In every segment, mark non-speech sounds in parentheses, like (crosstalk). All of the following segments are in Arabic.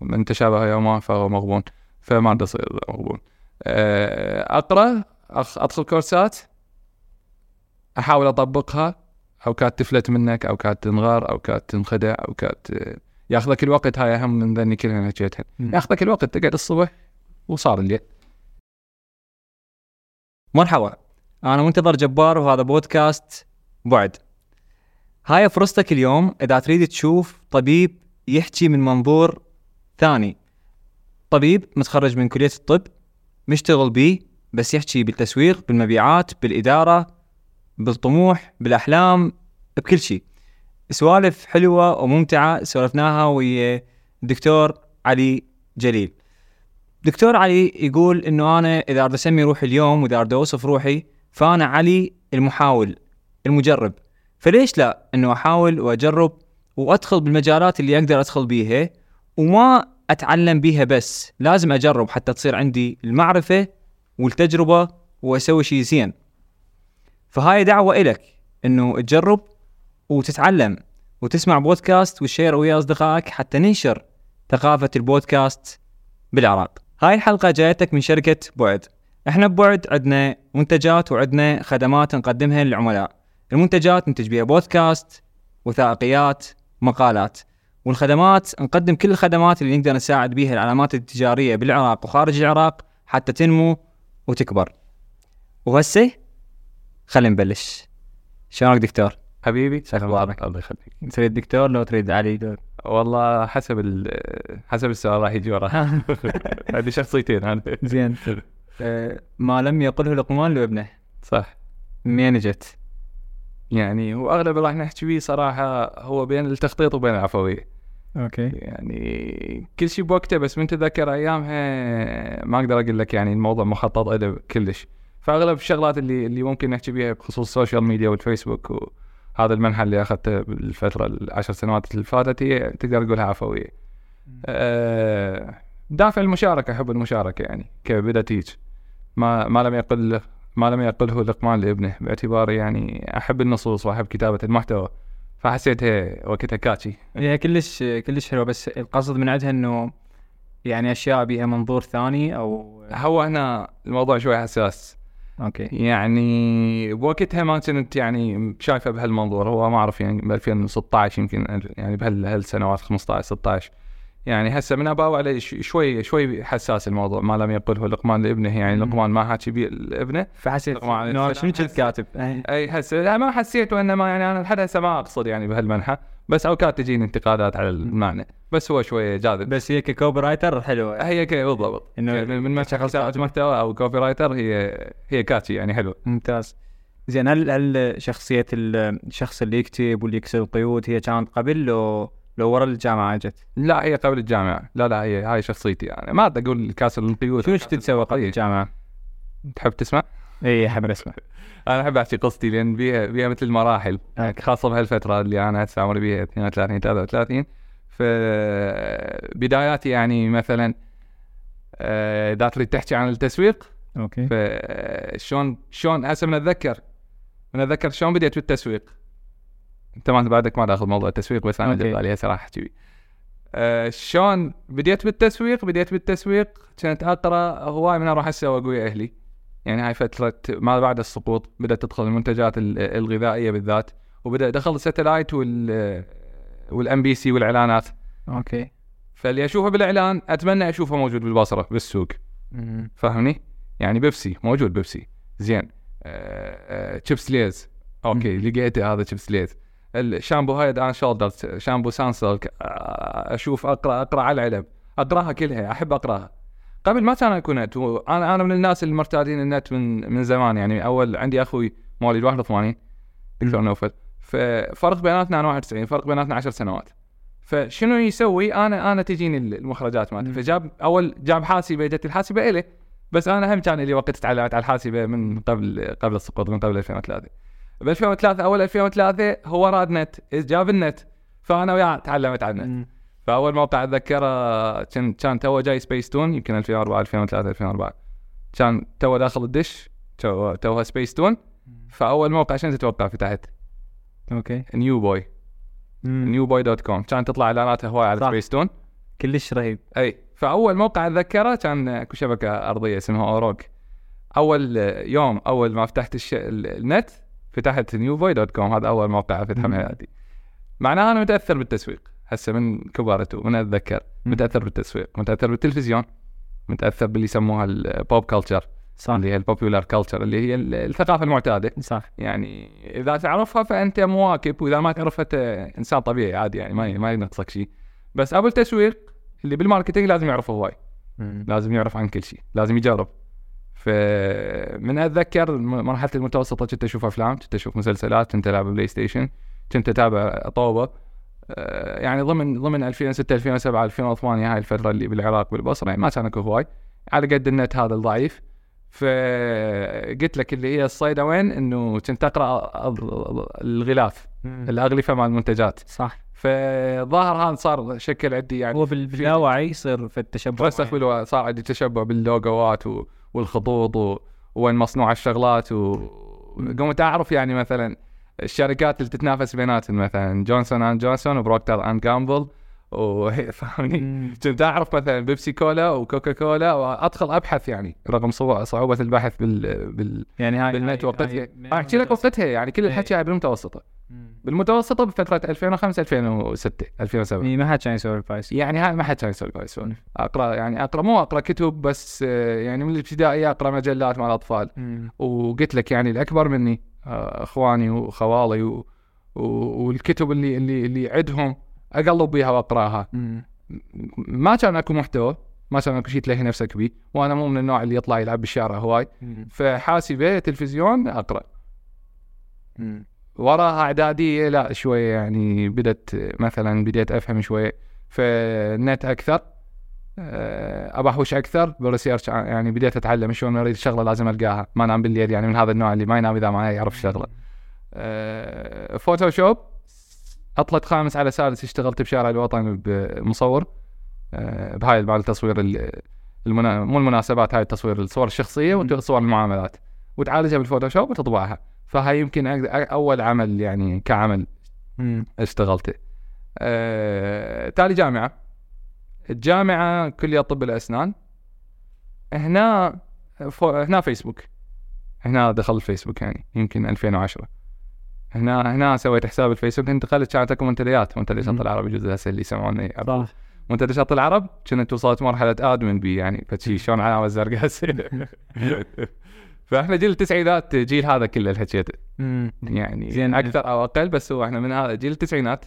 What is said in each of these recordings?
من تشابه يوما فهو مغبون فما اصير مغبون. آه، أقرأ أدخل كورسات أحاول أطبقها أو كانت تفلت منك أو كانت تنغار أو كانت تنخدع أو كانت آه، ياخذك الوقت هاي أهم من ذني كلها حكيتها. ياخذك الوقت تقعد الصبح وصار الليل. مرحبا أنا منتظر جبار وهذا بودكاست بعد. هاي فرصتك اليوم إذا تريد تشوف طبيب يحكي من منظور ثاني طبيب متخرج من كلية الطب مشتغل بيه بس يحكي بالتسويق بالمبيعات بالإدارة بالطموح بالأحلام بكل شيء سوالف حلوة وممتعة سولفناها ويا الدكتور علي جليل. دكتور علي يقول إنه أنا إذا أريد أسمي روحي اليوم وإذا أريد أوصف روحي فأنا علي المحاول المجرب. فليش لا؟ إنه أحاول وأجرب وأدخل بالمجالات اللي أقدر أدخل بيها وما أتعلم بيها بس لازم أجرب حتى تصير عندي المعرفة والتجربة وأسوي شيء زين. فهاي دعوة إلك إنه تجرب وتتعلم وتسمع بودكاست وتشير ويا أصدقائك حتى ننشر ثقافة البودكاست بالعراق هاي الحلقة جايتك من شركة بعد إحنا ببعد عندنا منتجات وعندنا خدمات نقدمها للعملاء. المنتجات ننتج بيها بودكاست وثائقيات مقالات. والخدمات نقدم كل الخدمات اللي نقدر نساعد بيها العلامات التجارية بالعراق وخارج العراق حتى تنمو وتكبر. وهسه خلينا نبلش. شلونك دكتور؟ حبيبي أخبارك؟ الله يخليك. تريد دكتور لو تريد علي؟ لو... والله حسب ال- حسب السؤال راح يجي وراه (laughs) عندي شخصيتين أنا. زين. (laughs) أه ما لم يقله لقمان لابنه صح. منين اجت؟ يعني هو أغلب اللي راح نحكي فيه صراحة هو بين التخطيط وبين العفوية. أوكي. يعني كل شيء بوقته بس من تذكر ايامها ما أقدر أقول لك يعني الموضوع مخطط له كلش. فأغلب الشغلات اللي اللي ممكن نحكي بيها بخصوص ال social media والفيسبوك وهذا المنحى اللي أخذته بالفترة العشر سنوات اللي فاتت هي تقدر تقولها عفوية. أه دافع المشاركة احب المشاركة يعني كبدت هيك ما ما لم يقل ما لم يقله لقمان لابنه باعتباري يعني أحب النصوص وأحب كتابة المحتوى. فحسيتها وقتها كاتشي. هي كلش كلش حلوة بس القصد من عندها إنه يعني أشياء بيها منظور ثاني أو هو هنا الموضوع شوي حساس. أوكي. يعني بوقتها ما كنت يعني شايفة بهالمنظور هو ما أعرف يعني ب 2016 يمكن يعني بهالسنوات 15 16 يعني هسه من اباوع عليه ش- شوي شوي حساس الموضوع ما لم يقله لقمان لابنه يعني. لقمان ما حاكي بيه لابنه. فحسيت انه. شنو كنت كاتب؟ أي. هسه ما حسيت وإنما يعني أنا لحد هسه ما أقصد يعني بهالمنحى بس أوقات تجيني انتقادات على المعنى بس هو شوي جاذب. بس هي ك copywriter حلوة. هيچي بالضبط. إنه من من كاتب. محتوى أو copywriter هي هي catchy يعني حلوة. ممتاز. زين هل هل شخصية ال- الشخص اللي يكتب واللي يكسر القيود هي كانت قبل لو لو ورا الجامعة اجت؟ لا هي قبل الجامعة. لا لا هي هاي شخصيتي يعني ما أقول كاسر القيود شنو كنت تسوي قبل. الجامعة؟ تحب تسمع؟ إي حاب أسمع. (laughs) أنا أحب احكي قصتي لأن بيها بيها مثل المراحل. خاصة بهالفترة اللي أنا هسه عمري بيها 32 33 فبداياتي يعني مثلا آه، اذا تريد تحكي عن التسويق. أوكي. فشلون شلون هسه من أتذكر من أتذكر شلون بديت بالتسويق. انت ما بعدك ما تاخذ موضوع التسويق بس أنا أوكي. جبت عليه هسه راح أحكي بيه. آه، شلون بديت بالتسويق؟ بديت بالتسويق كنت اقرا هواي من أروح اسوق ويا أهلي. يعني هاي فترة ما بعد السقوط بدأت تدخل المنتجات ال- الغذائية بالذات وبدا دخل ال satellite وال وال MBC والإعلانات. أوكي. فاللي أشوفه بالإعلان أتمنى أشوفه موجود بالبصرة بالسوق. فاهمني؟ يعني بيبسي موجود بيبسي. زين. آه آه chips Lay's أوكي لقيته هذا chips Lay's الشامبو Head & Shoulders شامبو Sunsilk أشوف أقرأ أقرأ على العلب. أقرأها كلها أحب أقرأها. قبل ما كان اكو نت أنا أنا من الناس اللي مرتادين النت من من زمان يعني أول عندي أخوي مواليد 81 دكتور نوفل. ففرق بيناتنا أنا 91 فرق بيناتنا 10 سنوات. فشنو يسوي؟ أنا أنا تجيني المخرجات مالته. فجاب أول جاب حاسبة جت الحاسبة إلي. بس أنا هم كان لي وقت تعلمت على الحاسبة من قبل قبل السقوط من قبل 2003 ب 2003 أول 2003 هو راد نت جاب النت؟ فأنا وياه تعلمت على النت. فأول موقع أتذكره كان كان تو جاي سبيس تون يمكن 2004 2003 2004 كان تو داخل الدش تو توها سبيس تون فأول موقع شنو تتوقع فتحت؟ أوكي. NewBoy. NewBoy dot com. كان تطلع إعلانات هواي على. سبيس تون كلش رهيب. أي. فأول موقع أتذكره كان اكو شبكة أرضية اسمها اوروك أول يوم أول ما فتحت الش... ال- النت فتحت NewBoy dot com هذا أول موقع فتحه مم. بحياتي معناها أنا متأثر بالتسويق. هسه من كبرته من أتذكر. متأثر بالتسويق. متأثر بالتلفزيون. متأثر باللي يسموها ال pop culture صح. اللي هي ال popular culture اللي هي ال- الثقافة المعتادة. صح. يعني إذا تعرفها فأنت مواكب وإذا ما تعرفها أنت إنسان طبيعي عادي يعني ما ما ينقصك شيء. بس أبو التسويق اللي بال marketing لازم يعرف هواي. لازم يعرف عن كل شيء. لازم يجرب. فمن أتذكر م- مرحلة المتوسطة كنت أشوف أفلام كنت أشوف مسلسلات كنت ألعب PlayStation كنت أتابع طوبة. آه، يعني ضمن ضمن 2006 2007 2008 هاي الفترة اللي بالعراق بالبصره يعني ما كان أكو هواي. على قد النت هذا الضعيف فقلت لك اللي هي الصيده وين؟ إنه كنت أقرأ الغلاف الأغلفة مال المنتجات. صح. فظاهر هذا صار شكل عندي يعني هو بال- باللاوعي يصير في التشبع. رسخ بالوا... صار عندي تشبع باللوجوات و... والخطوط. وين مصنوع الشغلات و... قمت أعرف يعني مثلا الشركات اللي تتنافس بيناتهم مثلا Johnson & Johnson و Procter & Gamble وفاهمني مم. كنت أعرف مثلا بيبسي كولا وكوكا كولا وأدخل أبحث يعني رغم صعو- صعوبة البحث بال بال يعني هاي بالنت وقتها أحكي لك. وقتها يعني كل الحكي هاي بالمتوسطه. بالمتوسطة بفترة 2005 2006 2007 إي، ما حد كان يسوي الفايس يعني هاي ما حد كان يسولف هاي السوالف أقرأ يعني أقرأ مو أقرأ كتب بس آه، يعني من الابتدائية أقرأ مجلات مال الأطفال. وقلت لك يعني الأكبر مني آه، إخواني وخوالي و... و... والكتب اللي اللي اللي عندهم أقلب بيها وأقرأها. ما كان أكو محتوى ما كان أكو شيء تلهي نفسك بيه. وأنا مو من النوع اللي يطلع يلعب بالشارع هواي. فحاسبه تلفزيون أقرأ. وراها إعدادية لا شوية يعني بدت مثلا بديت أفهم شوية فالنت أكثر آه، ابحوش أكثر بال research يعني بديت أتعلم شلون أريد شغلة لازم ألقاها. ما أنام بالليل يعني من هذا النوع اللي ما ينام إذا ما يعرف شغلة. آه، فوتوشوب عطلة خامس على سادس اشتغلت بشارع الوطن بمصور آه، بهاي مال تصوير ال- المنا... مو المناسبات هاي التصوير الصور الشخصية وصور المعاملات. وتعالجها بالفوتوشوب وتطبعها. فهاي يمكن أق- أول عمل يعني كعمل. اشتغلته. أه... تالي جامعة. الجامعة كلية طب الأسنان. هنا فو... هنا فيسبوك. هنا دخل الفيسبوك يعني يمكن 2010 هنا هنا سويت حساب الفيسبوك. انتقلت كانت أكو منتديات. منتدى شط. العرب يجوز هسه اللي يسمعوني. صح. منتدى شط العرب كنت وصلت مرحلة ادمن بي يعني. فشي (laughs) شلون علامة زرقاء (laughs) فاحنا جيل التسعينات جيل هذا كله اللي حكيته. يعني زين. أكثر أو أقل بس هو إحنا من هذا جيل التسعينات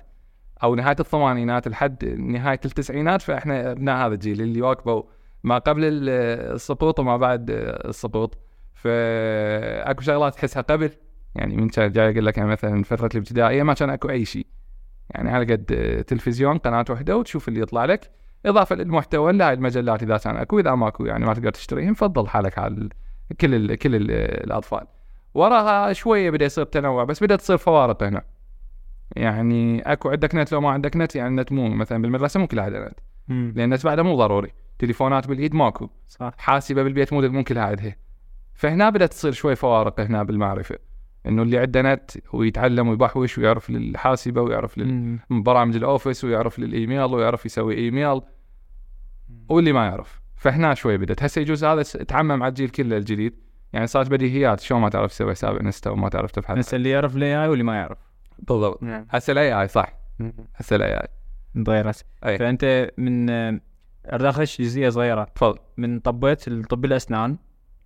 أو نهاية الثمانينات لحد نهاية التسعينات فإحنا أبناء هذا الجيل اللي واكبوا ما قبل ال- السقوط وما بعد السقوط. فأكو شغلات تحسها قبل. يعني من كان جاي أقول لك يعني مثلا فترة الابتدائية ما كان أكو أي شيء. يعني على قد تلفزيون قناة واحدة وتشوف اللي يطلع لك. إضافة للمحتوى لهاي المجلات إذا كان أكو إذا ماكو يعني ما تقدر تشتريهم فضل حالك على كل ال كل ال الأطفال. وراها شوية بدأ يصير تنوع بس بدأت تصير فوارق هنا. يعني أكو عندك نت لو ما عندك نت يعني النت مو مثلا بالمدرسة مو كلها عندها نت. لأن النت بعده مو ضروري. تليفونات بالايد ماكو. صح. حاسبة بالبيت مو مو كلها عندها فهنا بدأت تصير شوي فوارق هنا بالمعرفة. إنه اللي عنده نت ويتعلم ويبحوش ويعرف للحاسبة ويعرف لل مم. برامج ال Office ويعرف للإيميل ويعرف يسوي إيميل. واللي ما يعرف. فهنا شوي بدت هسه يجوز هذا تعمم على الجيل كله الجديد. يعني صارت بديهيات شلون ما تعرف تسوي حساب Insta وما تعرف تبحث بس اللي يعرف ال AI واللي ما يعرف. بالضبط. نعم. هسه ال AI صح. هسه ال AI أي. فأنت من آه، ادخلش جزئية صغيرة. تفضل. من طبيت الطب الأسنان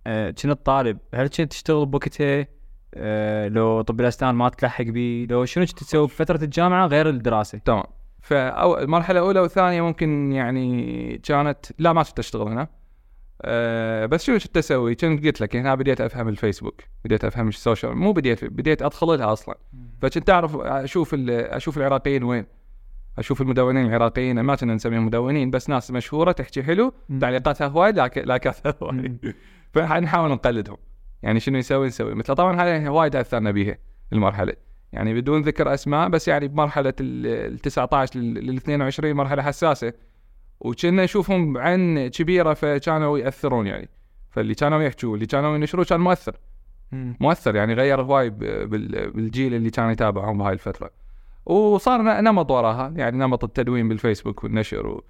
آه، كنت طالب. هل كنت تشتغل بوقتها؟ آه، لو طب الأسنان ما تلحق بيه لو شنو كنت تسوي بفترة الجامعة غير الدراسة؟ تمام. فالمرحله الأولى والثانية ممكن يعني كانت لا ما كنت أشتغل هنا. أه بس شو كنت أسوي؟ كنت قلت لك هنا بديت أفهم الفيسبوك، بديت أفهم السوشيال مو بديت بديت ادخل لها أصلا، فكنت أعرف أشوف أشوف العراقيين وين؟ أشوف المدونين العراقيين ما كنا نسميهم مدونين بس ناس مشهورة تحكي حلو. تعليقاتها هواي like اتها هواي فنحاول نقلدهم. يعني شنو يسوي نسوي. مثل طبعا هاي وايد أثرنا بيها المرحلة. يعني بدون ذكر أسماء بس يعني بمرحلة ال 19 لل 22 مرحلة حساسة. وكنا نشوفهم بعين كبيرة فكانوا يأثرون يعني. فاللي كانوا يحكوا واللي كانوا ينشروا كان مؤثر. مؤثر يعني غير هواي بالجيل اللي كان يتابعهم بهاي الفترة. وصار نمط وراها يعني نمط التدوين بالفيسبوك والنشر و...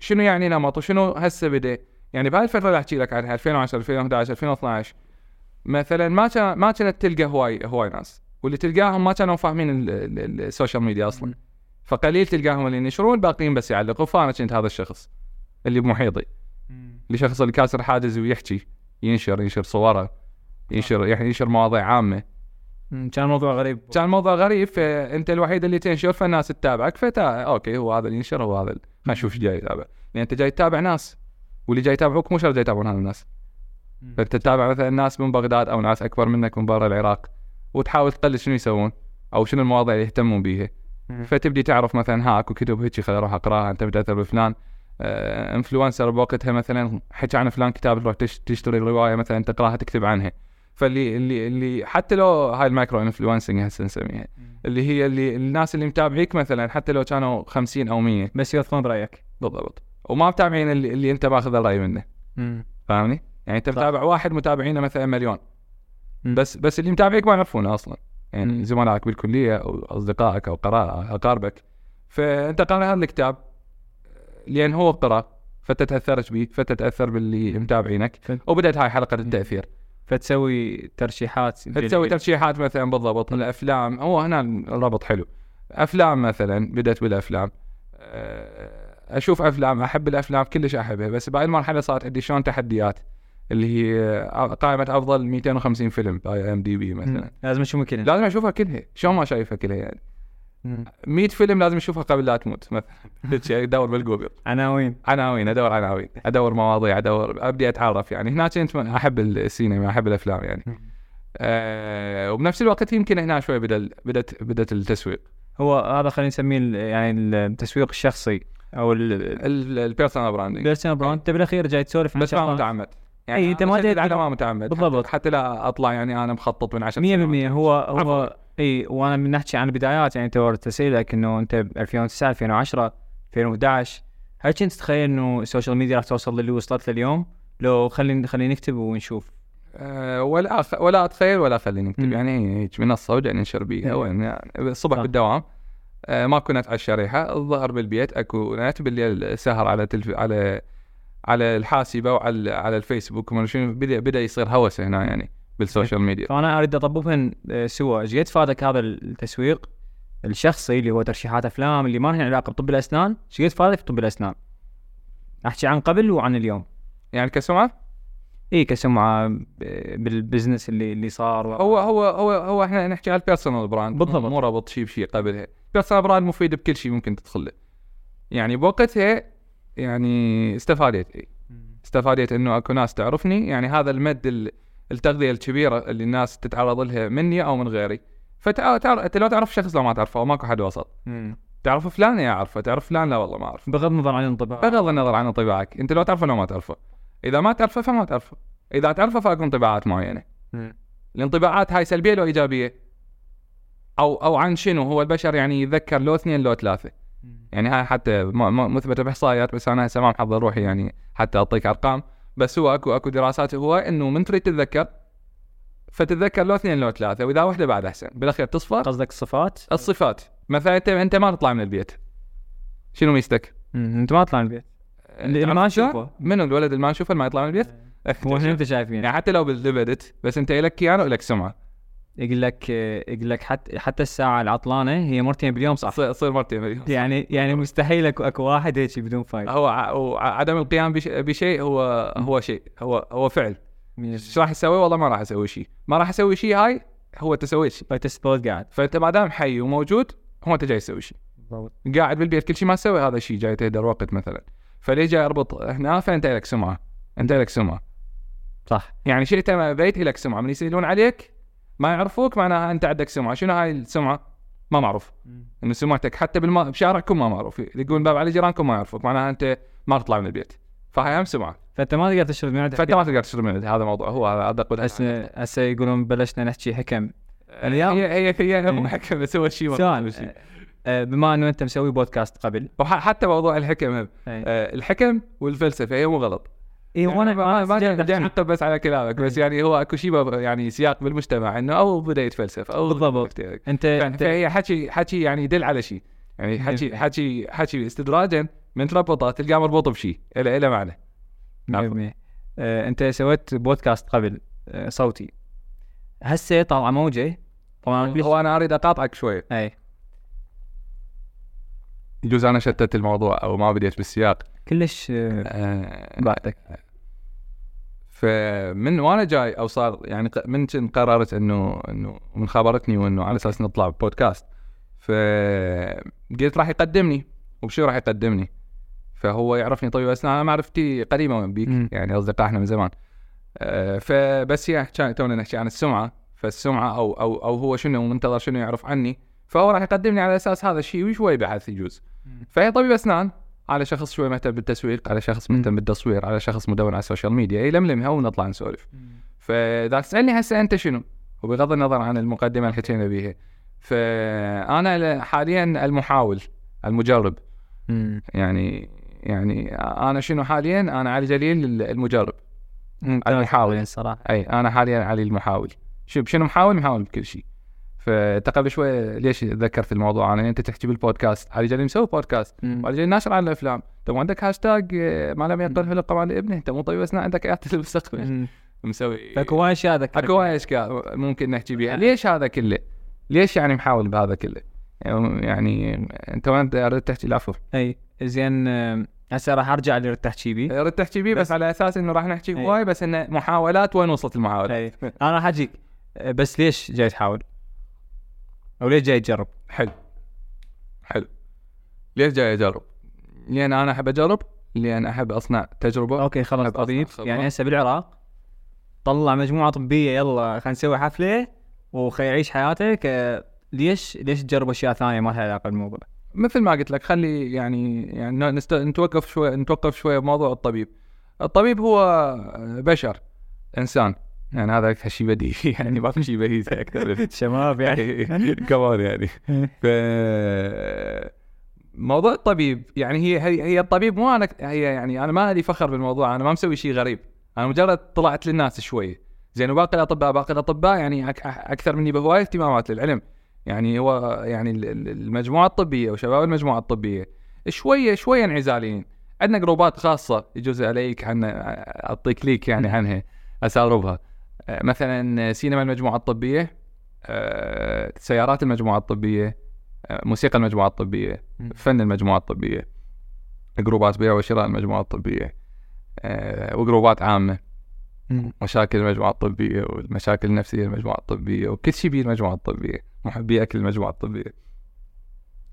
شنو يعني نمط وشنو هسه بدا يعني بهاي الفترة اللي أحكي لك عنها 2010 2011 2012 مثلا ما كان ما كانت تلقى هواي هواي ناس. واللي تلقاهم ما كانوا فاهمين ال- ال- ال social media أصلا. فقليل تلقاهم اللي ينشرون الباقيين بس يعلقوا. فأنا كنت هذا الشخص اللي بمحيطي. اللي شخص اللي كاسر حاجز ويحكي ينشر ينشر صوره ينشر يعني ينشر مواضيع عامة. كان موضوع غريب. كان الموضوع غريب فانت الوحيد اللي تنشر فالناس تتابعك فتا okay هو هذا اللي ينشر هو هذا خلينا نشوف إيش جاي يتابع. لأن أنت جاي تتابع ناس واللي جاي يتابعوك مو شرط جاي يتابعون هذا الناس. فأنت تتابع مثلا ناس من بغداد أو ناس أكبر منك من برا العراق. وتحاول تقلد شنو يسوون أو شنو المواضيع اللي يهتمون بيها. فتبدي تعرف مثلا ها اكو كتب هيك خليني أروح اقراها أنت متاثر بفلان آه influencer بوقتها مثلا حكى عن فلان كتاب تروح تش- تشتري رواية مثلا تقراها تكتب عنها فاللي اللي اللي حتى لو هاي ال micro influencing هسه نسميها اللي هي اللي الناس اللي متابعيك مثلا حتى لو كانوا 50 أو 100 بس ياخذون برأيك بالضبط وما متابعين اللي, اللي أنت ماخذ الرأي منه. فاهمني؟ يعني أنت. متابع واحد متابعينه مثلا مليون. بس بس اللي متابعيك ما يعرفونه أصلا. يعني. زملائك بالكلية أو أصدقائك أو قراء اقاربك فأنت قارئ هذا الكتاب لأن هو قرا فانت تاثرت به فانت تاثر باللي متابعينك وبدأت هاي حلقة التأثير. فتسوي ترشيحات. تسوي ترشيحات مثلا بالضبط. الأفلام هو هنا الربط حلو. أفلام مثلا بدأت بالأفلام. أه، أشوف أفلام أحب الأفلام كلش أحبها. بس بهاي المرحلة صارت عندي شلون تحديات. اللي هي قائمة أفضل 250 فيلم ب IMDb مثلا. لازم أشوف كذا لازم اشوفها كلها شلون ما شايفها كلها يعني. مم. 100 فيلم لازم اشوفها قبل لا تموت مثلا. (laughs) أدور بالجوجل. عناوين. عناوين أدور عناوين. أدور مواضيع أدور أبدي أتعرف يعني. هنا كنت أحب السينما أحب الأفلام يعني. أه وبنفس الوقت يمكن هنا شوي بدأ بدت بدت التسويق. هو هذا خلينا نسميه يعني التسويق الشخصي أو ال personal branding ال personal brand انت بالأخير جاي تسولف بس ما شغلات. أي، أنت أنا ما تدري- على ما متعمد بالضبط. حتى, لا أطلع يعني أنا مخطط من 10 100% سنوات. هو عفواً. هو اي وأنا من نحكي عن البدايات يعني تو تسألك إنه أنت ب 2009 2010 2011 هل كنت تتخيل إنه ال social media راح توصل للي وصلت له اليوم؟ لو خلينا خلينا نكتب ونشوف أه ولا أخ... ولا أتخيل ولا خليني اكتب. يعني هيك منصه وجاي ننشر بيها. وين يعني الصبح. بالدوام أه ماكو نت على الشريحة الظهر بالبيت أكو نت بالليل سهر على تلف... على على الحاسبة وعلى على الفيسبوك بدا بدأ يصير هوس هنا يعني بال social media. فانا أريد اطبقهن آه، سوا إيش قد فادك هذا التسويق الشخصي اللي هو ترشيحات أفلام اللي ما لها علاقة بطب الأسنان؟ إيش قد فادك في طب الأسنان؟ أحكي عن قبل وعن اليوم. يعني كسمعة؟ اي كسمعة ب- بال business اللي اللي صار و... هو هو هو هو إحنا نحكي على ال personal brand بالضبط. مو رابط شيء بشيء قبلها. ال personal brand مفيد بكل شيء ممكن تدخل له. يعني بوقتها يعني استفادت. استفادت إنه أكو ناس تعرفني. يعني هذا المد ال- التغذية الكبيرة اللي الناس تتعرض لها مني أو من غيري. فتعرف أنت لو تعرف شخص لو ما تعرفه ماكو حد وسط. تعرف فلان؟ يا أعرفه. تعرف فلان؟ لا والله ما أعرفه. بغض النظر عن الانطباع بغض النظر عن انطباعك. أنت لو تعرفه لو ما تعرفه. إذا ما تعرفه فما تعرفه. إذا تعرفه فأكو انطباعات معينة. الانطباعات هاي سلبية لو إيجابية؟ أو أو عن شنو؟ هو البشر يعني يتذكر لو اثنين لو ثلاثة. يعني هاي حتى مثبتة باحصائيات بس أنا هسه ما محضر روحي يعني حتى أعطيك أرقام بس هو أكو أكو دراسات هو إنه من تريد تتذكر فتتذكر لو اثنين لو ثلاثة وإذا واحدة بعد أحسن بالأخير تصفى قصدك الصفات؟ الصفات مثلا أنت أنت ما تطلع من البيت شنو ميزتك؟ أنت ما تطلع من البيت اللي تعرف ما؟ نشوفه. منو الولد اللي ما نشوفه اللي ما يطلع من البيت؟ هو أنت شايفين؟ يعني حتى لو بالليفدت بس أنت لك كيانو ولك سمعة يقول لك يقول لك حتى حتى الساعة العطلانة هي مرتين باليوم صح؟ تصير مرتين باليوم. يعني يعني مستحيل اكو أكو واحد هيك بدون فايدة. هو عدم القيام بش- بشيء هو هو شيء هو هو فعل. إيش راح أسوي والله ما راح أسوي شيء. ما راح أسوي شيء هاي هو أنت سويت شيء. فتستفاد قاعد. فأنت ما دام حي وموجود هو أنت جاي تسوي شيء. قاعد بالبيت كل شيء ما تسوي هذا الشيء جاي تهدر وقت مثلا. فليش جاي أربط هنا؟ فأنت لك سمعة. أنت لك سمعة. صح. يعني شئت ما بيت لك سمعة. من يسألون عليك ما يعرفوك معناها أنت عندك سمعة. شنو هاي السمعة؟ ما معروف. إنه سمعتك حتى بالما... بشارعكم ما معروف. يقولون باب على جيرانكم ما يعرفوك. معناها أنت ما تطلع من البيت. فهي هم سمعة. فأنت ما تقدر تشرب من عندك. فأنت ما تقدر تشتري من هذا الموضوع هو هذا أدق هسه هسه يقولون بلشنا نحكي حكم. اليوم- هي هي هي مو حكم بس هو شيء سؤال. آه، بما إنه أنت مسوي بودكاست قبل. وحتى موضوع الحكم. اي آه، الحكم والفلسفة هي مو غلط. إيه، وأنا ما بدي اعقب بس على كلامك بس يعني هو اكو شيء يعني سياق بالمجتمع إنه أو بدأ يتفلسف أو بالضبط. انت انت فهي حكي حكي يعني يدل على شيء. يعني حكي حكي حكي استدراجا من تربطه تلقاه مربوط بشيء له له معنى. مية آه أنت سويت بودكاست قبل آه صوتي. هسه طالعة موجة طبعا هو أنا أريد أقاطعك شوي. اي يجوز أنا شتت الموضوع أو ما بديت بالسياق. كلش آه، بعدك فمن وأنا جاي أو صار يعني من كن قررت إنه إنه من خبرتني وإنه على أساس نطلع بودكاست فقلت راح يقدمني. وبشو راح يقدمني؟ فهو يعرفني طبيب اسنان أنا معرفتي قديمة بيك. يعني اصدقاء إحنا من زمان. آه، فبس هي كان تونا نحكي عن السمعة. فالسمعة أو أو أو هو شنو منتظر شنو يعرف عني. فهو راح يقدمني على أساس هذا الشيء وشوي بحث يجوز فهي طبيب اسنان على شخص شوي مهتم بالتسويق على شخص. مهتم بالتصوير على شخص مدون على ال social media يلملمها ونطلع نسولف. فإذا تسألني هسه أنت شنو؟ وبغض النظر عن المقدمة اللي حكينا بيها. فأنا حاليا المحاول المجرب. مم. يعني يعني أنا شنو حاليا؟ أنا علي جليل المجرب. المحاول. الصراحه أي أنا حاليا علي المحاول. شو شنو محاول؟ محاول بكل شيء. فأنت قبل شوي ليش ذكرت الموضوع؟ أنا أنت تحكي بالبودكاست علي جليل مسوي بودكاست. وعلي جليل ناشر عن الأفلام. طب عندك هاشتاج آه، ما لم يقل حلقه مال ابنه أنت مو طيب اسنان عندك ايات المستقبل. مسوي. فاكو وايد أشياء اكو وايد اشكال ممكن نحكي بيها. ليش هذا كله؟ ليش يعني محاول بهذا كله؟ يعني أنت وين اردت تحكي؟ العفو. أي زين آه، هسه راح أرجع اللي تحكي بيه. اردت تحكي بيه بس, بس- على أساس إنه راح نحكي. هواي بس انه محاولات وين وصلت المحاولات؟ أي. أنا راح اجيك آه، بس ليش جاي تحاول؟ أو ليش جاي تجرب؟ حلو حلو ليش جاي اجرب؟ لأن أنا أحب أجرب لأن أحب أصنع تجربة أوكي خلاص طبيب. يعني هسه بالعراق طلع مجموعة طبية يلا خلينا نسوي حفلة وخي يعيش حياتك آه، ليش ليش تجرب أشياء ثانية ما لها علاقة بالموضوع؟ مثل ما قلت لك خلي يعني يعني نست... نتوقف شوي نتوقف شوي بموضوع الطبيب. الطبيب هو بشر إنسان يعني هذا أكثر شيء بديهي. (laughs) يعني ما في شيء بديهي أكثر (laughs) شباب يعني. (laughs) كمان يعني. ف موضوع الطبيب يعني هي هي, هي الطبيب مو أنا هي يعني أنا ما لي فخر بالموضوع أنا ما مسوي شيء غريب. أنا مجرد طلعت للناس شوية زين وباقي الأطباء باقي الأطباء يعني أكثر مني بهواية اهتمامات للعلم. يعني هو يعني ال- ال- المجموعة الطبية وشباب المجموعة الطبية شوية شوية انعزاليين. عندنا جروبات خاصة يجوز عليك عن أعطيك ليك يعني عنها اساربها مثلا سينما المجموعة الطبية آه، سيارات المجموعة الطبية آه، موسيقى المجموعة الطبية. فن المجموعة الطبية جروبات بيع وشراء المجموعة الطبية آه، وجروبات عامة مشاكل المجموعة الطبية والمشاكل النفسية المجموعة الطبية وكل شيء بيه المجموعة الطبية محبي أكل المجموعة الطبية.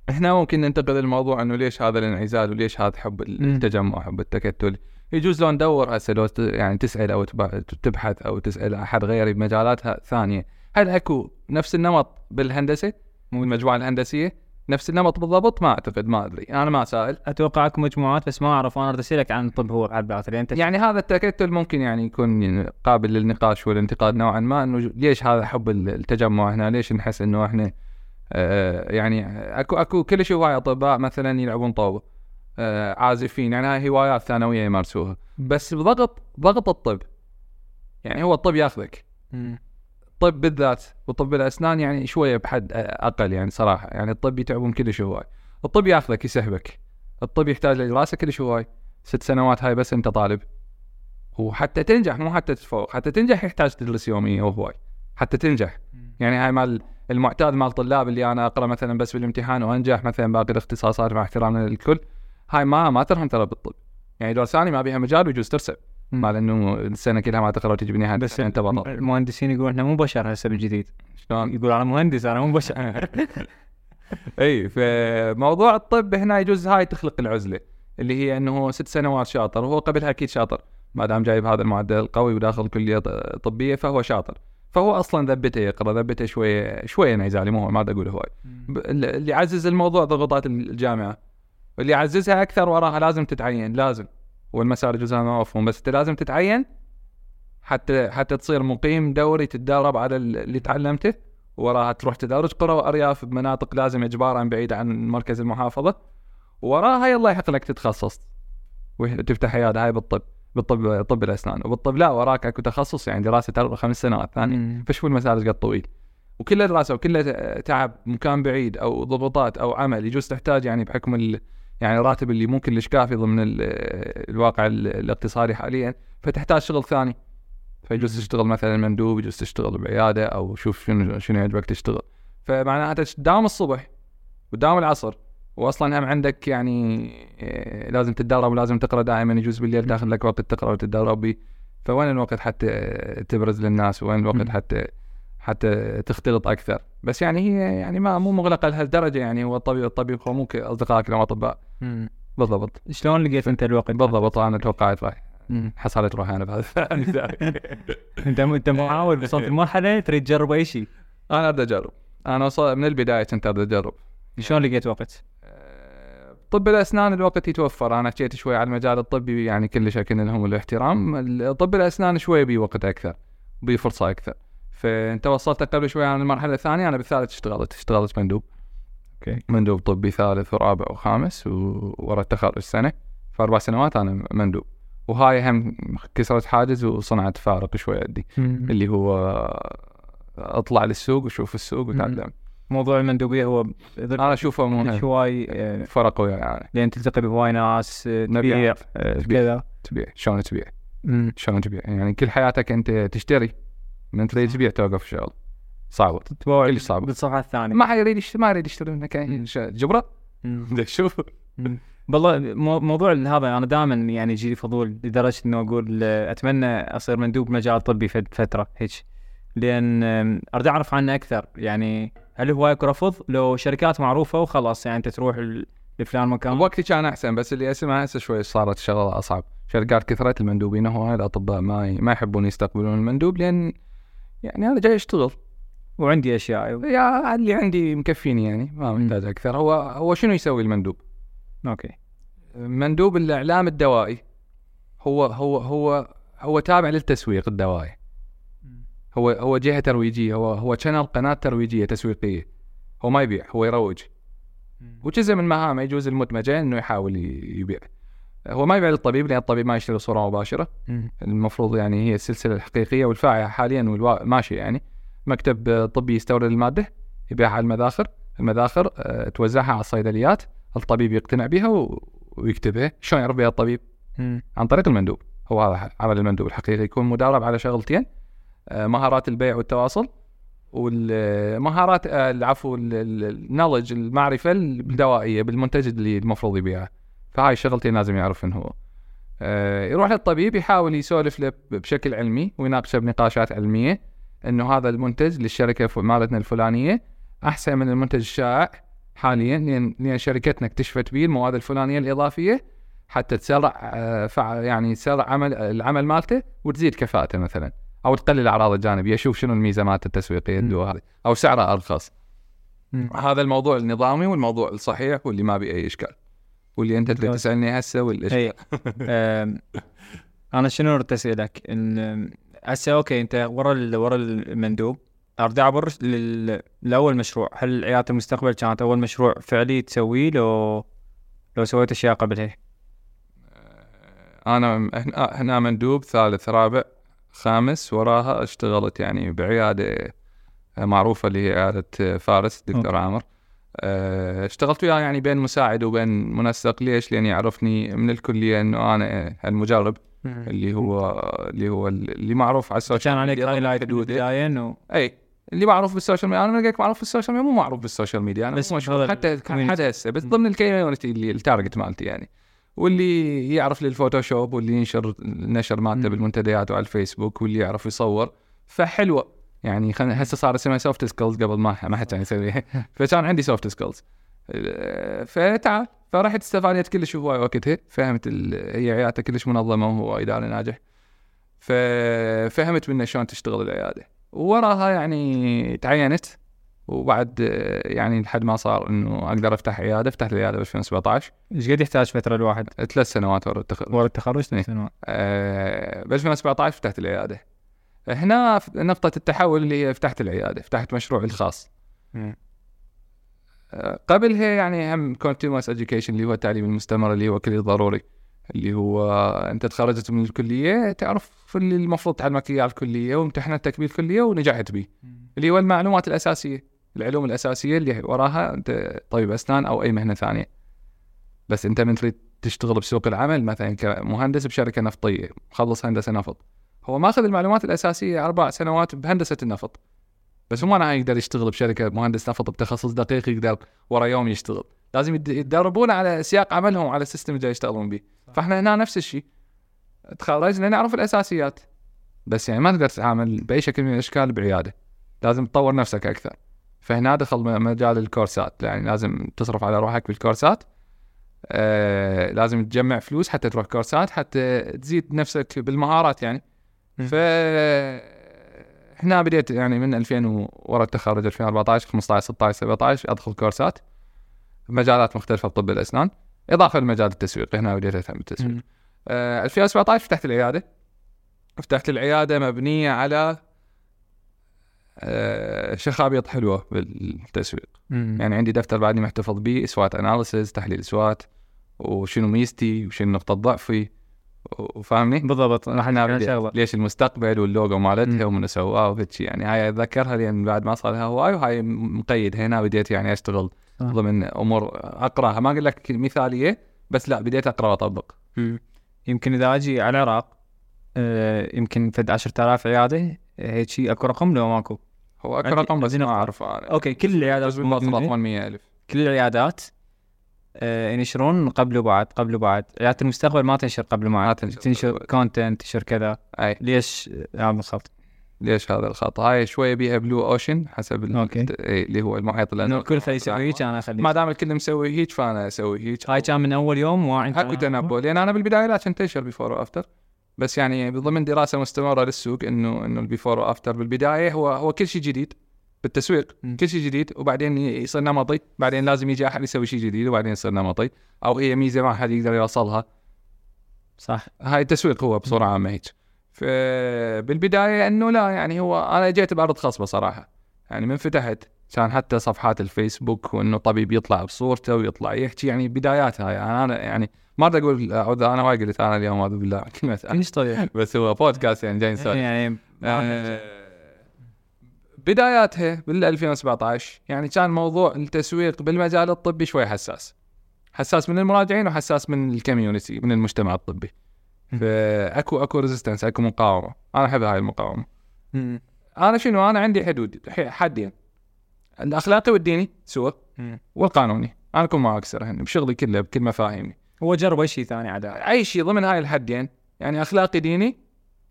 هنا ممكن ننتقل الموضوع إنه ليش هذا الانعزال وليش هذا حب التجمع حب التكتل؟ يجوز لو ندور هسه لو ت- يعني تسأل أو تب- تبحث أو تسأل أحد غيري بمجالات ثانية. هل أكو نفس النمط بالهندسة؟ مو المجموعه الهندسية. نفس النمط بالضبط؟ ما أعتقد ما أدري. أنا ما سائل أتوقع أكو مجموعات بس ما أعرف. أنا أسألك عن الطب هو ذاته لأن أنت يعني هذا التكتل ممكن يعني يكون يعني قابل للنقاش والانتقاد نوعا ما إنه ليش هذا حب التجمع هنا؟ ليش نحس إنه إحنا آه يعني اكو أكو كل شيء هواي أطباء مثلا يلعبون طاولة. آه عازفين. يعني هاي هوايات ثانوية يمارسوها بس بضغط ضغط الطب. يعني هو الطب ياخذك. الطب بالذات وطب الاسنان يعني شوية بحد أقل يعني صراحة. يعني الطب يتعبون كلش هواي. الطب ياخذك يسحبك الطب يحتاج لدراسة كلش هواي. ست سنوات هاي بس أنت طالب. وحتى تنجح مو حتى تتفوق حتى تنجح يحتاج تدرس يوميا وهواي. حتى تنجح. يعني هاي مال المعتاد مال الطلاب اللي أنا أقرأ مثلا بس بالامتحان وأنجح مثلا باقي الاختصاصات مع احترامنا للكل. هاي ما ما ترهم ترى بالطب. يعني دول ثاني ما بيها مجال ويجوز ترسب مم. مال إنه السنة كلها ما تقرأ وتجيب نهايه بس انت بطل المهندسين يقولون إحنا مو بشر هسه بالجديد شلون؟ يقول أنا مهندس أنا مو بشر. (laughs) إي فموضوع الطب هنا يجوز هاي تخلق العزلة اللي هي إنه ست سنوات شاطر وهو قبلها أكيد شاطر. ما دام جايب هذا المعدل القوي وداخل كلية طبية فهو شاطر. فهو أصلا ذبته يقرأ ذبته شوية شوية انعزالي مو ما أقول هواي. اللي يعزز الموضوع ضغوطات الجامعة. واللي يعززها أكثر وراها لازم تتعين لازم. والمسار جزءها ما مفهوم بس أنت لازم تتعين حتى حتى تصير مقيم دوري تتدرب على ال- اللي تعلمته وراها تروح تدرج قرى وأرياف بمناطق لازم إجبارا بعيده عن مركز المحافظة. وراها يلا يحق لك تتخصص. وتفتح عيادة هاي بالطب بالطب طب الأسنان. وبالطب لا وراك أكو تخصص يعني دراسة خمس سنوات ثانية. فشو المسار قد طويل؟ وكلها دراسه وكلها تعب مكان بعيد أو ضغوطات أو عمل يجوز تحتاج يعني بحكم يعني الراتب اللي ممكن كلش كافي ضمن ال- الواقع ال- الاقتصادي حاليا فتحتاج شغل ثاني. فيجوز تشتغل مثلا مندوب يجوز تشتغل بعيادة أو شوف شنو شنو يعجبك تشتغل. فمعناته تداوم الصبح وتداوم العصر. واصلا هم عندك يعني آه، لازم تتدرب ولازم تقرأ دائما يجوز بالليل تاخذ لك وقت تقرأ وتتدرب بيه فوين الوقت حتى تبرز للناس؟ وين الوقت. حتى حتى تختلط أكثر؟ بس يعني هي يعني ما مو مغلقة لهالدرجة يعني. هو الطبيب الطبيب هو مو أصدقائك لهم اطباء مم. بالضبط. شلون لقيت أنت الوقت؟ بالضبط أنا توقعت راح. حصلت روحي أنا بهذا (laughs) أنت أنت محاول وصلت (laughs) لمرحلة تريد تجرب أي شيء. أنا اريد أجرب. أنا وصل من البداية كنت اريد أجرب. شلون لقيت وقت؟ أه، طب الأسنان الوقت يتوفر. أنا حكيت شوي على المجال الطبي يعني كلش أكن لهم الاحترام. ال- طب الأسنان شوي بي وقت أكثر بي فرصة أكثر. فأنت وصلت قبل شوي عن المرحلة الثانية أنا بالثالث اشتغلت اشتغلت مندوب. okay. مندوب طبي ثالث ورابع وخامس وورا التخرج سنة. فأربع سنوات أنا مندوب. وهاي هم كسرت حاجز وصنعت فارق شوي عندي. اللي هو أطلع للسوق وشوف السوق وتعلم موضوع المندوبية هو أنا أشوفه مهم هواي آه، فرق ويا يعني. لأن تلتقي بهواي ناس آه، تبيع. آه، تبيع. كذا. تبيع. شلون تبيع. شلون تبيع؟ يعني كل حياتك أنت تشتري. من تريد تبيع توقف الشغل صعبة. تتبوع كلش صعبة. بالصفحة الثانية. ما يريد يشتري ما يريد يشتري منك جبرة. (laughs) شوف. والله مو- موضوع هذا أنا دائما يعني يجي لي فضول لدرجة إنه أقول أتمنى أصير مندوب مجال طبي فد- فترة هيك. لأن أريد أعرف عنه أكثر. يعني هل هو اكو رفض؟ لو شركات معروفة وخلاص يعني أنت تروح لفلان مكان. وقتي كان أحسن بس اللي أسمع هسه شوي صارت شغلة أصعب. شركات كثرت المندوبين هواي الاطباء ما ما يحبون يستقبلون المندوب لأن يعني أنا جاي اشتغل وعندي أشياء. يا اللي عندي مكفيني يعني ما محتاج أكثر. هو هو شنو يسوي المندوب؟ okay. مندوب الإعلام الدوائي. هو هو هو هو تابع للتسويق الدوائي. هو هو جهة ترويجية. هو هو channel قناة ترويجية تسويقية. هو ما يبيع هو يروج. وجزء من مهامه يجوز المدمجة إنه يحاول يبيع. هو ما يبيع للطبيب لأن الطبيب ما يشتري صورة مباشرة. المفروض يعني هي السلسلة الحقيقية والفاعله حاليا والماشيه يعني. مكتب طبي يستورد المادة يبيعها على المذاخر. المذاخر آه، توزعها على الصيدليات الطبيب يقتنع بها ويكتبها شلون يعرف بها الطبيب. مم. عن طريق المندوب. هو هذا عمل المندوب الحقيقي يكون مدرب على شغلتين آه، مهارات البيع والتواصل والمهارات آه، العفو النولج المعرفة الدوائية بالمنتج اللي المفروض يبيعه. فهاي الشغلتين لازم يعرف إنه هو. يروح للطبيب يحاول يسولف له بشكل علمي ويناقشه بنقاشات علمية. إنه هذا المنتج للشركة مالتنا الفلانية أحسن من المنتج الشائع حاليا لأن لأن شركتنا اكتشفت به المواد الفلانية الإضافية حتى تسرع آه، يعني تسرع عمل العمل مالته وتزيد كفاءته مثلا أو تقلل الاعراض الجانبية شوف شنو الميزه مالته التسويقيه هذه أو سعرها أرخص. هذا الموضوع النظامي والموضوع الصحيح واللي ما بيه أي إشكال واللي أنت ممتاز. تسألني هسه والإشكال (laughs) أنا شنو أريد أسألك إن هسه okay أنت ورا ال- ورا المندوب. اريد اعبر لل- لأول مشروع هل عيادة المستقبل كانت أول مشروع فعلي تسويه لو لو سويت أشياء قبلها؟ أنا هنا- مندوب ثالث رابع خامس وراها اشتغلت يعني بعيادة معروفة اللي هي عياده فارس دكتور أوكي. عامر. أه، اشتغلت وياه يعني بين مساعد وبين منسق. ليش؟ لأن يعرفني من الكلية إنه أنا المجرب اللي هو اللي هو اللي معروف على السوشيال كان عليك ميديا. هايلايت حدوده. بالبدايه انه اي اللي معروف بالسوشيال ميديا. أنا لقيت معروف بالسوشيال ميديا مو معروف بالسوشيال ميديا. أنا بس مشهور. هذا حتى. حتى هسه بس. ضمن الكوميونتي اللي التارجت مالتي يعني. واللي يعرف للفوتوشوب واللي ينشر النشر مالته. بالمنتديات وعلى الفيسبوك واللي يعرف يصور فحلوة. يعني خل... هسه صار اسمها soft skills قبل ما ما حد كان يسويها (laughs) فكان عندي soft skills فتعال. فرحت استفادت كلش هواي وقتها. فهمت ال... هي عيادته كلش منظمة وهو إداري ناجح. ففهمت منه شلون تشتغل العيادة. ووراها يعني تعينت. وبعد يعني لحد ما صار إنه أقدر أفتح عيادة. فتحت العيادة ب 2017 إيش قد يحتاج فترة الواحد؟ ثلاث سنوات ورا التخرج. ورا التخرج؟ إيه. ثلاث سنوات. آه، ب 2017 فتحت العيادة. هنا نقطة التحول اللي هي فتحت العيادة. فتحت مشروعي الخاص. قبلها يعني هم continuous education اللي هو التعليم المستمر اللي هو كلي ضروري اللي هو أنت تخرجت من الكلية تعرف اللي المفروض تعلمك إياه الكلية وامتحنتك بالكلية ونجحت به اللي هو المعلومات الأساسية العلوم الأساسية اللي وراها أنت طبيب أسنان أو أي مهنة ثانية. بس أنت من تريد تشتغل بسوق العمل مثلا كمهندس بشركة نفطية مخلص هندسة نفط. هو ماخذ المعلومات الأساسية أربع سنوات بهندسة النفط. بس مو معناها يقدر يشتغل بشركة مهندس نفط بتخصص دقيق يقدر ورا يوم يشتغل. لازم يتدربون على سياق عملهم على السيستم اللي يشتغلون به. فإحنا هنا نفس الشيء تخرجنا نعرف الأساسيات. بس يعني ما تقدر تتعامل بأي شكل من الأشكال بعيادة. لازم تطور نفسك أكثر. فهنا دخل مجال الكورسات. يعني لازم تصرف على روحك بالكورسات. آه لازم تجمع فلوس حتى تروح كورسات حتى تزيد نفسك بالمهارات يعني. ف هنا بديت يعني من 2000 و- ورا التخرج 2014 15 16 17 أدخل كورسات. بمجالات مختلفة بطب الأسنان. إضافة لمجال التسويق هنا بديت أهتم بالتسويق. آه 2017 فتحت العيادة. فتحت العيادة مبنية على آه شخابيط حلوة بالتسويق. مم. يعني عندي دفتر بعدني محتفظ به إسوات أناليسز تحليل إسوات وشنو ميزتي وشنو نقطه ضعفي وفاهمني؟ بالضبط راح عن بدي- شغلة ليش المستقبل واللوجو مالتها. ومن سواه وهيك. يعني هاي أتذكرها لأن بعد ما صار لها هواي وهاي مقيد هنا بديت يعني أشتغل صح. ضمن أمور أقراها ما أقول لك مثالية بس لا بديت اقرا واطبق. يمكن إذا أجي على العراق آه، يمكن فد 10000 عيادة آه، هيك شيء أكو رقم لو ماكو هو أكو رقم بس ما. أعرفه أنا okay كل العيادات بس بالباطل موجودة. 800000 كل العيادات آه، ينشرون قبل وبعد قبل وبعد عياده المستقبل ما تنشر قبل ما وبعد تنشر تنشر. content تنشر كذا. أي. ليش هذا الخط؟ ليش هذا الخط؟ هاي شوية بيها blue ocean حسب ال- okay. إي، اللي هو المحيط الازرق الكل خلي يسوي هيك أنا اخلي ما دام الكل مسوي هيك فأنا أسوي هيك. هاي كان من أول يوم واعي اكو تنبؤ لأن أنا بالبداية لا كنت انشر before و after بس يعني ضمن دراسة مستمرة للسوق إنه إنه ال before و after بالبداية هو هو كل شيء جديد. بالتسويق مم. كل شيء جديد وبعدين يصير نمطي بعدين لازم يجي أحد يسوي شيء جديد وبعدين يصير نمطي أو هي ميزة ما حد يقدر يوصلها. صح. هاي التسويق هو بصورة عامة هيك. فبالبدايه إنه لا يعني هو أنا جيت بأرض خصبة صراحة. يعني من فتحت كان حتى صفحات الفيسبوك وإنه طبيب يطلع بصورته ويطلع يحكي يعني بدايات هاي أنا يعني ما أريد أقول أعوذ أنا وايد قلت أنا اليوم أعوذ بالله. كلمه. كلش طبيعي بس هو بودكاست يعني جاي نسولف. يعني آه، بداياتها بال 2017 يعني كان موضوع التسويق بالمجال الطبي شوي حساس. حساس من المراجعين وحساس من ال community من المجتمع الطبي. فأكو أكو resistance أكو مقاومة. أنا أحب هاي المقاومة. أنا شنو؟ أنا عندي حدود حدين. الأخلاقي والديني سوا مم. والقانوني. أنا اكون ما أكسر بشغلي كله بكل مفاهيمي. هو جرب أي شيء ثاني عداء أي شيء ضمن هاي الحدين يعني أخلاقي ديني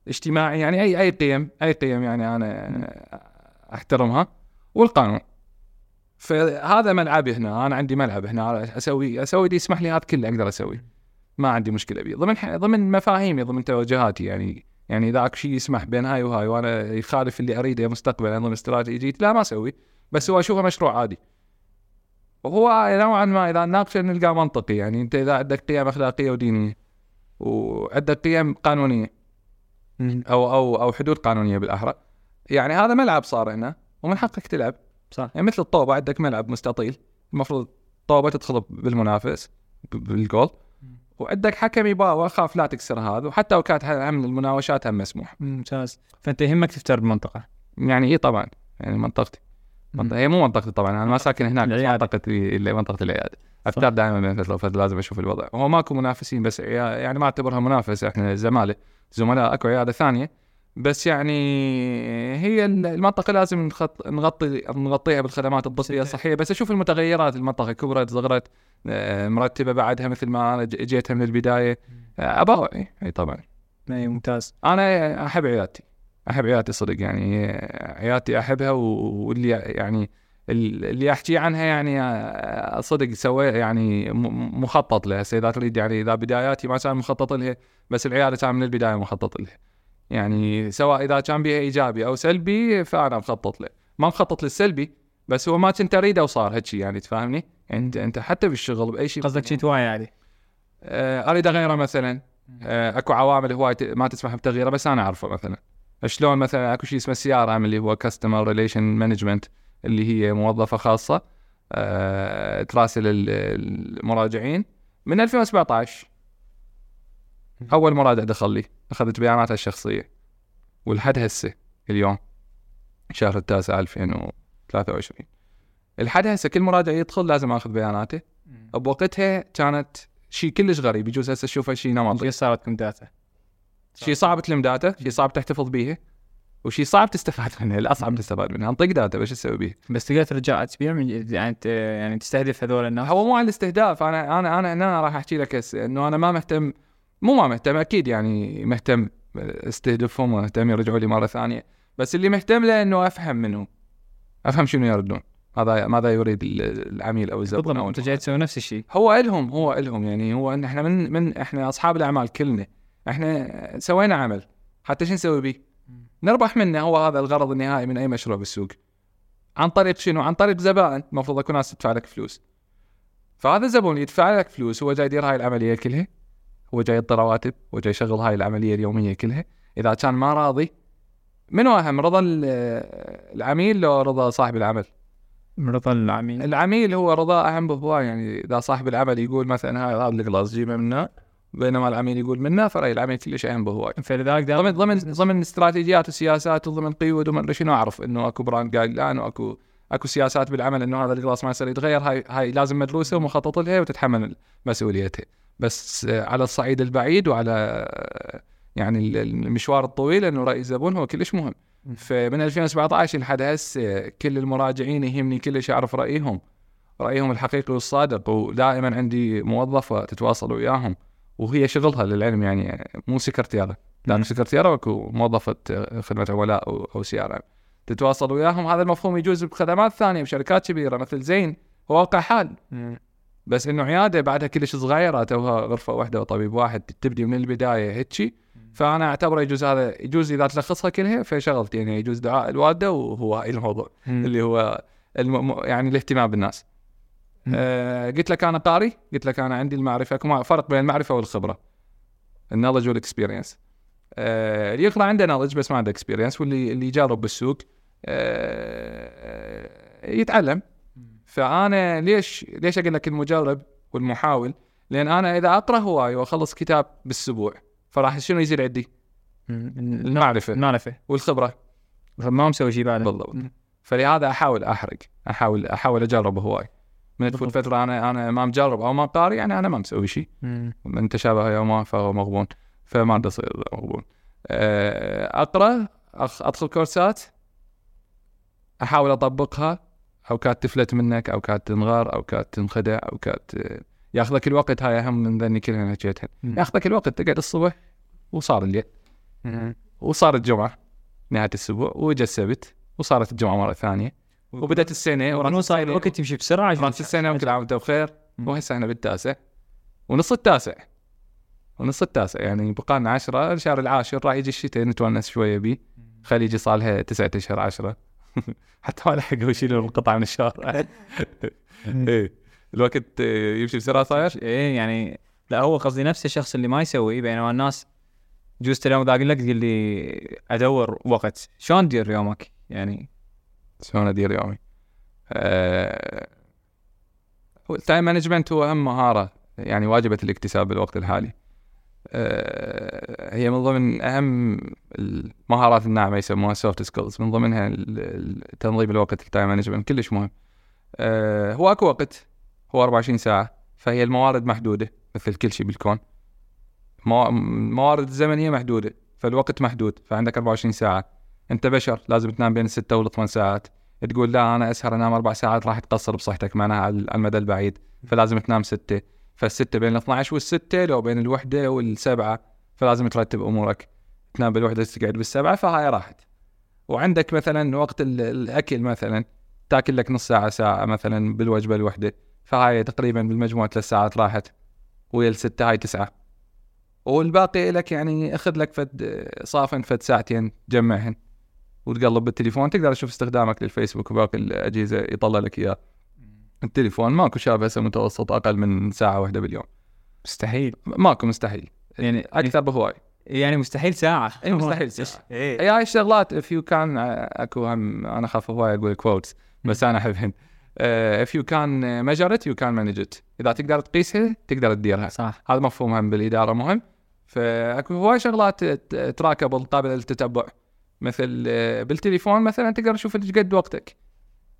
اجتماعي يعني أي أي قيم أي قيم يعني أنا أحترمها. والقانون. فهذا ملعبي هنا. أنا عندي ملعب هنا أسوي أسوي اللي يسمح لي هذا كله أقدر أسوي. ما عندي مشكلة بيه ضمن ح- ضمن مفاهيمي ضمن توجهاتي يعني. يعني إذا أكو شيء يسمح بين هاي وهاي وأنا يخالف اللي أريده مستقبلا ضمن استراتيجيتي لا ما أسوي. بس هو أشوفه مشروع عادي. وهو نوعا ما إذا نناقشه نلقاه منطقي يعني. أنت إذا عندك قيم أخلاقية ودينية وعندك قيم قانونية. أو أو أو حدود قانونية بالأحرى يعني هذا ملعب صار هنا ومن حقك تلعب. صح. يعني مثل الطوبة عندك ملعب مستطيل. المفروض طوبه تدخل بالمنافس بالجول. وعندك حكم يباوع خاف لا تكسر هذا وحتى لو كانت هم المناوشات هم مسموح. ممتاز. فأنت يهمك تفتر بالمنطقة يعني إي طبعا. يعني منطقتي. منطقة هي مو منطقتي طبعا. أنا ما ساكن هناك اللي منطقة العيادة. after دائما بين فتره وفتره لازم أشوف الوضع. هو ماكو منافسين بس يعني ما اعتبرها منافسه إحنا زماله زملاء أكو عيادة ثانية. بس يعني هي المنطقة لازم نخط... نغطي نغطيها بالخدمات الطبيه الصحية. بس أشوف المتغيرات المنطقة كبرت صغرت آه، مرتبة بعدها مثل ما أنا ج- جيتها من البداية. آه، اباوع اي إي طبعا. اي ممتاز. أنا أحب عيادتي. أحب عيادتي صدق يعني عيادتي أحبها و- واللي يعني ال- اللي أحكي عنها يعني آه، صدق سوي يعني مخطط لها. اذا تريد يعني إذا بداياتي ما كان مخطط لها بس العيادة كان من البداية مخطط لها. يعني سواء إذا كان بها ايجابي أو سلبي فأنا مخطط له. ما مخطط للسلبي بس هو ما كنت أريده وصار هيك يعني تفهمني؟ يعني انت أنت حتى بالشغل بأي شيء قصدك شيء عليه آه، أريد أغيره مثلا. آه، أكو عوامل هواي ما تسمح بتغييره بس أنا أعرفه مثلا. شلون مثلا أكو شيء اسمه CRM اللي هو customer relation management اللي هي موظفة خاصة آه، تراسل ال- المراجعين. من 2017 أول مراجع دخل لي. اخذت بياناتها الشخصية ولحد هسه اليوم شهر التاسع 2023 الحد هسه كل مراجع يدخل لازم آخذ بياناته. بوقتها كانت شيء كلش غريب يجوز هسه تشوفه شيء نمطي صارت لكم data؟ شيء صعب تلم data شيء صعب تحتفظ بيها وشيء صعب تستفاد منها الاصعب تستفاد منها أنطيك data بس تسوي بيها بس تقدر ترجع تبيع من يعني يعني تستهدف هذول الناس؟ هو مو على الاستهداف أنا أنا أنا هنا راح أحكي لك هسه إنه أنا ما مهتم مو ما مهتم أكيد يعني مهتم استهدفهم ومهتم يرجعوا لي مرة ثانية. بس اللي مهتم له إنه أفهم منهم أفهم شنو يردون ماذا ماذا يريد ال- العميل أو الزبون بالضبط أنت جاي تسوي نفس الشيء. هو إلهم هو إلهم يعني هو إن إحنا من من إحنا أصحاب الأعمال كلنا إحنا سوينا عمل حتى شو نسوي به؟ نربح منه هو هذا الغرض النهائي من أي مشروع بالسوق. عن طريق شنو؟ عن طريق زبائن المفروض اكو ناس تدفع لك فلوس. فهذا الزبون يدفع لك فلوس هو جاي يدير هاي العملية كلها. هو جاي يعطي رواتب هو جاي يشغل هاي العملية اليومية كلها. إذا كان ما راضي منو أهم؟ رضا ال- العميل لو رضا صاحب العمل؟ رضا العميل. العميل هو رضاه أهم بهواي يعني إذا صاحب العمل يقول مثلا هاي هذا القلاص جيبه منا بينما العميل يقول منا فرأي العميل كلش أهم بهواي فلذلك ضمن ضمن ضمن استراتيجيات وسياسات وضمن قيود وما أدري شنو أعرف إنه أكو brand guideline وأكو اكو سياسات بالعمل انه هذا ال glass ما يصير يتغير هاي هاي لازم مدروسة ومخطط لها وتتحمل مسؤوليتها. بس آه، على الصعيد البعيد وعلى آه، يعني ال- المشوار الطويل انه راي الزبون هو كلش مهم. فمن 2017 لحد هسه كل المراجعين يهمني كلش أعرف رأيهم. رأيهم الحقيقي والصادق ودائما عندي موظفة تتواصل وياهم وهي شغلها للعلم يعني مو سكرتيره لأن سكرتيره اكو موظفة خدمة عملاء أو CRM تتواصل وياهم. هذا المفهوم يجوز بخدمات ثانية بشركات كبيرة مثل زين هو واقع حال. بس إنه عياده بعدها كلش صغيره توها غرفة واحدة وطبيب واحد تبدي من البداية هيجي فأنا أعتبره يجوز هذا يجوز إذا تلخصها كلها فشغلتي يعني يجوز دعاء الوالدة وهو الموضوع اللي هو الم... يعني الاهتمام بالناس. مم. آه قلت لك أنا قاري قلت لك أنا عندي المعرفة. فرق بين المعرفة والخبرة. ال knowledge وال experience اللي يقرا عنده knowledge بس ما عنده experience واللي اللي يجرب بالسوق آه يتعلم. فأنا ليش ليش أقول لك المجرب والمحاول؟ لأن أنا إذا اقرا هواي وأخلص كتاب بالاسبوع فراح شنو يصير عندي؟ المعرفة. المعرفة. والخبرة. ما مسوي شيء بعد بالضبط. فلهذا أحاول أحرق. احاول أحاول أجرب هواي. من تفوت. فترة أنا أنا ما مجرب أو ما قاري يعني أنا ما مسوي شيء من تشابه يوما فهو مغبون. فما اصير مغبون آه، أقرأ أدخل كورسات. أحاول أطبقها. أو كانت تفلت منك أو كانت تنغار أو كانت تنخدع أو كانت آه، ياخذك الوقت. هاي أهم من ذني كلها حكيتها ياخذك الوقت. تقعد الصبح وصار الليل. وصار الجمعة. نهاية الأسبوع. واجا السبت. وصارت الجمعة مرة ثانية. وبدأت السنة. ورا وراس صار الوقت يمشي بسرعة. راس السنة. وكل عام وأنت بخير. وهسه إحنا بالتاسع. ونص التاسع. ونص التاسع يعني بقى لنا 10 الشهر العاشر راح يجي الشتاء نتونس شوية بيه خلي يجي صار لها تسعة أشهر 10 (laughs) حتى ما لحقوا يشيلوا (laughs) القطع من الشهر. (laughs) إيه. الوقت يمشي بسرعة صاير؟ إيه يعني لا هو قصدي نفس الشخص اللي ما يسوي بينما الناس جوز اليوم أقول لك تقول لي أدور وقت. شلون تدير يومك؟ يعني شلون أدير يومي؟ هو التايم مانجمنت هو أهم مهارة يعني واجبة الاكتساب بالوقت الحالي. آه، هي من ضمن أهم المهارات الناعمة يسموها soft skills من ضمنها تنظيم الوقت ال time management كلش مهم. آه، هو أكو وقت هو 24 ساعة فهي الموارد محدودة مثل كل شيء بالكون. موا- الموارد الزمنيه محدودة فالوقت محدود فعندك 24 ساعة. أنت بشر لازم تنام بين الستة والثمان ساعات. تقول لا أنا أسهر أنام أربع ساعات راح تقصر بصحتك معناها على المدى البعيد فلازم تنام ستة. فالستة بين ال 12 والستة لو بين الوحدة والسبعة فلازم ترتب أمورك. تنام بالوحدة تقعد بالسبعة فهاي راحت. وعندك مثلا وقت ال- الأكل مثلا تاكل لك نص ساعة ساعة مثلا بالوجبة الوحدة. فهاي تقريبا بالمجموع ثلاث ساعات راحت. ويا الستة هاي تسعة. والباقي لك يعني أخذ لك فد صافن فد ساعتين جمعهن. وتقلب بالتليفون تقدر تشوف استخدامك للفيسبوك وباقي الأجهزة يطلع لك إياه. التليفون ماكو شاب هسه متوسط أقل من ساعة واحدة باليوم. مستحيل. ماكو مستحيل. يعني أكثر بهواي. يعني مستحيل ساعة. إي مستحيل ساعة. إيه. إي هاي الشغلات if you can آه، أكو هم أنا اخاف هواي أقول quotes بس أنا أحبهن. can measure it you can manage it. إذا تقدر تقيسها تقدر تديرها. صح. هذا مفهوم هم بالإدارة مهم. فأكو هواي شغلات trackable قابله للتتبع. مثل آه، بالتليفون مثلا تقدر تشوف إيش قد وقتك.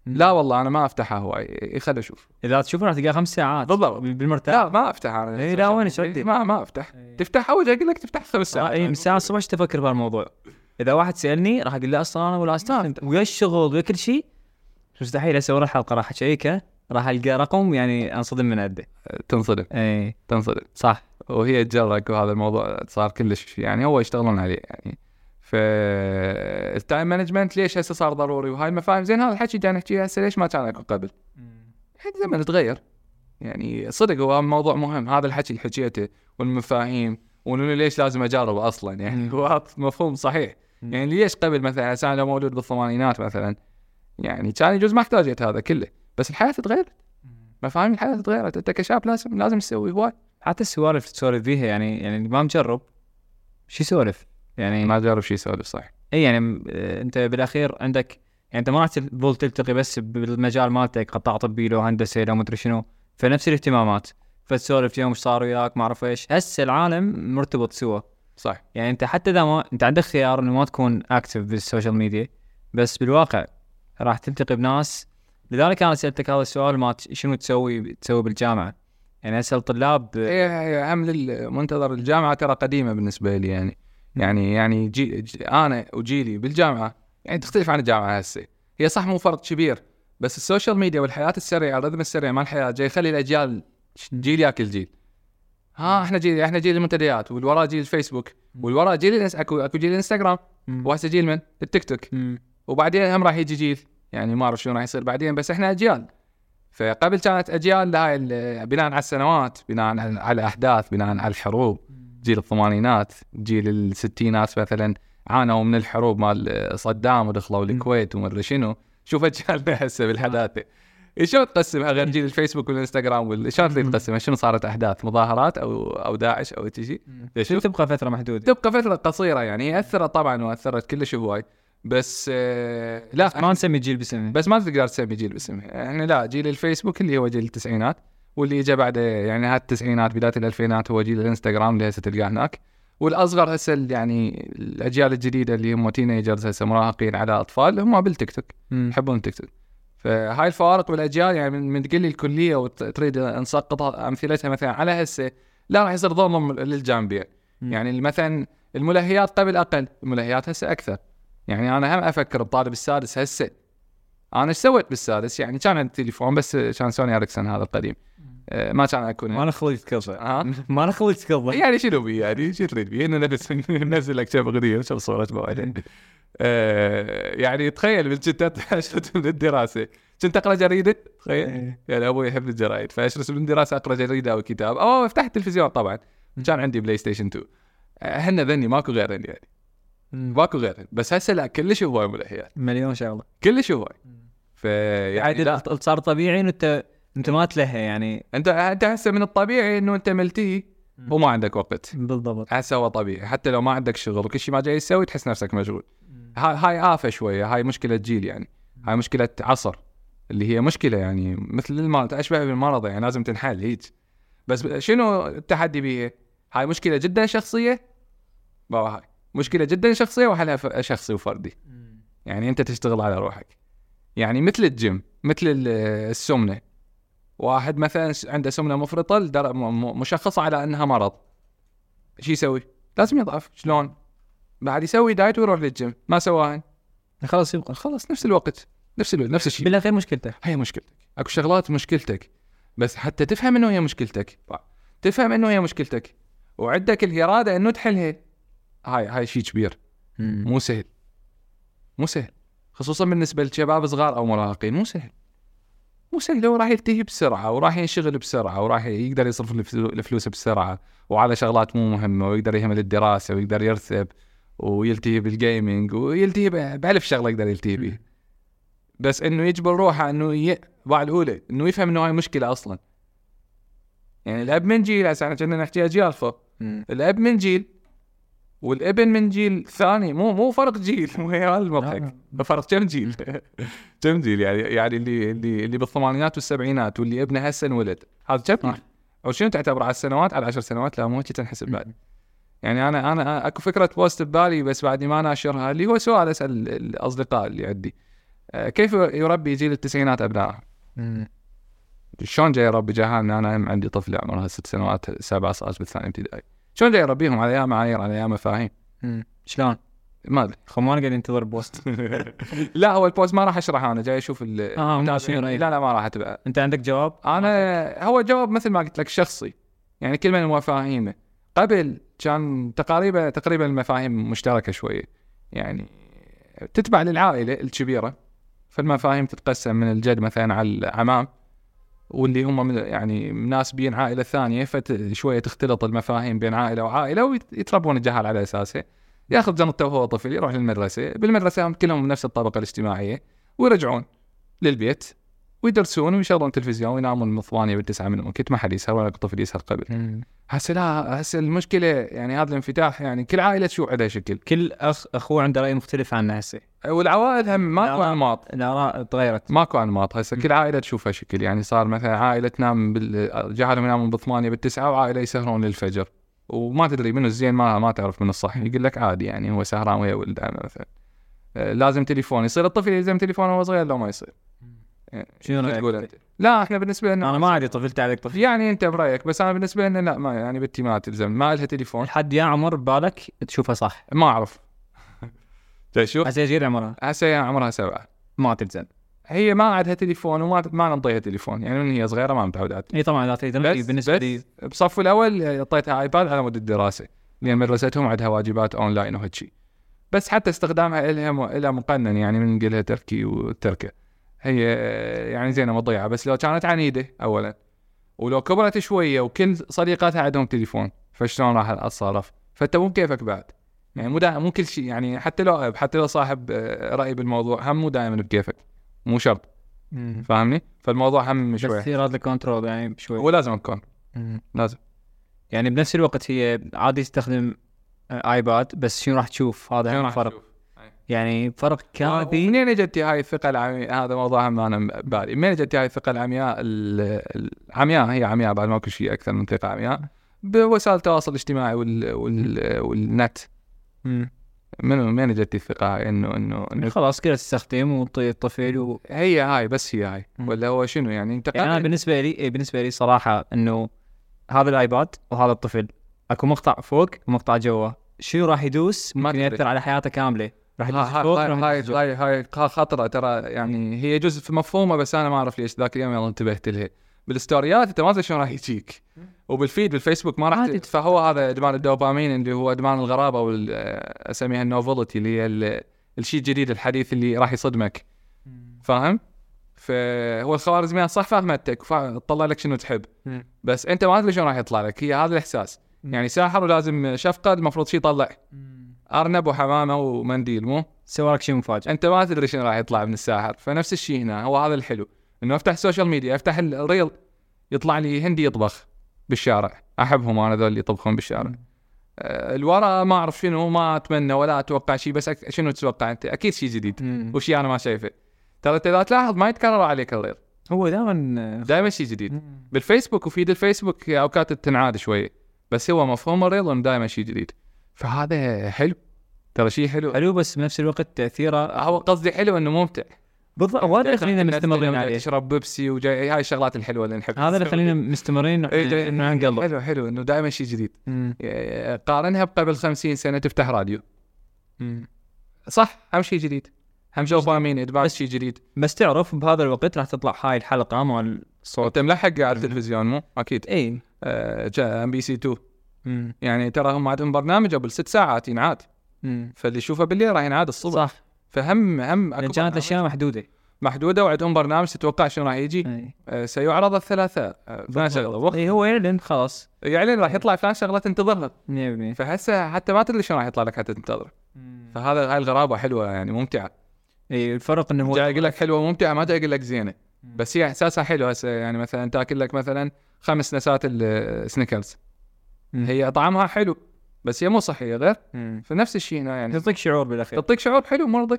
لا والله أنا ما أفتحها هواي. خل أشوف. إذا تشوفه راح تلقاه خمس ساعات. بالضبط. بالمرتاح. لا ما افتح أنا. إيه، لا، وين سعودي؟ ما ما أفتح. تفتح أول أقول لك تفتح خمس آه، ساعات اي من الساعة الصبح إيش تفكر بهالموضوع. إذا واحد سألني راح أقول له أصلا أنا ولا استخدم ويا الشغل ويا كل شيء. مستحيل ورا الحلقة راح أشيكه. راح ألقى رقم يعني أنصدم من عنده تنصدم. اي تنصدم. صح. وهي تجرك وهذا الموضوع صار كلش يعني هو يشتغلون عليه يعني. ف ال time management ليش هسه صار ضروري؟ وهاي المفاهيم زين هذا الحكي جاي نحكيه هسه ليش ما كان اكو قبل؟ الحين زمن تغير. يعني صدق هو موضوع مهم. هذا الحكي اللي حكيته والمفاهيم وانه ليش لازم اجرب أصلا. يعني هو مفهوم صحيح. يعني ليش قبل مثلا أنا لو مولود بالثمانينات مثلا؟ يعني كان يجوز ما احتاجت هذا كله. بس الحياة تغيرت. مفاهيم الحياة تغيرت. أنت كشاب لازم لازم تسوي هواي. حتى السوالف اللي تسولف فيها يعني يعني ما مجرب. شو يسولف؟ يعني ما جرب شيء يسولف صح إي يعني أنت بالأخير عندك يعني أنت ما راح تظل تلتقي بس بالمجال مالتك قطاع طبي لو هندسة لو مدري شنو فنفس الاهتمامات. فتسولف اليوم إيش صار وياك ما أعرف إيش هسه العالم مرتبط سوا. صح يعني أنت حتى إذا ما أنت عندك خيار إنه ما تكون active بال social media بس بالواقع راح تلتقي بناس. لذلك أنا سألتك هذا السؤال ما شنو تسوي تسوي بالجامعة؟ يعني هسه الطلاب هي هي هم منتظر الجامعة ترى قديمة بالنسبة لي يعني. يعني يعني جي جي أنا وجيلي بالجامعة يعني تختلف عن الجامعة هسه. هي صح مو فرق كبير بس ال social media والحياة السريعة ال rhythm السريع مال الحياة جاي يخلي الأجيال جيل ياكل جيل. ها إحنا جيل إحنا جيل المنتديات والوراء جيل الفيسبوك والوراء جيل أكو أكو جيل الإنستغرام وهسه جيل من؟ التيك توك. وبعدين هم راح يجي جيل يعني ما أعرف شنو راح يصير بعدين بس إحنا أجيال. فقبل كانت أجيال هاي بناء على السنوات بناء على- على احداث بناء على الحروب. جيل الثمانينات جيل الستينات مثلا عانوا من الحروب مال صدام ودخلوا الكويت ومدري شنو. شوف اجيالنا هسه بالحداثه شلون تقسمها غير جيل الفيسبوك والإنستغرام وال- شلون تقسمها شنو صارت أحداث؟ مظاهرات أو أو داعش أو شيء؟ تبقى فترة محدودة. تبقى فترة قصيرة يعني. هي أثرت طبعا وأثرت كلش هواي بس آه، لا ما نسمي جيل باسمه. بس ما تقدر تسمي جيل باسمه. إحنا لا جيل الفيسبوك اللي هو جيل التسعينات. واللي اجى بعده يعني هات التسعينات بداية الألفينات هو جيل الإنستغرام اللي هسه تلقاه هناك. والأصغر هسه يعني الأجيال الجديدة اللي هم teenagers هسه مراهقين على أطفال هم بالتيك توك. يحبون التيك توك. فهاي الفوارق بالاجيال يعني من, تقول لي الكلية وتريد نسقط أمثلتها مثلا على هسه لا راح يصير ظلم للجانبين. يعني مثلا الملهيات قبل أقل الملهيات هسه أكثر. يعني أنا هم أفكر بطالب السادس هسه أنا إيش سويت بالسادس يعني كان عندي تليفون بس كان سوني أريكسون هذا القديم. آه، ما كان اكون ما نخليك (laughs) ها؟ ما نخليك تكذب يعني شنو بي؟ يعني شو تريد بي؟ إنه نفس (laughs) ننزل لك كم اغنيه شوف صورة موعد آه، يعني تخيل من كنت اشرت من الدراسة. كنت أقرأ جريدة؟ تخيل. إيه. يعني أبوي يحب الجرايد. فأشرس من الدراسة أقرأ جريدة أو كتاب. أو أفتح التلفزيون طبعا. كان عندي بلاي ستيشن 2 آه، هن ذني ماكو غيرهن يعني. ماكو غيرهن بس هسه لا كلش هواي ملهيات مليون شغلة. كلش هواي. فيعني لا صار طبيعي إنه انت أنت ما تلهي يعني. انت أنت هسه من الطبيعي إنه أنت ملتهي وما عندك وقت. بالضبط. هسه هو طبيعي. حتى لو ما عندك شغل وكل شيء ما جاي تسوي تحس نفسك مشغول. هاي هاي آفة شوية. هاي مشكلة جيل يعني. هاي مشكلة عصر. اللي هي مشكلة يعني مثل المرض أشبه بالمرض يعني لازم تنحل هيك بس شنو التحدي بيها؟ هاي مشكلة جدا شخصية؟ بابا هاي. مشكلة جدا شخصية وحلها شخصي وفردي. يعني أنت تشتغل على روحك. يعني مثل الجيم مثل ال- السمنة. واحد مثلا عنده سمنة مفرطة لدر- م- م- مشخصة على أنها مرض. شو يسوي؟ لازم يضعف. شلون؟ بعد يسوي دايت ويروح للجيم. ما سواهن خلاص يبقى. خلاص نفس الوقت. نفس الوقت نفس الشيء بالاخير مشكلته هي مشكلتك. اكو شغلات مشكلتك. بس حتى تفهم إنه هي مشكلتك. تفهم إنه هي مشكلتك. وعندك الاراده إنه تحلها. هاي هاي شيء كبير. مو سهل. مو سهل. خصوصا بالنسبة لشباب صغار أو مراهقين مو سهل. مو سهل. هو راح يلتهي بسرعة وراح ينشغل بسرعة وراح يقدر يصرف الفلو- الفلوس بسرعة وعلى شغلات مو مهمة ويقدر يهمل الدراسة ويقدر يرثب ويلتهي بالجيمنج ويلتهي بألف شغلة يقدر يلتهي بيها بس إنه يجبر روحه إنه ي... باع الأولى إنه يفهم إنه هاي مشكلة أصلا. يعني الاب من جيل هسه إحنا كنا نحكي أجيال فوق. الاب من جيل والابن من جيل ثاني مو مو فرق جيل هي هذا المضحك فرق كم جيل؟ (laughs) كم جيل يعني يعني اللي اللي اللي بالثمانينات والسبعينات واللي ابنه هسه انولد هذا كم جيل؟ أو شنو تعتبر على السنوات؟ على عشر سنوات؟ لا مو هيك تنحسب بعد. يعني أنا أنا أكو فكرة post ببالي بس بعدني ما ناشرها اللي هو سؤال أسأل الأصدقاء اللي عندي. آه، كيف يربي جيل التسعينات أبنائه؟ شلون جاي يربي؟ جهالنا أنا عندي طفله عمرها ست سنوات سبعه صارت بالثاني ابتدائي. شلون جاي يربيهم على أيام معايير على أيام مفاهيم. شلون؟ ما أدري. خمان قاعد ينتظر boost. (laughs) (laughs) لا هو البوست ما راح اشرح أنا جاي أشوف ال آه،. لا لا ما راح أتبع. أنت عندك جواب؟ أنا هو جواب مثل ما قلت لك شخصي. يعني كل من مفاهيمه قبل كان تقريبا تقريبا المفاهيم مشتركة شوية. يعني تتبع للعائلة الكبيرة فالمفاهيم تتقسم من الجد مثلا على العمام. واللي هم من يعني ناس بين عائلة ثانية فشويه تختلط المفاهيم بين عائلة وعائلة ويتربون الجهال على أساسه. ياخذ جنطته وهو طفل يروح للمدرسة. بالمدرسة هم كلهم من نفس الطبقه الاجتماعية ويرجعون للبيت. ويدرسون ويشغلون تلفزيون وينامون من الثمانية بالتسعة منهم. كنت ما حد يسهر ولا طفل يسهر قبل. هسه لا هسه المشكلة يعني هذا الانفتاح يعني كل عائلة تشوف عندها شكل. كل اخ أخوه عنده رأي مختلف عنه هسه. والعوائل هم ماكو. أنماط. الاراء تغيرت. ماكو أنماط. هسه كل عائلة تشوفها شكل. يعني صار مثلا عائلة تنام بال... جعلهم ينامون بالثمانية بالتسعة وعائلة يسهرون للفجر. وما تدري منو الزين ما ما تعرف من الصح. يقول لك عادي يعني هو سهران ويا ولده مثلا. آه، لازم تليفون. يصير الطفل يلزم تليفون وهو صغير لو ما يصير. شنو شو رأيك؟ تقول؟ أنت؟ لا إحنا بالنسبة لنا أنا ما عندي طفلت عليك طفل. يعني أنت برأيك بس أنا بالنسبة لنا لا ما يعني بنتي ما تلزم ما لها تليفون. لحد يا عمر ببالك تشوفها صح. ما أعرف. (laughs) جاي شوف. هسه يصير عمرها. هسه عمرها سبعة. ما تلزم. هي ما عندها تليفون وما ما نعطيها تليفون يعني من هي صغيرة ما متعودات إي طبعا تريد بس بالنسبة لي. بصف الأول اعطيتها iPad على مود الدراسة لأن مدرستهم عندها واجبات اونلاين وهيك شيء بس حتى استخدامها لها م... لها مقنن يعني من نقول لها اتركيه وتتركه. هي يعني زينة مضيعه بس لو كانت عنيدة اولا. ولو كبرت شوية وكل صديقاتها عندهم تليفون فشلون راح أتصرف؟ فأنت مو بكيفك بعد. يعني مو. مو كل شيء يعني حتى لو حتى لو صاحب آه، رأي بالموضوع هم مو دائما بكيفك. مو شرط. فاهمني؟ فالموضوع هم بس شوي. يصير هذا ال control يعني بشوي. ولازم تكون لازم. يعني بنفس الوقت هي عادي تستخدم آه، iPad بس شنو راح تشوف؟ هذا شنو يعني فرق كافي. منين اجتي هاي الثقة العمياء هذا موضوع هم أنا ببالي منين اجتي هاي الثقة العمياء؟ ال- العمياء هي عمياء بعد ماكو شيء أكثر من ثقة عمياء. بوسائل التواصل الاجتماعي وال... وال... والنت. مم. منو منين اجتي الثقة هاي؟ إنه إنه إنه خلاص كذا تستخدم وتعطي الطفل و... هي هاي بس هي هاي. مم. ولا هو شنو يعني؟ انت يعني أنا بالنسبة لي إيه بالنسبة لي صراحة إنه هذا ال iPad وهذا الطفل أكو مقطع فوق ومقطع جوا. شنو راح يدوس؟ ما ممكن. يأثر على حياته كاملة. راح هاي هاي. هاي هاي هاي خطره ترى يعني هي جزء في مفهومه بس أنا ما أعرف ليش ذاك اليوم يلا انتبهت لها بالستوريات أنت ما تدري شلون راح يجيك وبالفيد بالفيسبوك ما راح. ت- فهو هذا أدمان الدوبامين اللي هو أدمان الغرابة آه، أسميها النوفلتي اللي هي ال- الشيء الجديد الحديث اللي راح يصدمك فاهم؟ فهو الخوارزميات صح فهمتك فا- تطلع لك شنو تحب. بس أنت ما تدري شلون راح يطلع لك هي هذا الإحساس. يعني ساحر ولازم شفقة المفروض شيء يطلع أرنب وحمامة ومنديل مو؟ سوى لك شيء مفاجئ. أنت ما تدري شنو راح يطلع من الساحر فنفس الشيء هنا هو هذا الحلو إنه أفتح ال social media أفتح ال reel يطلع لي هندي يطبخ بالشارع. أحبهم أنا ذول اللي يطبخون بالشارع. آه، الورا ما أعرف شنو ما أتمنى ولا أتوقع شيء بس أك... شنو تتوقع أنت؟ أكيد شيء جديد. مم. وشيء أنا ما شايفه. ترى انت إذا تلاحظ ما يتكرر عليك ال reel. هو دائما دائما شيء جديد. بالفيسبوك و feed الفيسبوك أوقات تنعاد شوية بس هو مفهوم ال reel إنه دائما شيء جديد. فهذا حلو. ترى شيء حلو. حلو بس بنفس الوقت تأثيره هو قصدي حلو إنه ممتع. بالضبط وهذا اللي يخلينا الناس مستمرين عليه. تشرب بيبسي وجاي هاي الشغلات الحلوة اللي نحب. هذا اللي يخلينا مستمرين إيه، جاي- إنه نقلب. حلو حلو إنه دائما شيء جديد. إيه، قارنها بقبل 50 سنة تفتح راديو. مم. صح هم شيء جديد. هم دوبامين ادمان شيء جديد. بس تعرف بهذا الوقت راح تطلع هاي الحلقة مال الصوت أنت ملحق على التلفزيون مو؟ أكيد. MBC 2 مم. يعني ترى هم عندهم برنامج قبل ست ساعات ينعاد. فاللي يشوفه بالليل راح ينعاد الصبح. صح. فهم هم لأن كانت برنامج. اشياء محدودة. محدودة وعندهم برنامج تتوقع شنو راح يجي؟ أي. آه، سيعرض الثلاثاء. آه، فلان شغلة. وقت أي هو يعلن خلاص. يعلن راح يطلع فلان شغلة تنتظرها 100% فهسه حتى ما تدري شلون راح يطلع لك حتى تنتظر فهذا هاي الغرابة حلوة يعني ممتعة. أي الفرق إنه هو جاي أقول لك حلوة وممتعة ما جاي أقول لك زينة. بس هي إحساسها حلو هسه. يعني مثلا تأكل لك مثلا خمس نسات السنيكرز مم. هي طعمها حلو بس هي مو صحية غير. فنفس الشيء هنا يعني. تعطيك شعور بالأخير. تعطيك شعور حلو مرضي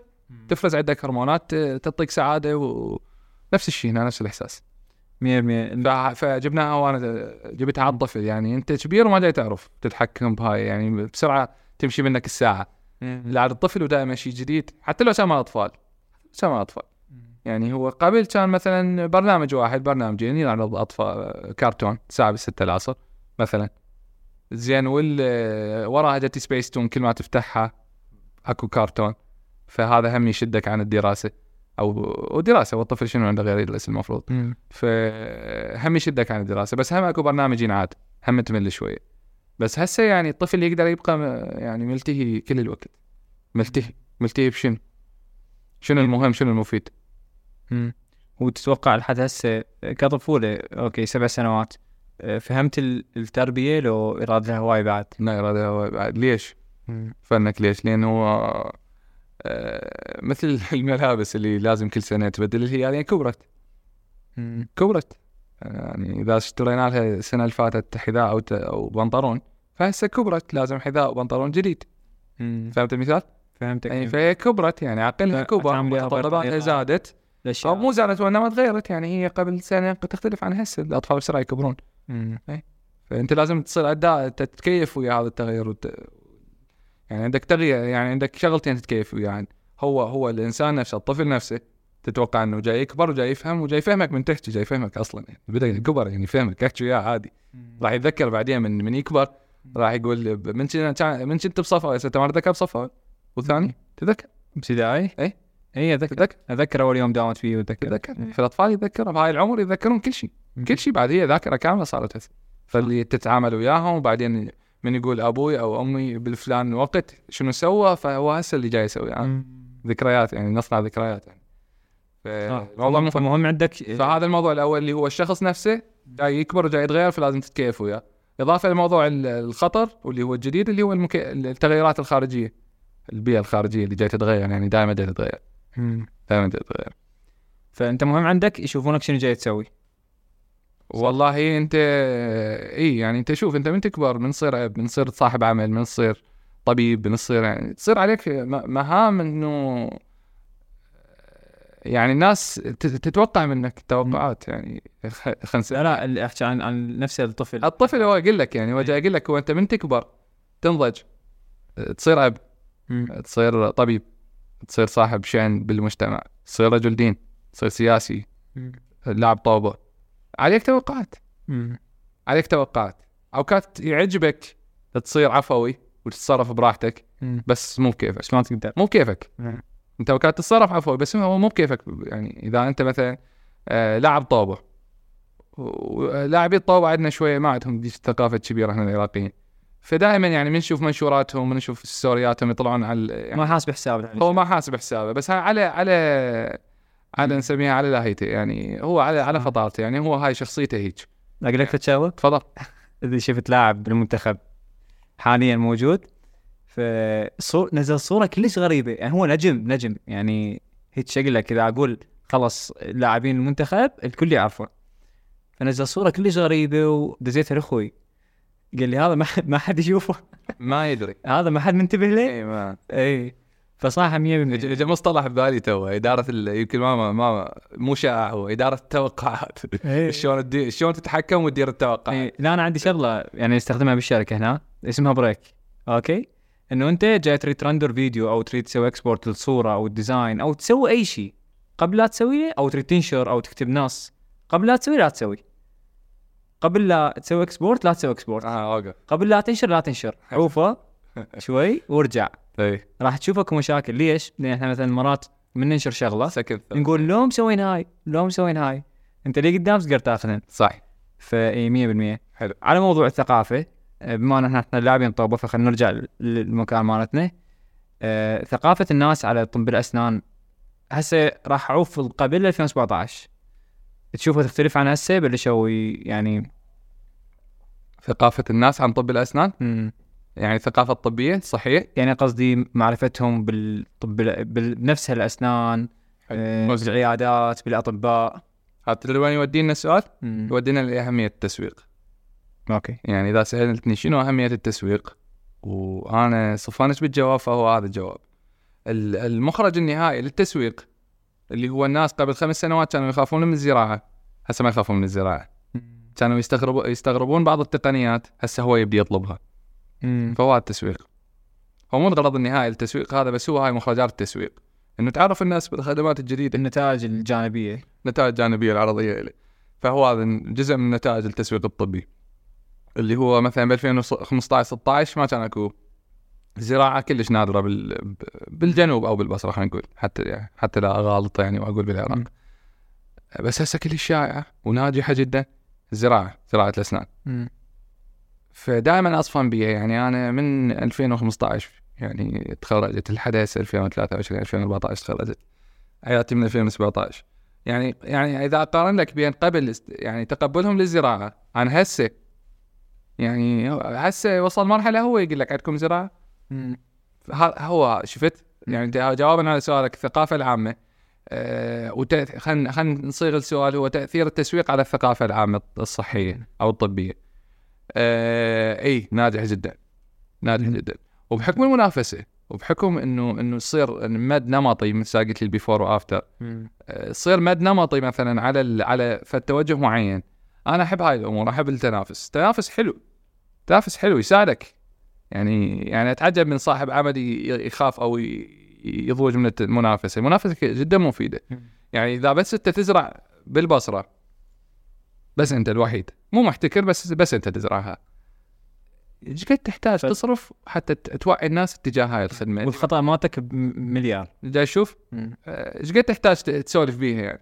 تفرز عندك هرمونات تعطيك سعادة ونفس الشيء هنا نفس الإحساس. 100% ف- فجبناها وأنا جبتها على الطفل يعني. أنت كبير وما تعرف تتحكم بهاي يعني بسرعة تمشي منك الساعة. لا على الطفل ودائما شيء جديد حتى لو سامع اطفال سامع اطفال يعني هو قبل كان مثلا برنامج واحد برنامجين يعرض أطفال كرتون الساعة بالستة العصر مثلا. زين وال وراها جتي سبيستون كل ما تفتحها اكو كرتون فهذا هم يشدك عن الدراسة أو ودراسه والطفل شنو عنده غير يدرس المفروض. فهم يشدك عن الدراسة بس هم اكو برنامج ينعاد هم تمل شوية بس هسه يعني الطفل يقدر يبقى يعني ملتهي كل الوقت ملتهي ملتهي بشنو؟ شنو المهم شنو المفيد؟ مم. وتتوقع لحد هسه كطفولة okay سبع سنوات فهمت ال- التربية لو يراد لها هواي بعد؟ لا إرادة هو بعد. ليش؟ فنك ليش؟ لأنه هو آه، مثل الملابس اللي لازم كل سنة تبدل هي يعني كبرت. كبرت. يعني إذا اشترينا لها السنة اللي فاتت حذاء أو ت- أو بنطلون فهسه كبرت. لازم حذاء وبنطلون جديد. فهمت المثال؟ فهمتك. يعني فهي كبرت. يعني عقلها كبر متطلباتها زادت. الاشياء مو زادت وإنما تغيرت. يعني هي قبل سنة تختلف عن هسه. الأطفال بسرعة يكبرون؟ مم. فأنت لازم تصير اداء تتكيف ويا هذا التغير وت... يعني عندك تغيير يعني عندك شغلتين تتكيف وياهن. هو هو الإنسان نفسه الطفل نفسه تتوقع إنه جاي يكبر وجاي يفهم وجاي يفهمك من تحكي جاي يفهمك أصلا. يعني بدأ كبر يعني يفهمك احكي وياه عادي. راح يتذكر بعدين من من يكبر راح يقول من كان- من كنت بصف انت ما تذكر بصف أول؟ والثاني تذكر؟ ابتدائي؟ إيه. اي اتذكر تذكر. اتذكر أول يوم داومت فيه وأتذكر. تذكر. فالاطفال يتذكرون بهاي العمر يتذكرون كل شيء. كل شيء بعد هي ذاكرة كاملة صارت هسه فاللي تتعامل وياهم وبعدين من يقول أبوي أو أمي بالفلان وقت شنو سوى فهو هسه اللي جاي يسوي يعني. ذكريات يعني نصنع ذكريات يعني. آه. فالموضوع مهم فمهم عندك فهذا الموضوع الأول اللي هو الشخص نفسه جاي يكبر وجاي يتغير فلازم تتكيف وياه. إضافة لموضوع ال- الخطر واللي هو الجديد اللي هو المك... التغيرات الخارجية. البيئة الخارجية اللي جاي تتغير يعني دائما جاي تتغير. دائما تتغير. فأنت مهم عندك يشوفونك شنو جاي تسوي. والله انت اي يعني انت شوف انت من تكبر من تصير اب من تصير صاحب عمل من تصير طبيب من تصير يعني تصير عليك مهام انه يعني الناس تتوقع منك توقعات يعني. خ- خلنا لا لا اللي أحكي عن عن نفس الطفل. الطفل هو يقول لك يعني هو جاي يقول لك هو أنت من تكبر تنضج تصير أب. تصير طبيب تصير صاحب شأن بالمجتمع تصير رجل دين تصير سياسي. لاعب طوبه عليك توقعات. مم. عليك توقعات. أوقات يعجبك تصير عفوي وتتصرف براحتك مم. بس مو بكيفك. بس ما تقدر؟ مو بكيفك. أنت أوقات تتصرف عفوي بس هو مو بكيفك. يعني إذا أنت مثلا آه لاعب طوبة. ولاعبي الطوبه عندنا شوية ما عندهم دي الثقافه الكبيره إحنا العراقيين. فدائما يعني من نشوف منشوراتهم من نشوف ستورياتهم يطلعون على يعني ما حاسب حساب هو ما حاسب حسابه بس على على على نسميها على لاهيته يعني هو على على فطارته يعني هو هاي شخصيته هيك. أقول لك تتشاور تفضل. (laughs) إذا شفت لاعب بالمنتخب حاليا موجود فصور نزل صورة كلش غريبة يعني هو نجم نجم يعني هيك شكله كذا أقول خلص لاعبين المنتخب الكل يعرفه فنزل صورة كلش غريبة ودزيتها لاخوي قال لي هذا ما حد ما حد يشوفه. (laughs) ما يدري. هذا ما حد منتبه له اي ما. اي فصراحه 100% ج- ج- مصطلح ببالي تو إدارة. يمكن ما ما مو شائع هو. إدارة التوقعات. إيه. (laughs) شلون. شلون تتحكم وتدير التوقعات. إيه، لا أنا عندي شغلة يعني أستخدمها بالشركة هنا اسمها break okay؟ إنه أنت جاي تريد تـ render فيديو أو تريد تسوي export للصورة أو ال design أو تسوي أي شيء. قبل لا تسويه أو تريد تنشر أو تكتب نص. قبل لا تسوي لا تسوي. قبل لا تسوي export لا تسوي export آه okay. قبل لا تنشر لا تنشر. عوفة. (laughs) شوي. وارجع. اي راح تشوف اكو مشاكل. ليش؟ لأن إحنا مثلا مرات من ننشر شغلة سكن نقول لو مسوين هاي لو مسوين هاي. أنت ليه قدام تقدر تاخذن صح فاي 100% حلو. على موضوع الثقافة آه، بما إن إحنا لاعبين طوبة فخلينا نرجع لل- للمكان مالتنا. آه، ثقافة الناس على طب الأسنان هسه راح أعوف قبل 2017 تشوفها تختلف عن هسه بلشوا يعني ثقافة الناس عن طب الأسنان؟ مم. يعني الثقافه الطبية صحيح. يعني قصدي معرفتهم بالطب ال- بال- بنفس الأسنان آه، بالعيادات بالأطباء. هذا تدري وين يودينا السؤال؟ يودينا لأهمية التسويق. أوكي. يعني إذا سألتني شنو أهمية التسويق؟ وأنا صفنت بالجواب؟ فهو هذا الجواب. ال- المخرج النهائي للتسويق اللي هو الناس قبل خمس سنوات كانوا يخافون من الزراعة. هسه ما يخافون من الزراعة. كانوا يستغربوا يستغربون بعض التقنيات هسه هو يبدي يطلبها. فهو هذا التسويق. هو مو الغرض النهائي للتسويق هذا بس هو هاي مخرجات التسويق. إنه تعرف الناس بالخدمات الجديدة. النتائج الجانبية. النتائج الجانبيه العرضية له فهو هذا جزء من نتائج التسويق الطبي. اللي هو مثلا ب 2015 16 ما كان أكو زراعة كلش نادرة بال... بالجنوب أو بالبصرة خلينا نقول. حتى يعني حتى لا اغالط يعني وأقول بالعراق. بس هسه كلش شائعه وناجحة جدا الزراعة زراعة الأسنان. فدائما اصفن بيها يعني أنا من 2015 يعني تخرجت الحدث 2023 2014 تخرجت. حياتي من 2017 يعني يعني إذا اقارن لك بين قبل يعني تقبلهم للزراعة عن هسه يعني هسه وصل مرحلة هو يقول لك عندكم زراعة؟ هو شفت؟ يعني جوابا على سؤالك الثقافة العامة. أه وت... خلينا خلينا نصيغ السؤال هو تأثير التسويق على الثقافة العامة الصحية أو الطبية. اي ناجح جدا. ناجح جدا. وبحكم المنافسة وبحكم إنه إنه يصير مد نمطي مثل قلت لي البيفور وافتر يصير مد نمطي مثلا على. على فد توجه معين. أنا أحب هاي الأمور أحب التنافس. التنافس حلو. تنافس حلو يساعدك. يعني يعني أتعجب من صاحب عمل يخاف أو يضوج من المنافسه المنافسه جدا مفيدة. يعني إذا بس أنت تزرع بالبصرة بس انت الوحيد. مو محتكر بس بس انت تزرعها. إيش قد تحتاج؟ ف- تصرف حتى توعي الناس اتجاه هاي الخدمة. والخطأ مالتك بمليار جاي شوف؟ آه، إيش قد تحتاج تسولف بيها يعني؟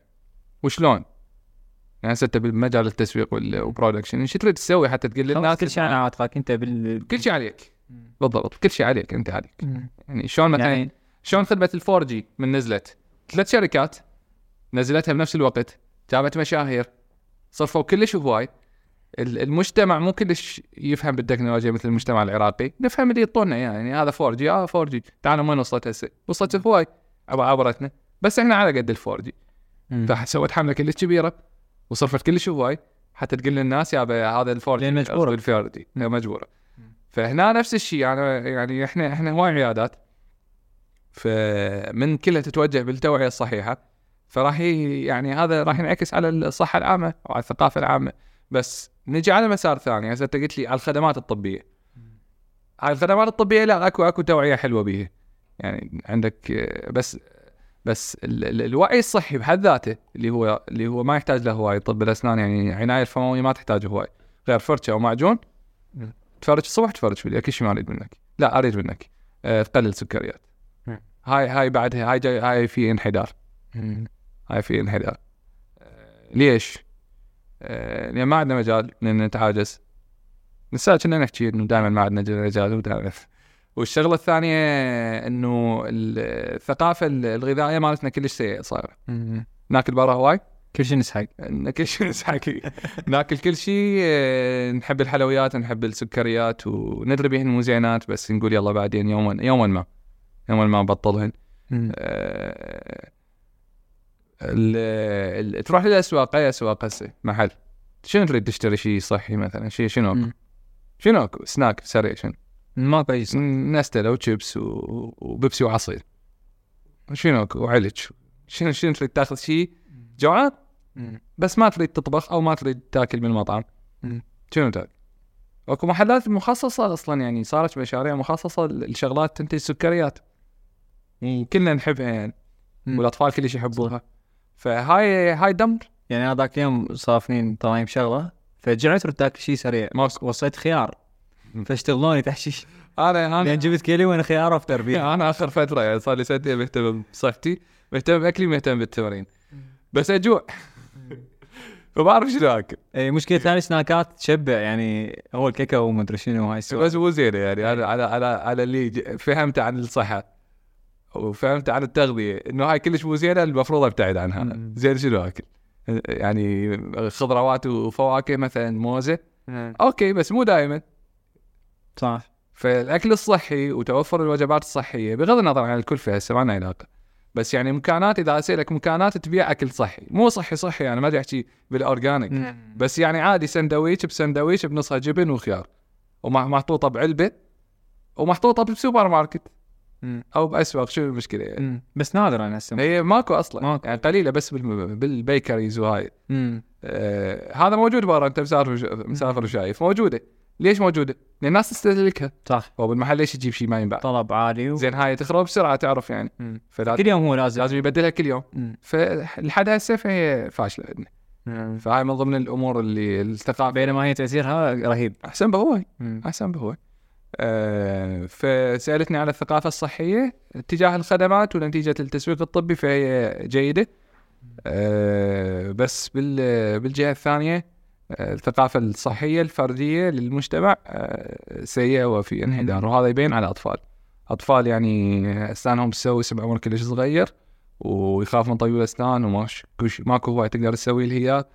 وشلون؟ يعني هسه انت بالمجال التسويق وال- وال production إيش تريد تسوي حتى تقول للناس كل شيء على عاتقك أنت بال كل شيء عليك. بالضبط كل شيء عليك. أنت عليك. يعني شلون مثلا يعني؟ شلون خدمة ال 4G من نزلت؟ ثلاث شركات نزلتها بنفس الوقت جابت مشاهير. صرفوا كلش هواي. ال- المجتمع مو كلش يفهم بالتكنولوجيا مثل المجتمع العراقي. نفهم اللي يعطونا يعني. هذا 4G آه 4G تعالوا وين وصلت هسه. وصلت هواي. عب- عبرتنا. بس إحنا على قد ال 4G فسوت حملة كلش كبيرة. وصرفت كلش هواي. حتى تقول للناس يا هذا ال 4G لأن مجبورة. ال 4G مجبورة. فهنا نفس الشيء. أنا يعني إحنا إحنا هواي عيادات. فمن كلها تتوجه بالتوعية الصحيحة. فراح يعني هذا راح ينعكس على الصحة العامة وعلى الثقافة العامة. بس نجي على مسار ثاني. هسه أنت قلت لي على الخدمات الطبية. هاي الخدمات الطبية لا اكو أكو توعية حلوة بيها. يعني عندك آه، بس بس ال ال الوعي الصحي بحد ذاته اللي هو اللي هو ما يحتاج له هواي طب الأسنان يعني عناية الفموية ما تحتاج هواي. غير فرشة ومعجون. تفرج الصبح تفرج بالليل. كل شيء ما أريد منك. لا أريد منك. أه تقلل سكريات. هاي هاي بعدها هاي جاي هاي في انحدار. هاي في انحدار. أه ليش؟ أه لأن ما عندنا مجال إن نتعاجز. لسه كنا نحكي إنه دائما ما عندنا مجال ودائما. والشغلة الثانية إنه ال- الثقافه الغذائية مالتنا كلش سيئة صايرة. ناكل برا هواي؟ كل شيء نسحك. كل شيء نسحك (laughs) ناكل كل شيء آه، نحب الحلويات نحب السكريات وندري بهن مو زينات بس نقول يلا بعدين يوما يوما ما. يوما ما نبطلهن. آه، ال- ال- تروح للاسواق أي أسواق هسه؟ محل. شنو تريد تشتري شيء صحي مثلا؟ شيء شنو؟ اكو؟ شنو أكو؟ سناك سريع شنو؟ أي صح. نستله وشيبس و- وبيبسي وعصير. شنو أكو؟ وعلج. شنو شنو تريد تاخذ شيء؟ جوعان؟ بس ما تريد تطبخ أو ما تريد تاكل من المطعم. شنو تاكل؟ أكو محلات مخصصة أصلا يعني صارت مشاريع مخصصة لشغلات تنتج سكريات. وكلنا نحبها يعني. والأطفال كلش يحبوها فهاي هاي دمر. يعني أنا ذاك اليوم صافنين طالعين بشغلة فجعت رحت تاكل شيء سريع. ماسك وصيت خيار. فاشتغلوني تحشيش. أنا أنا لأن جبت كيلي وأنا خيار أفطر بيه. (laughs) أنا آخر فترة يعني صار لي سنتين مهتم بصحتي مهتم بأكلي مهتم بالتمرين بس أجوع. (laughs) فبعرف شنو آكل. إي مشكلة ثاني سناكات تشبع يعني هو الكيكه ومدري شنو هاي السوالف بس مو زينة يعني. على على على على اللي فهمته عن الصحة. وفهمت عن التغذية إنه هاي كلش مو زينة المفروض أبتعد عنها. زين شنو أكل؟ يعني خضروات وفواكه مثلا موزة. أوكي بس مو دائما صح. فالأكل الصحي وتوفر الوجبات الصحية بغض النظر عن الكلفه هسه ما لنا علاقة. بس يعني مكانات إذا اسالك مكانات تبيع أكل صحي. مو صحي صحي يعني ما أدري أحكي بال organic. بس يعني عادي سندويش بسندويش بنصها جبن وخيار. ومحطوطه بعلبة ومحطوطة بالسوبر ماركت. مم. أو باسواق شو المشكلة يعني مم. بس نادرا هسه هي ماكو أصلا ماكو. يعني قليلة بس بال bakeries وهاي. آه هذا موجود برا أنت مسافر مسافر وشايف موجودة ليش موجودة؟ لأن الناس تستهلكها صح هو بالمحل ليش يجيب شيء ما ينباع طلب عالي و... زين هاي تخرب بسرعة تعرف يعني مم. فلازم كل يوم هو لازم لازم يبدلها كل يوم مم. فلحد هسه فهي فاشلة عندنا. فهاي من ضمن الأمور اللي الثقافه بينما هي تأثيرها رهيب أحسن بهو مم. أحسن بهو آه فسألتني على الثقافة الصحية اتجاه الخدمات ونتيجة التسويق الطبي فهي جيده. آه بس بال بالجهة الثانية آه الثقافة الصحية الفردية للمجتمع آه سيئة وفي انحدار. وهذا يبين على الاطفال أطفال يعني أسنانهم تسوي بعمر كلش صغير ويخاف من طيب الأسنان وماش ماكو هواي تقدر تسوي اللي هي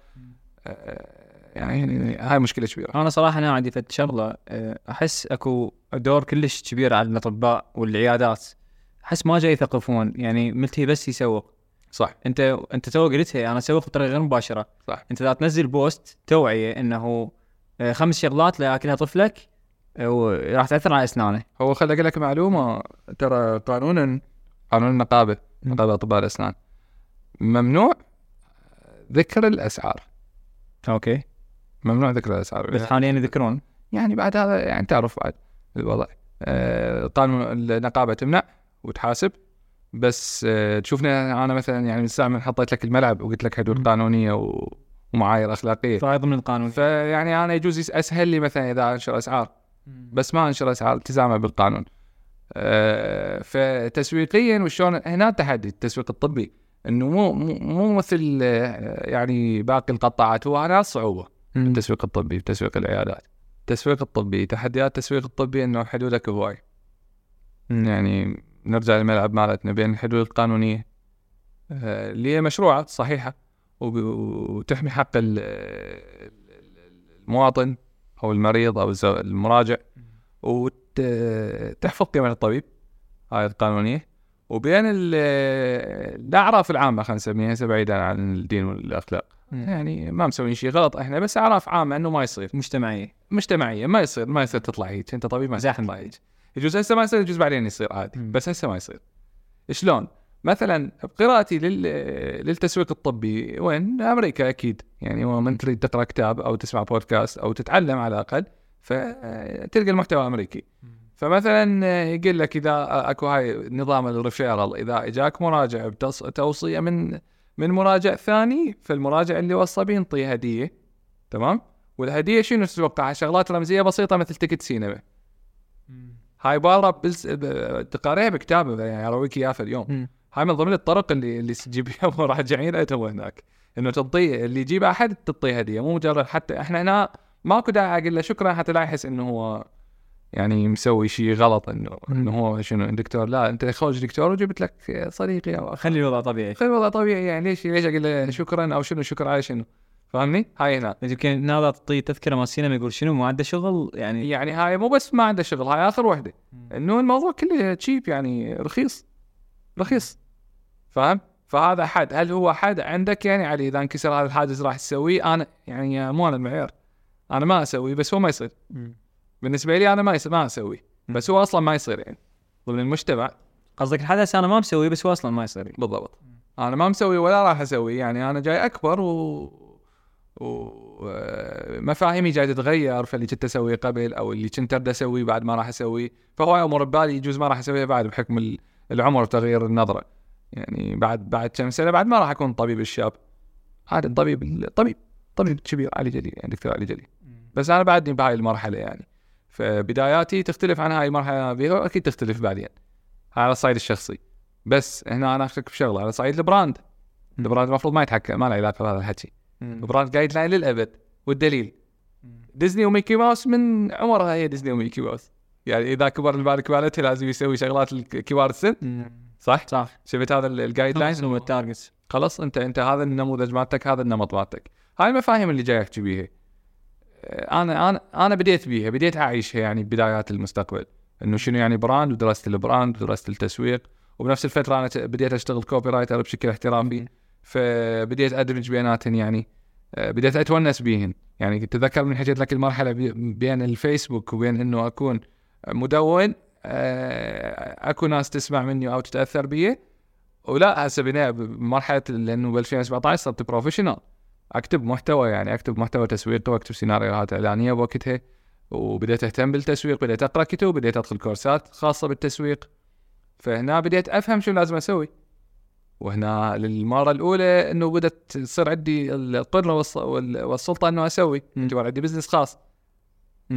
آه، يعني هاي مشكلة كبيرة. أنا صراحة أنا عندي فد شغلة أه، أحس أكو دور كلش كبير على الأطباء والعيادات. أحس ما جاي يثقفون يعني ملتهي بس يسوق. صح. أنت أنت تو قلتها أنا أسوق بطريقة غير مباشرة. صح. أنت اذا تنزل post توعيه إنه أه، خمس شغلات لا ياكلها طفلك أه، وراح تأثر على أسنانه. هو خلي أقول لك معلومة ترى قانونا قانون النقابه. نقابة أطباء الأسنان. ممنوع ذكر الأسعار. أوكي. ممنوع ذكر الأسعار. بس حاليا يذكرون. يعني بعد هذا يعني تعرف بعد الوضع. آه، قانون النقابه تمنع وتحاسب. بس آه، تشوفني أنا مثلا يعني من الساعة من حطيت لك الملعب وقلت لك حدود. قانونية و- ومعايير أخلاقية. فهاي ضمن القانون. فيعني أنا يجوز أسهل لي مثلا إذا أنشر أسعار. بس ما أنشر أسعار التزاما بالقانون. آه، فتسويقيا وشلون هنا التحدي التسويق الطبي. إنه مو مو مثل آه، يعني باقي القطاعات هو هنا الصعوبه. التسويق الطبي تسويق العيادات. التسويق الطبي تحديات التسويق الطبي إنه حدودك هواي. يعني نرجع للملعب مالتنا بين الحدود القانونية آه، اللي هي مشروعه صحيحه وتحمي حق ال- المواطن أو المريض أو المراجع وتحفظ قيمة الطبيب هاي القانونية وبين ال- الأعراف العامة خلينا نسميها بعيدا عن الدين والأخلاق. يعني ما مسويين شيء غلط إحنا بس اعراف عامة انه ما يصير. مجتمعية. مجتمعية. ما يصير ما يصير تطلع هيك. انت طبيب ما يصير. تطلع هيك. يجوز هسه ما يصير يجوز بعدين يصير عادي. بس هسه ما يصير. شلون؟ مثلا بقراءتي لل... للتسويق الطبي وين؟ أمريكا أكيد. يعني من تريد تقرأ كتاب أو تسمع بودكاست أو تتعلم على الأقل فتلقى المحتوى أمريكي. فمثلا يقول لك إذا أكو هاي نظام ال referral إذا إجاك مراجع بتوصيه من من مراجع ثاني فالمراجع اللي وصى به ينطيه هدية تمام؟ والهدية شنو تتوقع؟ شغلات رمزية بسيطة مثل ticket سينما هاي بارا بلس... تقاريها بكتاب يعني ارويك اياه في اليوم مم. هاي من ضمن الطرق اللي اللي تجيب (laughs) مراجعين أنتم هناك إنه تعطيه اللي يجيب أحد تعطيه هدية مو مجرد حتى إحنا هنا ماكو داعي أقول له شكرا حتى لا يحس إنه هو يعني مسوي شيء غلط انه إنه هو شنو دكتور لا أنت خوش دكتور وجبت لك صديقي أو خلي الوضع طبيعي. خلي الوضع طبيعي يعني ليش ليش أقول له شكرا أو شنو؟ شكرا على شنو؟ فاهمني؟ هاي هنا. يمكن هذا تعطيه تذكرة مال السينما يقول شنو؟ ما عنده شغل يعني يعني هاي مو بس ما عنده شغل هاي آخر وحدة. إنه الموضوع كله تشيب يعني رخيص. رخيص. فاهم؟ فهذا حد هل هو حد عندك يعني علي إذا انكسر هذا الحاجز راح تسويه؟ أنا يعني مو أنا المعيار. أنا ما أسوي بس هو ما يصير. بالنسبة لي أنا ما يصير ما أسوي. بس هو أصلا ما يصير يعني. ضمن المجتمع. قصدك الحدث أنا ما مسويه بس هو أصلا ما يصير بالضبط. أنا ما مسوي ولا راح أسوي يعني. أنا جاي أكبر و ومفاهيمي جاي تتغير فاللي كنت أسويه قبل أو اللي كنت أريد أسويه بعد ما راح أسويه. فهو امور ببالي يجوز ما راح اسويها بعد بحكم ال- العمر وتغيير النظرة. يعني بعد بعد كم سنة بعد ما راح أكون طبيب الشاب. عاد الطبيب الطبيب طبيب كبير علي جلي يعني دكتور علي جلي بس أنا بعدني بهاي المرحلة يعني. فبداياتي تختلف عن هاي المرحله بيها أكيد تختلف بعدين على الصعيد الشخصي. بس هنا أنا اخذك بشغله على صعيد ال brand. ال brand المفروض ما يتحكم ما له علاقة بهذا الحكي. ال brand guideline للأبد والدليل. ديزني وميكي ماوس من عمرها هي ديزني وميكي ماوس. يعني إذا كبر البالك بالته لازم يسوي شغلات الكبار السن. صح؟ صح. شفت هذا ال- ال guideline؟ هو ال target خلاص انت أنت هذا النموذج مالتك هذا النمط مالتك. هاي المفاهيم اللي جاي احكي بيها أنا أنا أنا بديت بيها بديت أعيشها يعني بدايات المستقبل. إنه شنو يعني brand ودراسه ال brand ودراسه التسويق. وبنفس الفترة أنا بديت أشتغل copywriter بشكل احترافي. فبديت ادمج بيناتهن يعني آه، بديت أتونس بيهن. يعني كنت اتذكر من حكيت لك المرحلة بي- بين الفيسبوك وبين إنه أكون مدون آه، أكو ناس تسمع مني أو تتأثر بي. ولا هسه بنا بمرحلة لأنه ب 2017 صرت professional أكتب محتوى يعني أكتب محتوى تسويقي واكتب سيناريوهات اعلانيه بوقتها وبديت أهتم بالتسويق بديت أقرأ كتب بديت أدخل كورسات خاصة بالتسويق فهنا بديت أفهم شو لازم أسوي. وهنا للمرة الأولى إنه بدأت تصير عندي القدره والسلطة إنه أسوي. يعتبر عندي بزنس خاص.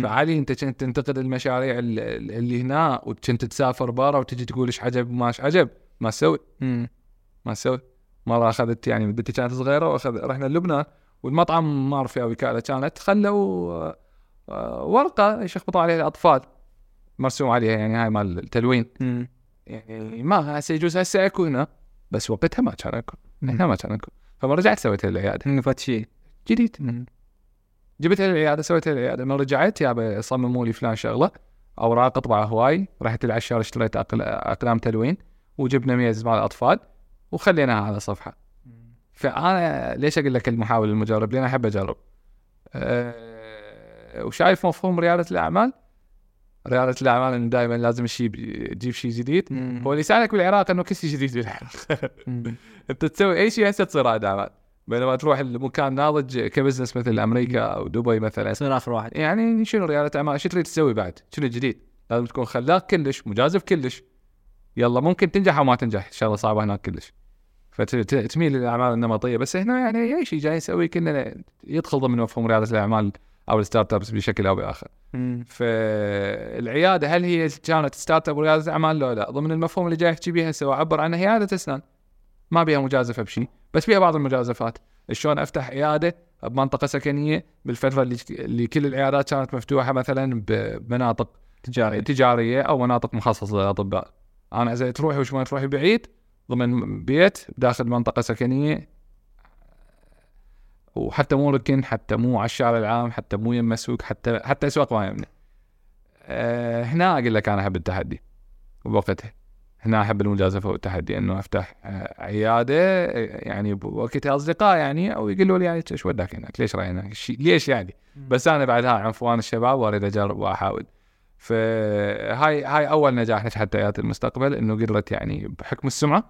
فعلي أنت كنت تنتقد المشاريع ال- ال- اللي هنا وكنت تسافر برا وتجي تقول إيش عجب وما إيش عجب. ما تسوي. ما تسوي. مرة أخذت يعني بنتي كانت صغيرة واخذ رحنا لبنان والمطعم ما أعرف فيها وكالة كانت خلوا آه، آه، ورقه يشخبطوا عليها الأطفال مرسوم عليها يعني هاي مال التلوين. يعني ما هسه يجوز هسه اكو هنا بس وقتها ما كان اكو. هنا ما كان اكو فما رجعت سويتها للعياده فات شيء جديد. جبتها للعياده سويتها للعياده لما رجعت يابا صمموا لي فلان شغلة أوراق اطبع هواي رحت العشار اشتريت أقلام تلوين وجبنا ميز مع الأطفال وخليناها على صفحة فأنا ليش أقول لك المحاول المجرب؟ لأن أحب أجرب. أه وشايف مفهوم ريادة الأعمال؟ ريادة الأعمال إنه دائما لازم الشيء تجيب شيء جديد. هو اللي يساعدك بالعراق إنه كل شيء جديد بالعراق. (laughs) أنت تسوي أي شيء هسه تصير رائد اعمال بينما تروح المكان ناضج كبزنس مثل أمريكا أو دبي مثلا يصير آخر واحد يعني شنو ريادة اعمال شو تريد تسوي بعد؟ شنو الجديد؟ لازم تكون خلاق كلش مجازف كلش يلا ممكن تنجح أو ما تنجح شغله صعبة هناك كلش. فتميل للاعمال النمطية. بس هنا يعني أي شيء جاي نسوي كنا يدخل ضمن مفهوم رياده الأعمال أو ال startups بشكل أو بآخر. مم. فالعيادة هل هي كانت startup ورياده اعمال لا لا. ضمن المفهوم اللي جاي احكي بيها هسه واعبر عنها عيادة أسنان. ما بيها مجازفة بشيء بس بيها بعض المجازفات. شلون أفتح عيادة بمنطقة سكنية بالفترة اللي اللي كل العيادات كانت مفتوحة مثلا بمناطق تجاري تجارية أو مناطق مخصصة للأطباء. أنا إذا تروحي وش ما تروحي بعيد ضمن بيت داخل منطقة سكنية. وحتى مو ركن حتى مو على الشارع العام حتى مو يم سوق حتى حتى أسواق ما يمني أه هنا أقول لك أنا أحب التحدي بوقتها هنا أحب المجازفة والتحدي إنه أفتح آه، عيادة آه، يعني بوقتها اصدقاء يعني أو يقولوا لي يعني إيش وداك هناك؟ ليش رايح هناك؟ ليش يعني؟ بس أنا بعد هاي عنفوان الشباب وأريد أجرب وأحاول. فهاي هاي أول نجاح نجحت عيادة المستقبل إنه قدرت يعني بحكم السمعة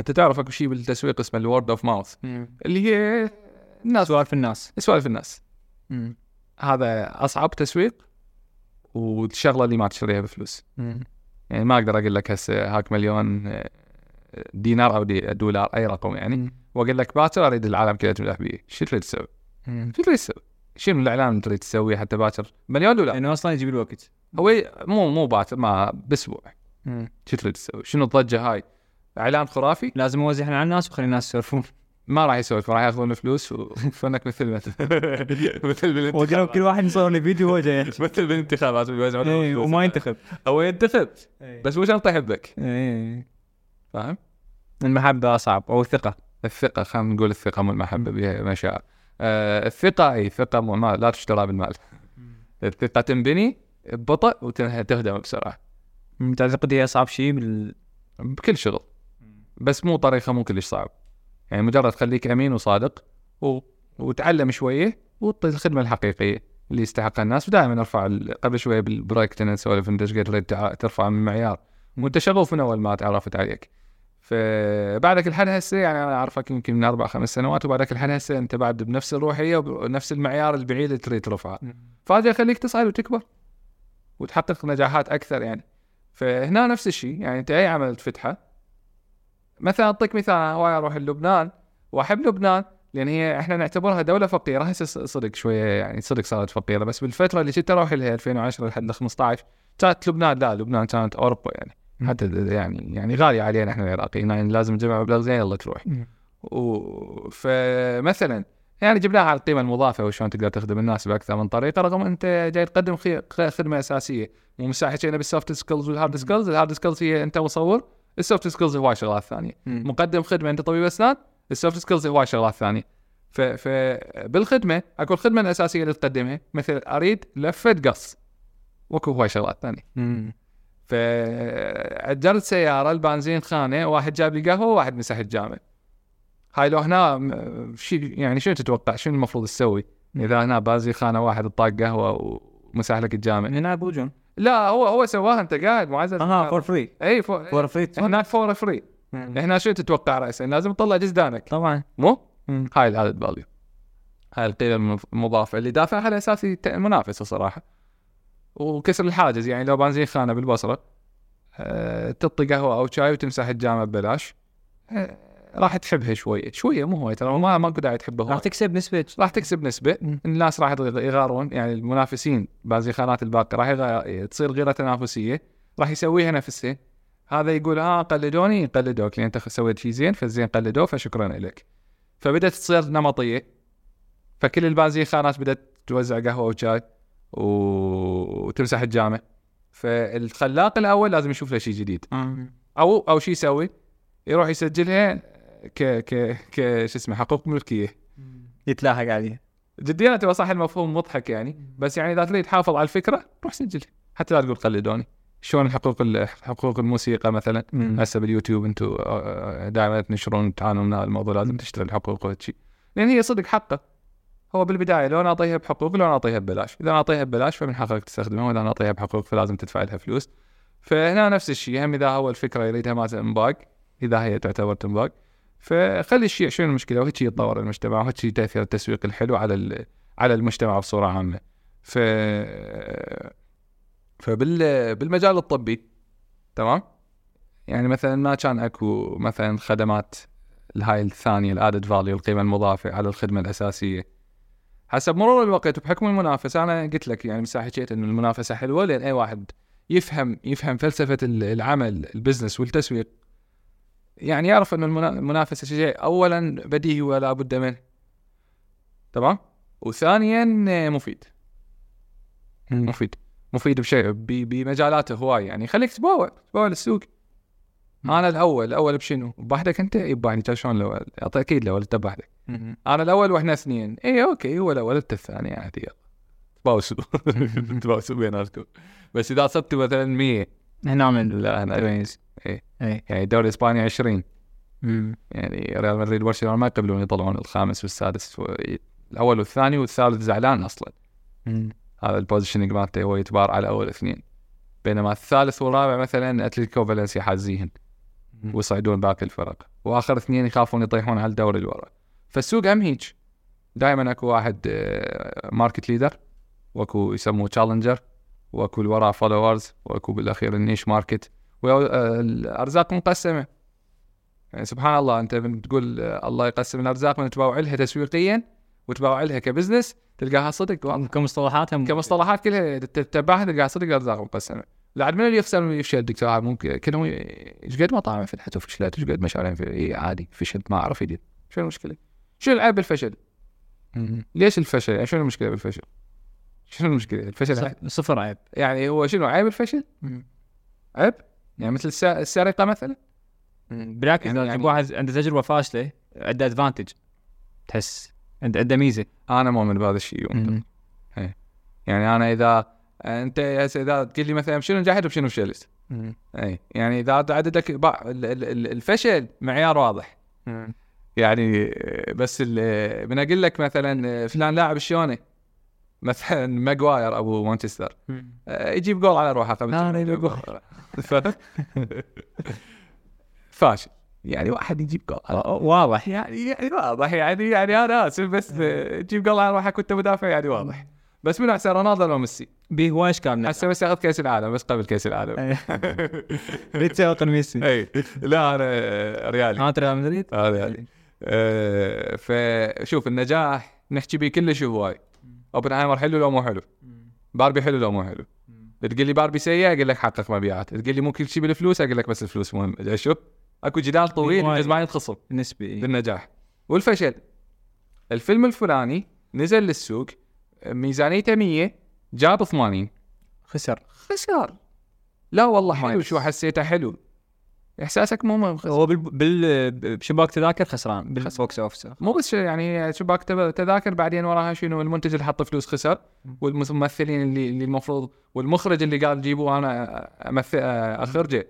أنت تعرف أكو شيء بالتسويق اسمه ال word of mouth. اللي هي الناس سوالف الناس سوالف الناس مم. هذا أصعب تسويق والشغلة اللي ما تشتريها بفلوس مم. يعني ما أقدر أقول لك هسه هاك مليون آه، دينار أو دي- دولار أي رقم يعني. وأقول لك باكر أريد العالم كله تمدح بيه شو تريد تسوي؟ شو تريد تسوي؟ شنو الإعلان اللي تريد تسويه حتى باكر؟ مليون دولار. لأنه أصلا يجيب الوقت. هو مو مو باكر ما بأسبوع. شو تريد تسوي؟ شنو الضجة هاي؟ إعلان خرافي؟ لازم اوزعها على الناس وخلي الناس يسولفون. ما راح يسولف راح ياخذون فلوس وفنك مثل (laughs) مثل مثل كل واحد يصور لي فيديو وهو جاي. مثل بالانتخابات إيه،. وما ينتخب. هو ينتخب. بس بس مو شرط يحبك فاهم؟ المحبة أصعب أو الثقة. الثقة خلينا نقول الثقة مو المحبة بها مشاعر. آه الثقة أي ما لا تشترى بالمال. (laughs) الثقة تنبني ببطء وتهدم بسرعة. مم. تعتقد هي اصعب شيء بال بكل شغل. بس مو طريقة مو كلش صعب. يعني مجرد خليك أمين وصادق و... وتعلم شوية وطي الخدمة الحقيقية اللي يستحقها الناس. ودائما أرفع ال- قبل شوية بالبريك كنا نسولف أنت إيش قد ترفع من المعيار وأنت شغوف من أول ما تعرفت عليك. فبعدك الحد هسه يعني أنا أعرفك يمكن من أربع خمس سنوات وبعدك الحد هسه أنت بعد بنفس الروحية وبنفس المعيار البعيد اللي تريد ترفعه. فهذا يخليك تصعد وتكبر وتحقق نجاحات أكثر يعني. فهنا نفس الشيء يعني أنت أي عمل تفتحه مثلا أعطيك مثال أنا هواي أروح لبنان وأحب لبنان لأن هي إحنا نعتبرها دولة فقيرة. هسه صدق شوية يعني صدق صارت فقيرة بس بالفترة اللي كنت أروح لها 2010 لحد 15 كانت لبنان لا لبنان كانت أوروبا يعني. حتى يعني يعني غاليه علينا إحنا العراقيين يعني لازم نجمع مبلغ زين يلا تروح. و... فمثلا يعني جبناها على القيمة المضافة وشلون تقدر تخدم الناس بأكثر من طريقة رغم أنت جاي تقدم خدمة أساسية. مو مساحة حكينا بال soft skills وال hard skills ال hard skills هي أنت مصور ال soft skills هواي شغلات ثانية. مقدم خدمة أنت طبيب أسنان ال soft skills هواي شغلات ثانية. ف... فبالخدمه أكو الخدمه الاساسيه اللي تقدمها. مثل أريد لفة قص. وأكو هواي شغلات ثانية. مم. فأجرت سيارة البنزين خانة واحد جاب لي قهوة وواحد مسح الجامة. هاي لو هنا م- شي يعني شنو تتوقع؟ شنو المفروض تسوي؟ إذا هنا بنزين خانة واحد طاق قهوة ومسح لك الجامع. هنا بوجون لا هو هو سواها أنت قاعد معزز أها فور فري إي فور فري هناك فور فري هنا شنو تتوقع رأسا لازم تطلع جزدانك. طبعا. مو. هاي الادد فاليو هاي القيمة المض- المضافة اللي دافع على أساس منافسة صراحة. وكسر الحاجز يعني لو بنزين خانة بالبصرة آه، تعطي قهوة أو شاي وتمسح الجامع ببلاش آه، راح تحبها شوية. شوية مو هواي ترى ما ماكو داعي تحبها راح تكسب نسبة. راح تكسب نسبة. الناس راح يغ- يغارون يعني المنافسين بنزينخانات الباقيه راح يغ- تصير غيرة تنافسية راح يسويها نفسه. هذا يقول ها قلدوني قلدوك لأن أنت سويت شيء زين فالزين قلدوه فشكرا لك فبدأت تصير نمطية فكل البنزينخانات بدأت توزع قهوة وشاي. وتمسح الجامع. فالخلاق الأول لازم يشوف له شيء جديد. أو أو شو يسوي؟ يروح يسجلها ك ك ك شو اسمه حقوق ملكية. يتلاحق عليه جديا تبغى صح المفهوم مضحك يعني بس يعني إذا تريد تحافظ على الفكرة روح سجلها حتى لا تقول قلدوني شلون الحقوق ال- حقوق الموسيقى مثلا؟ هسه باليوتيوب أنتم دائما تنشرون تعانون من هذا الموضوع؟ لازم تشتري الحقوق وهالشي لأن هي صدق حقه. هو بالبداية لو أنا أعطيها بحقوق لو أنا أعطيها ببلاش. إذا أنا أعطيها ببلاش فمن حقك تستخدمها وإذا أنا أعطيها بحقوق فلازم تدفع لها فلوس. فهنا نفس الشيء هم إذا هو الفكرة يريدها مالت انباق إذا هي تعتبر انباق فخلي الشيء شنو المشكلة؟ وهيك يتطور المجتمع وهيك تأثير التسويق الحلو على على المجتمع بصورة عامة. ف فبال بالمجال الطبي تمام؟ يعني مثلا ما كان أكو مثلا خدمات الهاي الثانية ال added value القيمة المضافة على الخدمة الأساسية. حسب مرور الوقت وبحكم المنافسة أنا قلت لك يعني مساحة حكيت إنه المنافسة حلوة لأن أي واحد يفهم يفهم فلسفة ال- العمل ال business والتسويق. يعني يعرف المنا- المنافسة شيء اولا بديهي ولا بد منه. تمام؟ وثانيا مفيد. مفيد. مفيد بشيء بمجالاته هواي. يعني خليك تباوع. تباوع للسوق. أنا الأول الأول بشنو؟ بوحدك أنت. يباني كان شلون؟ أعطي- أكيد الأول انت بوحدك أنا الأول وإحنا اثنين. اي أوكي هو الأول انت الثاني عادي يلا. تباوسوا. (laughs) تباوسوا بيناتكم. بس إذا صرتوا مثلا 100 هنا من لا أنا كويس. إيه. اي يعني الدوري الاسباني 20 يعني ريال مدريد وبرشلونة ما يقبلون يطلعون الخامس والسادس. الأول والثاني والثالث زعلان أصلا. هذا ال positioning مالته هو يتبار على أول اثنين. بينما الثالث والرابع مثلا أتلتيكو فالنسيا حازيهن. ويصعدون باقي الفرق. وآخر اثنين يخافون يطيحون على الدوري اللي ورا فالسوق هم هيك دائما أكو واحد market leader وأكو يسموه challenger وأكو اللي وراه followers وأكو بالأخير ال niche market والارزاق مقسمة. يعني سبحان الله أنت من تقول آه، الله يقسم الأرزاق من تباوع لها تسويقيا وتباوع لها ك business تلقاها صدق. واضح. كمصطلحاتها كمصطلحات كلها تتبعها تلقاها صدق الارزاق مقسمة. بعد من اللي يخسر من يفشل؟ دكتور عاد ممكن كلهم ي- إيش قد مطاعم فتحت وفشلت إيش قد مشاريع في إيه عادي فشلت ما أعرف يدير. شو المشكلة؟ شو العيب بالفشل؟ ليش الفشل؟ يعني شنو المشكلة بالفشل؟ شنو المشكلة؟ الفشل عيب. صفر عيب. يعني هو شنو عيب الفشل؟ عيب؟ يعني مثل الس- السرقة مثلا؟ بالعكس يعني- يعني- واحد عنده تجربة فاشلة عنده ادفانتج تحس. عنده عنده ميزة. أنا مؤمن بهذا الشيء. وأنت يعني أنا إذا أنت هسه إذا تقول لي مثلا شنو نجحت وشنو فشلت؟ اي يعني إذا عددك الفشل معيار واضح. يعني بس من أقول لك مثلا فلان لاعب شلونه مثلا ماجواير أبو مانشستر. آه، يجيب جول على روحه فاشل. يعني واحد يجيب جول واضح. يعني يعني واضح. يعني يعني أنا آسف بس تجيب جول على روحك وانت مدافع يعني واضح. بس من أحسن رونالدو ولا ميسي؟ به هواي اشكال هسه بس ياخذ كأس العالم بس قبل كأس العالم. ريد تسوق ميسي. أي. لا أنا آه، ريالي. ها ريال مدريد؟ هذا يعني آه، فشوف النجاح نحكي به كلش هواي. اوبنهايمر حلو لو مو حلو. باربي حلو لو مو حلو. تقول لي باربي سيء أقول لك حقق مبيعات. تقول لي مو كل شيء بالفلوس أقول لك بس الفلوس مهم. أدري شو أكو جدال طويل ما ينخصم. نسبي بالنجاح. والفشل. الفيلم الفلاني نزل للسوق ميزانيته 100 جاب 80 خسر. خسر. لا والله حلو. شو حسيته حلو. إحساسك مو مهم هو بال بال بشباك تذاكر خسران بال box office مو بس يعني شباك تذاكر بعدين وراها شنو؟ المنتج اللي حط فلوس خسر والممثلين اللي اللي المفروض والمخرج اللي قال جيبوا أنا امثل أخرجه.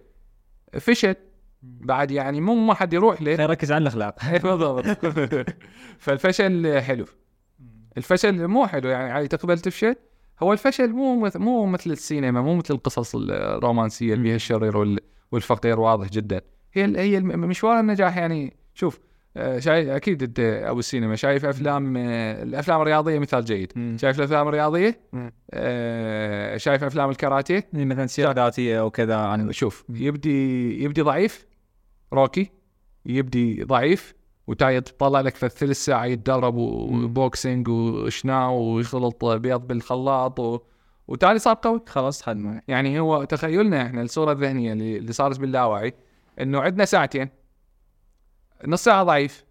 فشل. بعد يعني مو ما حد يروح له نركز على الأخلاق. (laughs) بالضبط. (laughs) فالفشل حلو. الفشل مو حلو يعني عادي تقبل تفشل. هو الفشل مو مث- مو مثل السينما مو مثل القصص الرومانسية اللي فيها الشرير وال- والفقير واضح جدا. هي هي مشوار النجاح يعني شوف آه، شايف أكيد أنت أبو السينما شايف أفلام آه، الأفلام الرياضية مثال جيد. مم. شايف الأفلام الرياضية؟ مم. آه، شايف أفلام الكاراتيه؟ يعني مثلا سيره ذاتيه أو كذا عن شوف يبدي يبدي ضعيف روكي يبدي ضعيف وتالي تطلع لك في ثلث ساعه يتدرب و boxing وشناو ويخلط بيض بالخلاط و... وتالي صار قوي. خلاص معي يعني هو تخيلنا إحنا الصورة الذهنية اللي, صارت باللاوعي إنه عندنا ساعتين. نص ساعة ضعيف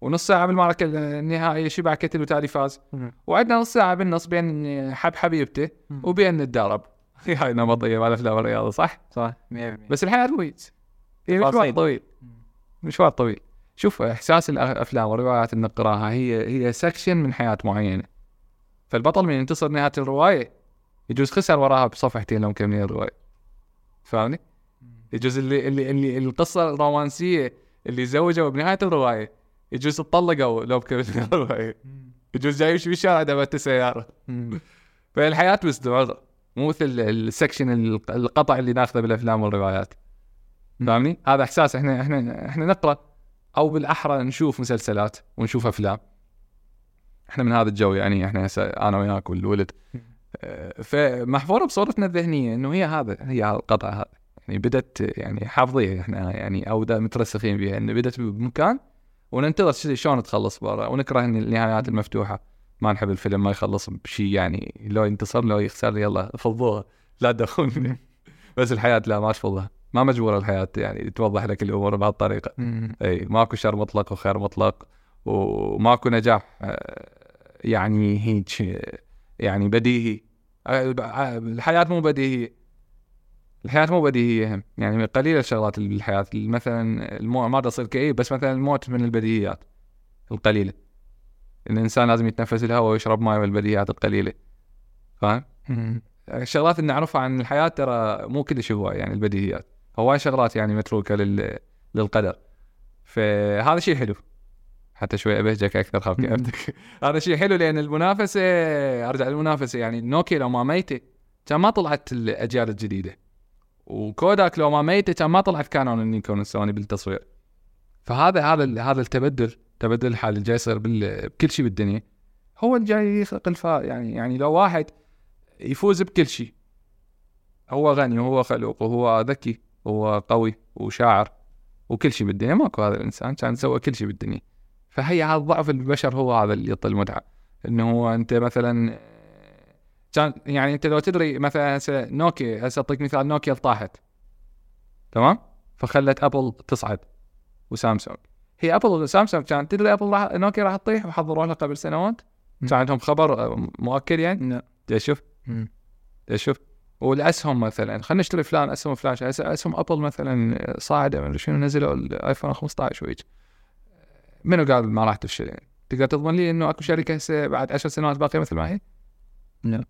ونص ساعة بالمعركة النهائية شبع كتل وتالي فاز. وعندنا نص ساعة بالنص بين حب حبيبته. وبين نتدرب (laughs) هاي نمطيه مال أفلام الرياضة صح؟ صح. 100% بس الحياة طويل هي مشوار. طويل. مشوار طويل. شوف إحساس الأفلام والروايات اللي نقراها هي هي سكشن من حياة معينة. فالبطل من ينتصر نهاية الرواية. يجوز خسر وراها بصفحتين لو مكملين الروايه فاهمني؟ يجوز اللي اللي اللي القصة الرومانسيه اللي زوجوا بنهايه الروايه يجوز تطلقوا لو (laughs) مكملين الروايه يجوز جاي يمشي بالشارع دبت سيارة. فالحياة مستمره مو مثل السكشن الق- القطع اللي ناخذه بالأفلام والروايات. فاهمني؟ هذا إحساس إحنا إحنا إحنا نقرأ أو بالأحرى نشوف مسلسلات ونشوف أفلام. إحنا من هذا الجو يعني إحنا هسه أنا وياك والولد. فمحفورة بصورتنا الذهنية إنه هي هذا هي هذا القطع هذا. يعني بدت يعني حافظيه إحنا يعني أو مترسخين بها إنه بدت بمكان وننتظر شلون تخلص برا. ونكره النهايات المفتوحة. ما نحب الفيلم ما يخلص بشيء يعني لو ينتصر لو يخسر يلا فضوها. لا تدخلوني (laughs) بس الحياة لا ما تفضها ما مجبورة الحياة يعني توضح لك الأمور بهالطريقة. إي ماكو شر مطلق وخير مطلق وماكو نجاح آه، يعني هيك يعني بديهي. آه، الحياة مو بديهية. الحياة مو بديهية هم. يعني قليله الشغلات اللي بالحياة. مثلا الموت ما تصير كئيب بس مثلا الموت من البديهيات القليلة. الإنسان لازم يتنفس الهواء ويشرب ماء من البديهيات القليلة. فاهم؟ الشغلات اللي نعرفها عن الحياة ترى مو كلش هواي يعني البديهيات. هواي شغلات يعني متروكة لل... للقدر. فهذا شيء حلو. حتى شوي أبهجك أكثر خاف كابتك (laughs) هذا شيء حلو لأن المنافسة أرجع للمنافسة يعني نوكيا لو ما ميتة كان ما طلعت الأجيال الجديدة وكوداك لو ما ميتة كان ما طلعت كانون النيكون السوني بالتصوير. فهذا هذا هذا التبدل تبدل الحال اللي جاي يصير بكل شيء بالدنيا. هو اللي جاي يخلق الفا يعني يعني لو واحد يفوز بكل شيء هو غني وهو خلوق وهو ذكي وهو قوي وشاعر وكل شيء بالدنيا. ماكو هذا الإنسان كان سوى كل شيء بالدنيا. فهي هذا ضعف البشر هو هذا اللي يعطي المتعه إنه هو أنت مثلا كان يعني أنت لو تدري مثلا هسه نوكيا هسه أعطيك مثال نوكيا طاحت. تمام؟ فخلت أبل تصعد وسامسونج. هي أبل وسامسونج كان تدري أبل راح نوكيا راح تطيح؟ وحضروا لها قبل سنوات. كان عندهم خبر آه، مؤكد يعني؟ لا شوف. شوف. والأسهم مثلا خلينا نشتري فلان أسهم فلان. أسهم أبل مثلا صاعدة من شنو نزلوا الآيفون 15 وهيك. منو قال ما راح تفشل؟ يعني تقدر تضمن لي إنه أكو شركة هسه بعد 10 سنوات باقية مثل ما هي؟ لا.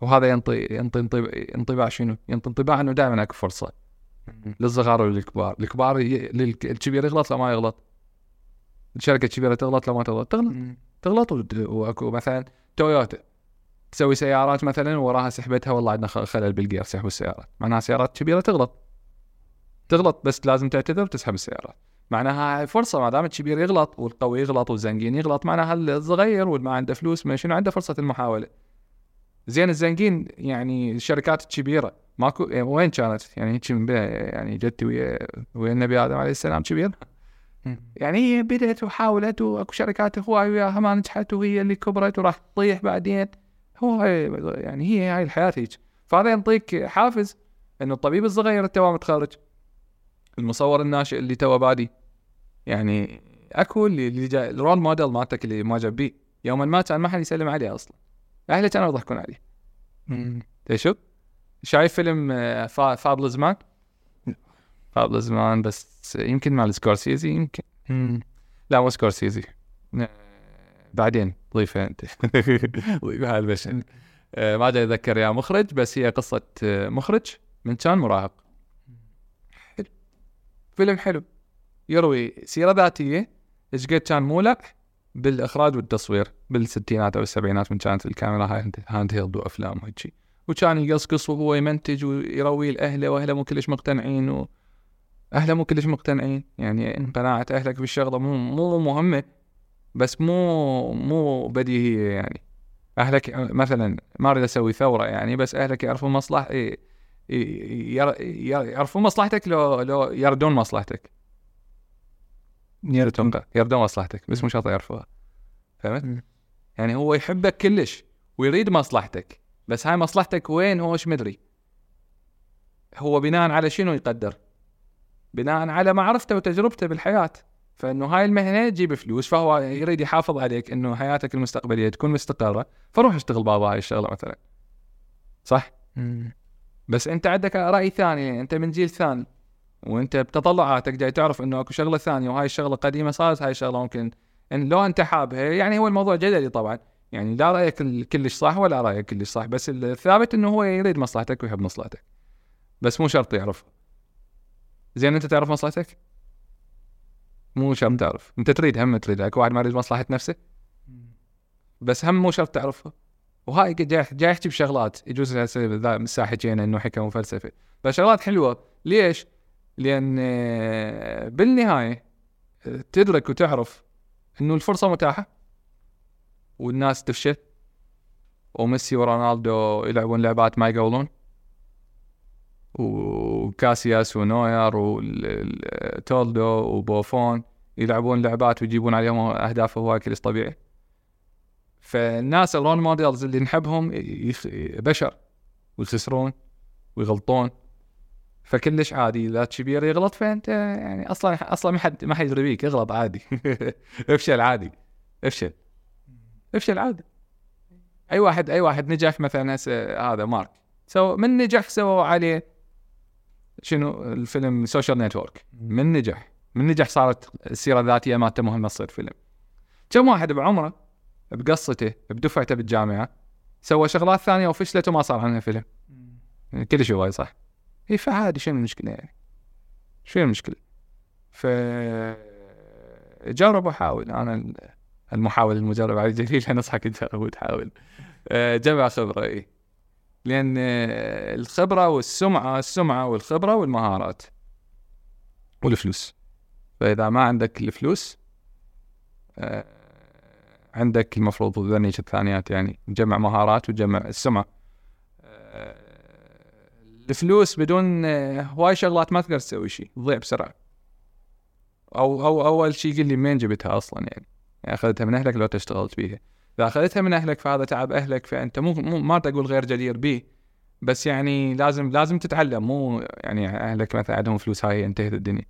وهذا ينطي ينطي انطباع, شنو؟ ينطي انطباع إنه دائما أكو فرصة. للصغار وللكبار، الكبار الكبير يغلط لو ما يغلط. الشركة الكبيرة تغلط لو ما تغلط. تغلط. تغلط وأكو مثلا تويوتا. تسوي سيارات مثلا وراها سحبتها والله عندنا خلل بالجير سحبوا السيارات. معناها سيارات كبيرة تغلط. تغلط بس لازم تعتذر وتسحب السيارات. معناها هاي فرصة ما دام الكبير يغلط والقوي يغلط والزنقين يغلط معناها الصغير واللي ما عنده فلوس ما شنو عنده فرصة المحاولة. زين الزنقين يعني الشركات الكبيره ماكو يعني وين كانت؟ يعني هيك من يعني جدتي ويا ويا النبي آدم عليه السلام كبير يعني هي بدأت وحاولت وأكو شركات هواي وياها ما نجحت وهي اللي كبرت وراح تطيح بعدين. هو يعني هي هاي الحياة هيك. فهذا ينطيك حافز إنه الطبيب الصغير تو متخرج المصور الناشئ اللي تو بادي يعني أكو اللي اللي جاي ال role model مالتك اللي معجب بيه. يوما ما كان ما حد يسلم عليه أصلا. أهله كانوا يضحكون عليه. تشوف شايف فيلم آه، Fa- Fabelmans؟ Fabelmans بس يمكن مال سكورسيزي يمكن. لا مو سكورسيزي. آه، بعدين ضيفه أنت. (laughs) ضيفه هالبشر. آه، ما أدري اتذكر يا مخرج بس هي قصة مخرج من كان مراهق. فيلم حلو. يروي سيرة ذاتية إيش قد كان مولع بالإخراج والتصوير بالستينات أو السبعينات من كانت الكاميرا هاي handheld وافلام وهيجي وكان يقصقص وهو يمنتج ويروي لأهله وأهله مو كلش مقتنعين و... أهله مو كلش مقتنعين. يعني قناعه أهلك بالشغلة مو مو مهمة بس مو مو بديهية يعني. أهلك مثلا ما أريد أسوي ثورة يعني بس أهلك يعرفون مصلح ي- ي- ير- ير- يعرفون مصلحتك لو لو يردون مصلحتك. تتوقع؟ يردون مصلحتك بس مو شرط يعرفوها. فهمت؟ مم. يعني هو يحبك كلش ويريد مصلحتك بس هاي مصلحتك وين هو إيش مدري. هو بناء على شنو يقدر؟ بناء على معرفته وتجربته بالحياة. فإنه هاي المهنة تجيب فلوس فهو يريد يحافظ عليك إنه حياتك المستقبلية تكون مستقرة فروح اشتغل بابا هاي الشغلة مثلا. صح؟ بس انت عندك رأي ثاني انت من جيل ثاني وانت بتطلعاتك جاي تعرف انه اكو شغلة ثانية وهاي الشغلة قديمة صارت هاي الشغلة ممكن إن لو انت حابها يعني هو الموضوع جدلي طبعا يعني لا رايك كلش صح ولا رايك كلش صح بس الثابت إنه هو يريد مصلحتك ويحب مصلحتك. بس مو شرط يعرف. زين انت تعرف مصلحتك؟ مو شرط تعرف. انت تريد هم تريد أكو واحد ما يريد مصلحة نفسه؟ بس هم مو شرط تعرفها. وهاي جاي جاي يحكي بشغلات يجوز مساحة حكينا إنه حكم وفلسفه بس شغلات حلوة. ليش؟ لأن آه، بالنهاية آه، تدرك وتعرف إنه الفرصة متاحة. والناس تفشل. وميسي ورونالدو يلعبون لعبات ما يقولون. وكاسياس ونوير وتولدو وبوفون يلعبون لعبات ويجيبون عليهم أهداف هواي كلش طبيعي. فالناس ال role models اللي نحبهم. بشر ويخسرون ويغلطون فكلش عادي. اذا كبير يغلط فأنت يعني أصلا أصلا ما حد ما حد يدري بيك اغلط عادي. (laughs) افشل عادي افشل افشل عادي. أي واحد أي واحد نجح مثلا هذا مارك. so من نجح سووا عليه شنو؟ الفيلم Social Network من نجح؟ من نجح صارت السيرة الذاتية مالته مهمة تصير فيلم. كم واحد بعمره بقصته بدفعته بالجامعة سوى شغلات ثانية وفشلت وما صار عنها فيلم. كل شيء وايد صح. اي فعادي شنو المشكلة يعني؟ شو المشكلة؟ ف جرب وحاول أنا ال- المحاول المجرب على الجليل أنصحك تجرب وتحاول آه، جمع خبرة اي لأن آه، الخبرة والسمعة السمعة والخبرة والمهارات والفلوس. فإذا ما عندك الفلوس آه، عندك المفروض ذنيك الثانيات يعني تجمع مهارات وتجمع السمعه آه، الفلوس بدون آه، هواي شغلات ما تقدر تسوي شيء تضيع بسرعة. أو أو أول شيء قل لي منين جبتها أصلا يعني؟ يعني أخذتها من أهلك لو أنت اشتغلت بيها. إذا أخذتها من أهلك فهذا تعب أهلك فأنت مو, مو ما تقول غير جدير به بس يعني لازم لازم تتعلم مو يعني أهلك مثلا عندهم فلوس هاي انتهت الدنيا.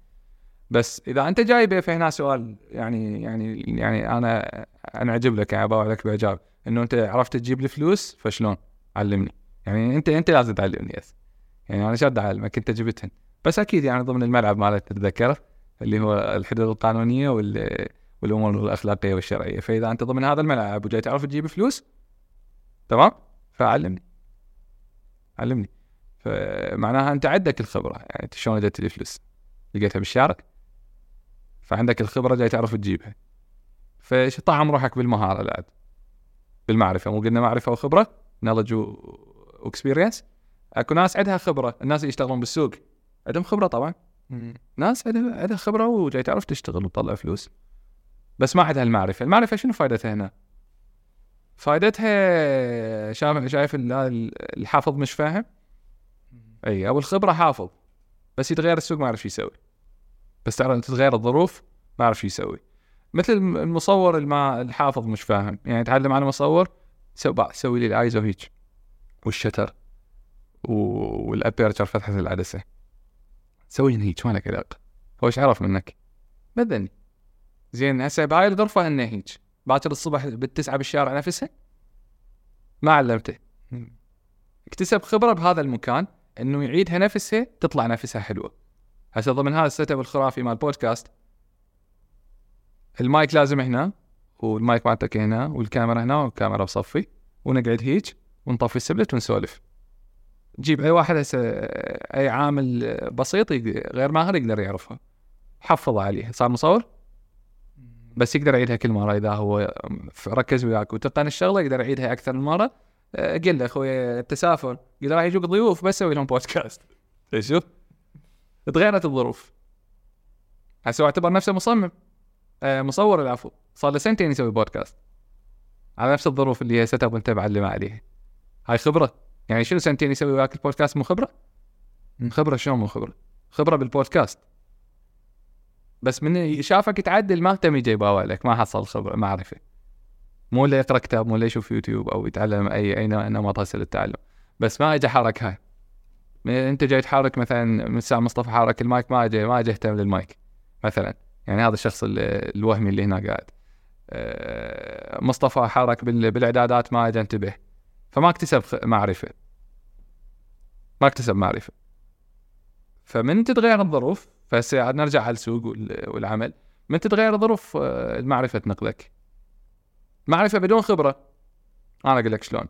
بس إذا أنت جايبه فهنا سؤال يعني يعني يعني أنا أنا أعجب لك يعني لك باجابه إنه أنت عرفت تجيب لي فلوس فشلون؟ علمني. يعني انت أنت لازم تعلمني يس. يعني أنا شاد اعلمك أنت جبتهن. بس أكيد يعني ضمن الملعب مالك تتذكره اللي هو الحدود القانونية وال والأمور الأخلاقية والشرعية. فإذا أنت ضمن هذا الملعب وجاي تعرف تجيب فلوس تمام؟ فعلمني. علمني. فمعناها أنت عندك الخبرة يعني أنت شلون جت الفلوس لقيتها بالشارع؟ فعندك الخبرة جاي تعرف تجيبها. فش طعم روحك بالمهارة بعد بالمعرفة مو قلنا معرفة وخبرة نولج واكسبيرينس أكو ناس عندها خبرة الناس اللي يشتغلون بالسوق عندهم خبرة طبعا. ناس عندها عندها خبرة وجاي تعرف تشتغل وتطلع فلوس. بس ما عندها المعرفة. المعرفة شنو فائدتها هنا؟ فائدتها شايف شايف ال- ال- الحافظ مش فاهم؟ اي أو الخبرة حافظ بس يتغير السوق ما يعرف شو يسوي. بس تعرف تتغير الظروف ما يعرف شو يسوي. مثل الم- المصور الما الحافظ مش فاهم. يعني يتعلم على مصور سوي سوي لي الايزو هيك وال shutter وال aperture فتحة العدسة. سوي هيك ما لك علاقه هو إيش عرف منك؟ بذني زين هسه بهاي الغرفه إنه هيك. باكر الصبح بالتسعة بالشارع نفسها ما علمته. اكتسب خبرة بهذا المكان إنه يعيدها نفسها تطلع نفسها حلوة. هسه ضمن هذا ال setup الخرافي مال بودكاست المايك لازم هنا والمايك مالتك هنا والكاميرا هنا والكاميرا بصفي ونقعد هيك ونطفي السبلت ونسولف. جيب أي واحد هسه أي عامل بسيط غير ماهر يقدر يعرفها حفظ عليه. صار مصور؟ بس يقدر يعيدها كل مرة. إذا هو ركز وياك وتقن الشغلة يقدر يعيدها أكثر من مرة. أه، قل له أخوي التسافر. قل راح يجوك ضيوف بس سوي لهم بودكاست (laughs) شوف تغيرت الظروف. هسه اعتبر نفسه مصمم. مصور العفو. صار له سنتين يسوي بودكاست. على نفس الظروف اللي هي setup انت معلمه عليها هاي خبرة. يعني شنو سنتين يسوي وياك البودكاست مو خبرة؟ خبرة شلون مو خبرة؟ خبرة بالبودكاست. بس من شافك تعدل ما اهتم يجي يباوع لك ما حصل خبرة معرفه مو اللي يقرأ كتاب مو اللي يشوف يوتيوب أو يتعلم أي أي نمط هسه للتعلم. بس ما اجى حرك هاي. أنت جاي تحرك مثلا من ساعه مصطفى حرك المايك ما اجى ما اجى أهتم للمايك مثلا. يعني هذا الشخص الوهمي اللي هنا قاعد. آه، مصطفى حرك بالإعدادات ما انتبه. فما اكتسب معرفة. ما اكتسب معرفة. فمن تتغير الظروف فهسه نرجع على السوق والعمل من تتغير الظروف آه، المعرفة تنقلك. معرفة بدون خبرة. أنا أقول لك شلون.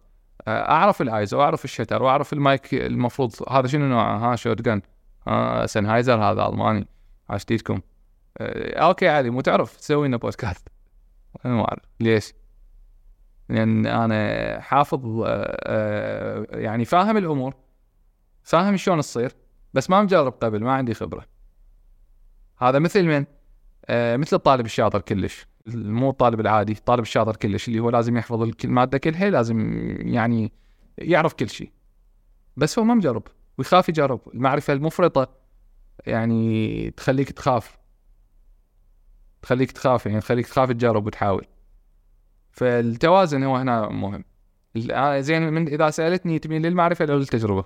آه، أعرف الآيزو واعرف ال shutter وأعرف المايك المفروض هذا شنو نوعه؟ ها shotgun. ها سنهايزر هذا ألماني. عشتيتكم okay عادي مو تعرف تسوي لنا بودكاست أنا ما أعرف. ليش؟ لأن أنا حافظ آه آه يعني فاهم الأمور فاهم شلون تصير بس ما مجرب قبل ما عندي خبرة. هذا مثل من؟ آه مثل الطالب الشاطر كلش. مو الطالب العادي الطالب الشاطر كلش اللي هو لازم يحفظ الماده كلها لازم يعني يعرف كل شيء. بس هو ما مجرب ويخاف يجرب. المعرفة المفرطة يعني تخليك تخاف. تخليك تخاف يعني تخليك تخاف تجرب وتحاول. فالتوازن هو هنا مهم. آه، زين من إذا سألتني تميل للمعرفه أو للتجربة.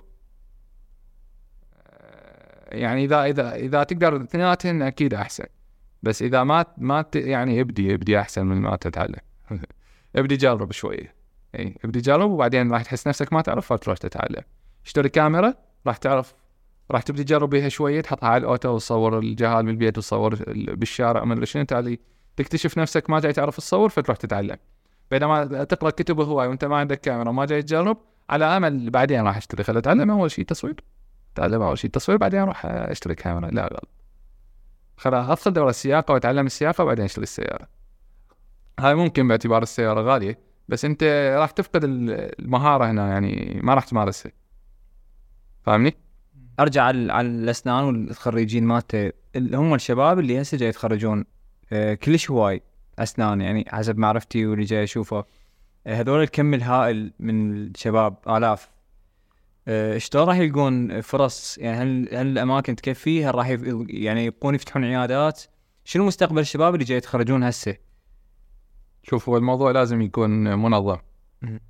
آه، يعني اذا اذا إذا تقدر اثنيناتهم أكيد أحسن. بس إذا ما ما يعني ابدي ابدي أحسن من ما تتعلم. (laughs) ابدي جرب شوية. اي ابدي جرب وبعدين راح تحس نفسك ما تعرف فتروح تتعلم. اشتري كاميرا راح تعرف راح تبدي تجرب بيها شوية تحطها على الأوتو وتصور الجهال بالبيت وتصور بالشارع ما أدري شنو. تالي تكتشف نفسك ما جاي تعرف تصور فتروح تتعلم. بينما تقرأ كتب هواي وأنت ما عندك كاميرا ما جاي تجرب على أمل بعدين راح أشتري. خل أتعلم أول شيء تصوير. أتعلم أول شيء تصوير بعدين أروح أشتري كاميرا. لا غلط خلاص ادخل دورة السياقة وأتعلم السياقة وبعدين أشتري السيارة. هاي ممكن باعتبار السيارة غالية بس أنت راح تفقد المهارة هنا يعني ما راح تمارسها. فاهمني؟ أرجع على, على الأسنان والخريجين مالته. اللي هم الشباب اللي هسه جاي يتخرجون آه، كلش هواي أسنان يعني حسب معرفتي واللي جاي أشوفه. آه، هذول الكم الهائل من الشباب آلاف. آه، شلون راح يلقون فرص؟ يعني هل هل الأماكن تكفي؟ هل راح يعني يبقون يفتحون عيادات؟ شنو مستقبل الشباب اللي جاي يتخرجون هسه؟ شوف هو الموضوع لازم يكون منظم.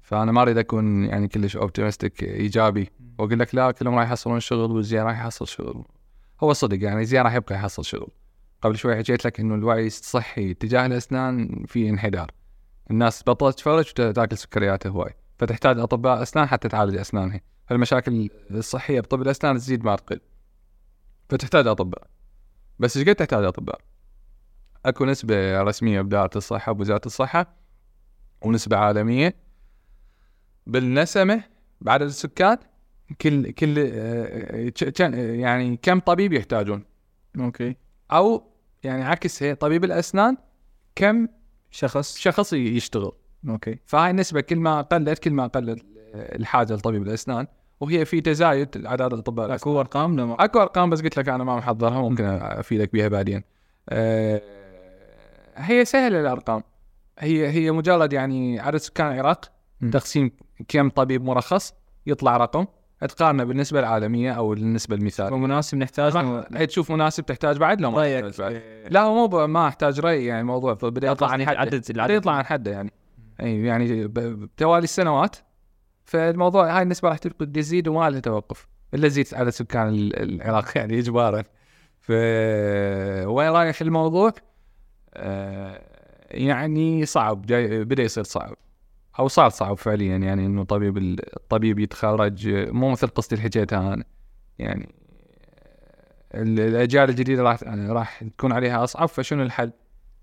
فأنا ما أريد أكون يعني كلش optimistic إيجابي. وأقول لك لا كلهم راح يحصلون شغل والزين راح يحصل شغل. هو صدق يعني زين راح يبقى يحصل شغل. قبل شوي حكيت لك إنه الوعي الصحي تجاه الأسنان في انحدار. الناس بطلت تفرج وتاكل سكريات هواي. فتحتاج أطباء أسنان حتى تعالج أسنانها. فالمشاكل الصحية بطب الأسنان تزيد ما تقل. فتحتاج أطباء. بس إيش قد تحتاج أطباء؟ أكو نسبة رسمية بوزارة الصحة بوزارة الصحة ونسبة عالمية. بالنسمة بعدد السكان كل كل آه، يعني كم طبيب يحتاجون. أوكي. أو يعني عكس هي طبيب الأسنان كم شخص؟ شخص يشتغل. أوكي. فهاي النسبة كل ما قلت كل ما قلت الحاجة لطبيب الأسنان. وهي في تزايد عدد الأطباء أكو أرقام؟ لما أكو أرقام بس قلت لك أنا ما محضرها ممكن أفيدك بها بعدين. أه هي سهلة الأرقام. هي هي مجرد يعني عدد سكان العراق تقسيم كم طبيب مرخص يطلع رقم. تقارنه بالنسبة العالمية أو النسبة المثال مناسب نحتاج راح تشوف مناسب تحتاج بعد لو ما رأيك لا هو مو ما احتاج رأي يعني الموضوع بدا يطلع عن العدد. يطلع عن حده يعني. اي يعني بتوالي السنوات فالموضوع هاي النسبة راح تزيد وما لها توقف إلا تزيد عدد سكان العراق (laughs) يعني إجبارا. ف وين رايح الموضوع؟ آه يعني صعب بدأ يصير صعب. أو صار صعب فعليا يعني إنه طبيب الطبيب يتخرج مو مثل قصتي اللي حكيتها أنا يعني الأجيال الجديدة راح راح تكون عليها أصعب فشنو الحل؟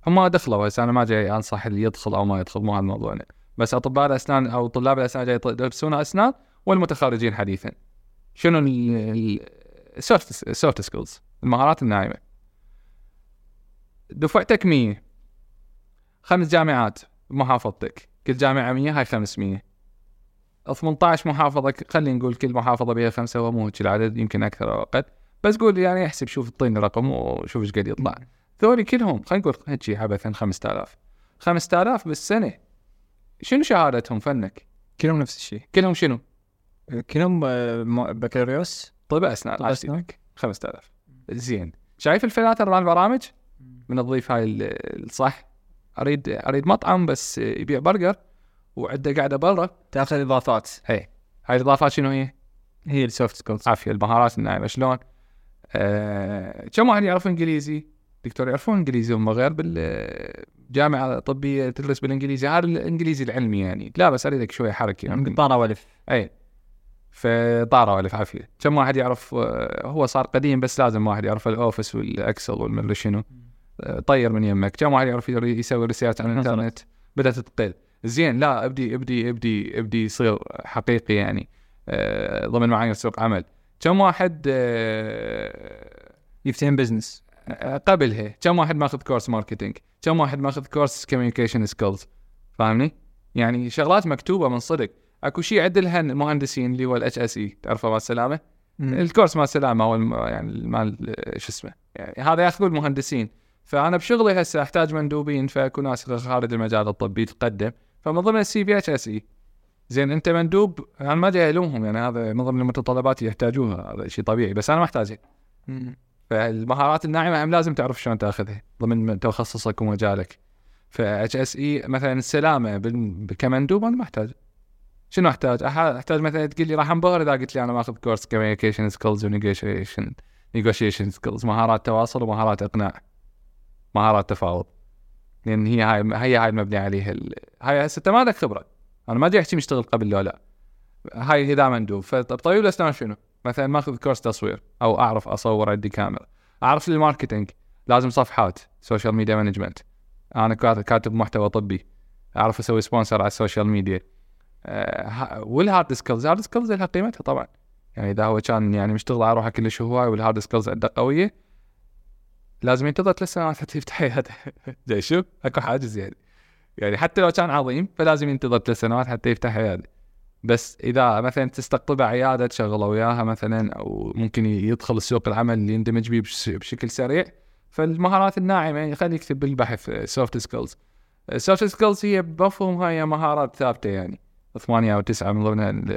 هم دخلوا هسه أنا ما جاي أنصح اللي يدخل أو ما يدخل مو هذا الموضوع يعني. بس أطباء الأسنان أو طلاب الأسنان جاي يدرسون أسنان والمتخرجين حديثا شنو ال soft skills المهارات الناعمة دفعتك 100 خمس جامعات بمحافظتك كل جامعة 100 هاي 500 18 محافظة خلينا نقول كل محافظة بها خمسة هو مو العدد يمكن أكثر أو أقل. بس قول يعني احسب شوف اعطيني رقم وشوف إيش قد يطلع. ذولي كلهم خلينا نقول هيك عبثا 5000 5000 بالسنة شنو شهادتهم فنك؟ كلهم نفس الشيء كلهم شنو؟ كلهم آه، بكالوريوس؟ طب أسنان طب أسنان. 5000 زين. شايف الفلاتر مال البرامج؟ من تضيف هاي ال- الصح؟ أريد أريد مطعم بس يبيع برجر وعنده قاعدة برا. تأخذ اضافات هي هاي الإضافات شنو هي؟ هي ال soft skills. عافية المهارات الناعمه شلون؟ آه كم واحد يعرف إنجليزي؟ دكتور يعرفون إنجليزي هم غير بالجامعة طبيه تدرس بالإنجليزي. هذا الإنجليزي العلمي يعني. لا بس أريدك شوية حركة يعني. قطاره والف اي فطارة والف عافية. كم واحد يعرف آه، هو صار قديم بس لازم واحد يعرف ال Office وال Excel والمدري شنو. طير من يمك. كم واحد يعرف يسوي research على الإنترنت. بدأت تقل زين لا أبدي أبدي أبدي أبدي يصير حقيقي يعني آه، ضمن معايير سوق عمل. كم واحد آه، يفتهم business قبلها كم واحد ماخذ course marketing كم واحد ماخذ course communication skills فاهمني؟ يعني شغلات مكتوبة من صدق. أكو شيء عدلها المهندسين اللي هو ال HSE تعرفه مال السلامه ال course مال السلامه الم- يعني مال شو اسمه؟ يعني هذا ياخذوه المهندسين. فأنا بشغلي هسه أحتاج مندوبين فأكو ناس خارج المجال الطبي تقدم. فمن ضمن ال CV HSE زين أنت مندوب؟ أنا ما جاي ألومهم يعني هذا من ضمن المتطلبات اللي يحتاجوها هذا شيء طبيعي بس أنا ما احتاجها فالمهارات الناعمة هم لازم تعرف شلون تأخذها؟ ضمن تخصصك ومجالك. ف HSE مثلا السلامة بال- كمندوب أنا ما أحتاج. شنو أحتاج؟ أحتاج مثلا تقول لي راح أنبهر إذا قلت لي أنا ماخذ course communication skills و negotiation negotiation skills مهارات تواصل ومهارات إقناع. مهارات تفاوض. لأن هي هاي هي هاي المبني عليها ال... هاي هسه أنت ما عندك خبرة. أنا ما أدري إحكي مشتغل قبل لو لا. هاي اذا مندوب فطب طبيب الاسنان شنو؟ مثلا ماخذ course تصوير أو أعرف أصور عندي كاميرا. أعرف ال marketing؟ لازم صفحات. social media management أنا كات- كاتب محتوى طبي. أعرف أسوي sponsor على ال social media ها- وال hard skills ال hard skills لها قيمتها طبعا. يعني إذا هو كان يعني مشتغل على روحه كلش هواي وال hard skills عنده قوية لازم ينتظر ثلاث سنوات حتى يفتح (laughs) عياده جاي شوف أكو حاجز يعني. يعني حتى لو كان عظيم فلازم ينتظر ثلاث سنوات حتى يفتح عياده. بس إذا مثلا تستقطبه عيادة تشغله وياها مثلا أو ممكن يدخل سوق العمل اللي يندمج بش- بشكل سريع فالمهارات الناعمة يخلي يكتب بالبحث soft skills ال soft skills هي بمفهوم هاي مهارات ثابتة يعني. ثمانية أو تسعة من ضمنها ال-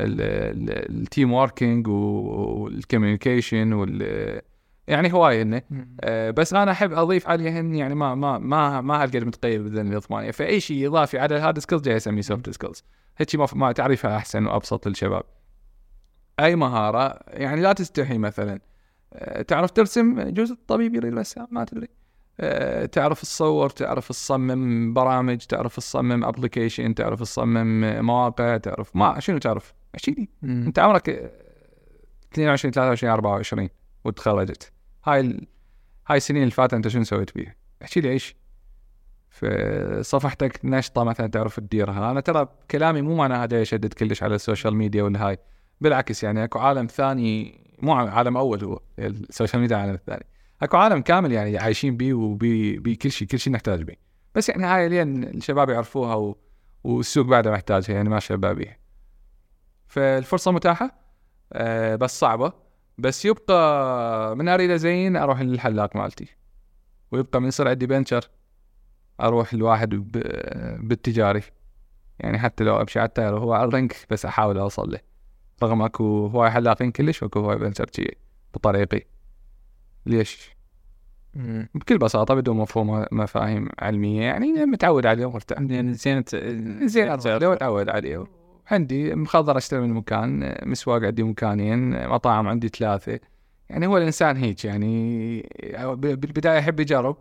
ال- ال- ال team working وال communication وال يعني هواي انه آه، بس أنا أحب أضيف عليهن يعني ما ما ما ما هالقد متقيد بذن الثمانية. فأي شيء اضافي على ال hard skills جاي اسميه soft skills هيك ما, ما تعريفها أحسن وأبسط للشباب. أي مهارة يعني لا تستحي مثلا. آه، تعرف ترسم؟ جزء الطبيب يريد رسام ما تدري. آه، تعرف تصور تعرف تصمم برامج تعرف تصمم application تعرف تصمم مواقع تعرف ما شنو تعرف؟ احكي لي أنت عمرك آه، 22 23 24 وتخرجت هاي ال... هاي السنين اللي فاتت انت شنو سويت بيها؟ احكي لي إيش؟ صفحتك نشطة مثلا تعرف تديرها، أنا ترى كلامي مو معناها جاي اشدد كلش على ال social media والهاي، بالعكس يعني أكو عالم ثاني مو عالم أول هو ال social media العالم الثاني، أكو عالم كامل يعني عايشين بيه وبي بي كل شيء كل شيء نحتاج بيه، بس يعني هاي لازم الشباب يعرفوها و... والسوق بعده محتاجها يعني ما شباب بيها. فالفرصة متاحة آه بس صعبة بس يبقى من أريد ازين أروح للحلاق مالتي ويبقى من يصير عندي بنشر أروح لواحد بالتجاري. يعني حتى لو أمشي على التاير وهو على الرنك بس أحاول أوصل له. رغم أكو هواي حلاقين كلش وأكو هواي بنشر شي بطريقي. ليش؟ بكل بساطة بدون مفهوم مفاهيم علمية يعني متعود عليه ومرتاح يعني زين زين أروح له وأتعود عليه. عندي مخضر أشتري من مكان مسواق عندي مكانين مطاعم عندي ثلاثة. يعني هو الإنسان هيك يعني بالبداية يحب يجرب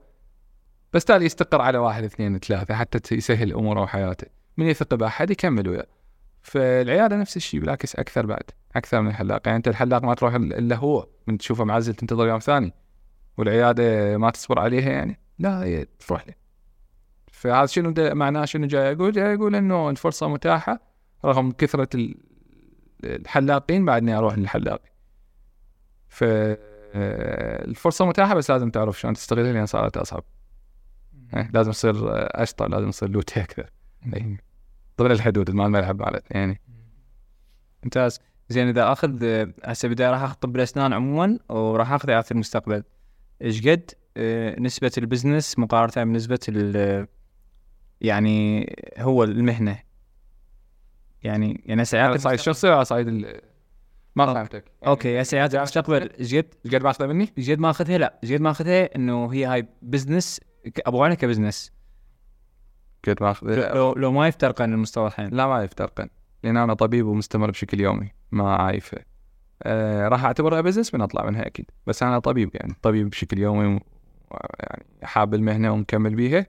بس تالي يستقر على واحد اثنين ثلاثة حتى يسهل أموره وحياته. من يثق بأحد يكمل وياه. فالعيادة نفس الشيء بالعكس أكثر بعد أكثر من الحلاق. يعني أنت الحلاق ما تروح إلا هو من تشوفه معزل تنتظر يوم ثاني والعيادة ما تصبر عليها يعني لا تروح له. فهذا شنو معناه؟ شنو جاي أقول؟ جاي أقول إنه الفرصة متاحة رغم كثرة ال- الحلاقين بعدني أروح للحلاق. ف الفرصة متاحة بس لازم تعرف شلون تستغلها لأن صارت أصعب. إيه، لازم تصير أشطر لازم تصير لوتي أكثر. إيه. ضمن الحدود مال الملعب مالتنا يعني. ممتاز زين إذا أخذ هسه بداية راح اخذ طب الاسنان عموما وراح أخذ في المستقبل إيش قد آه، نسبة ال business مقارنة بنسبة ال يعني هو المهنة يعني يعني هسه على عيادة صعيد الشخصي وعلى صعيد ال- ما فهمتك. أوكي هسه عيادة المستقبل إيش قد إيش قد ماخذه مني؟ إيش قد ماخذها؟ لا إيش قد ماخذها إنه هي هاي business أبغى عنها ك business قد ماخذه لو لو ما يفترق عن المستوى الحين. لا ما يفترقن لأن أنا طبيب ومستمر بشكل يومي ما عايفه آه راح أعتبرها بزنس من أطلع منها أكيد بس أنا طبيب يعني طبيب بشكل يومي يعني حاب المهنة ومكمل بيها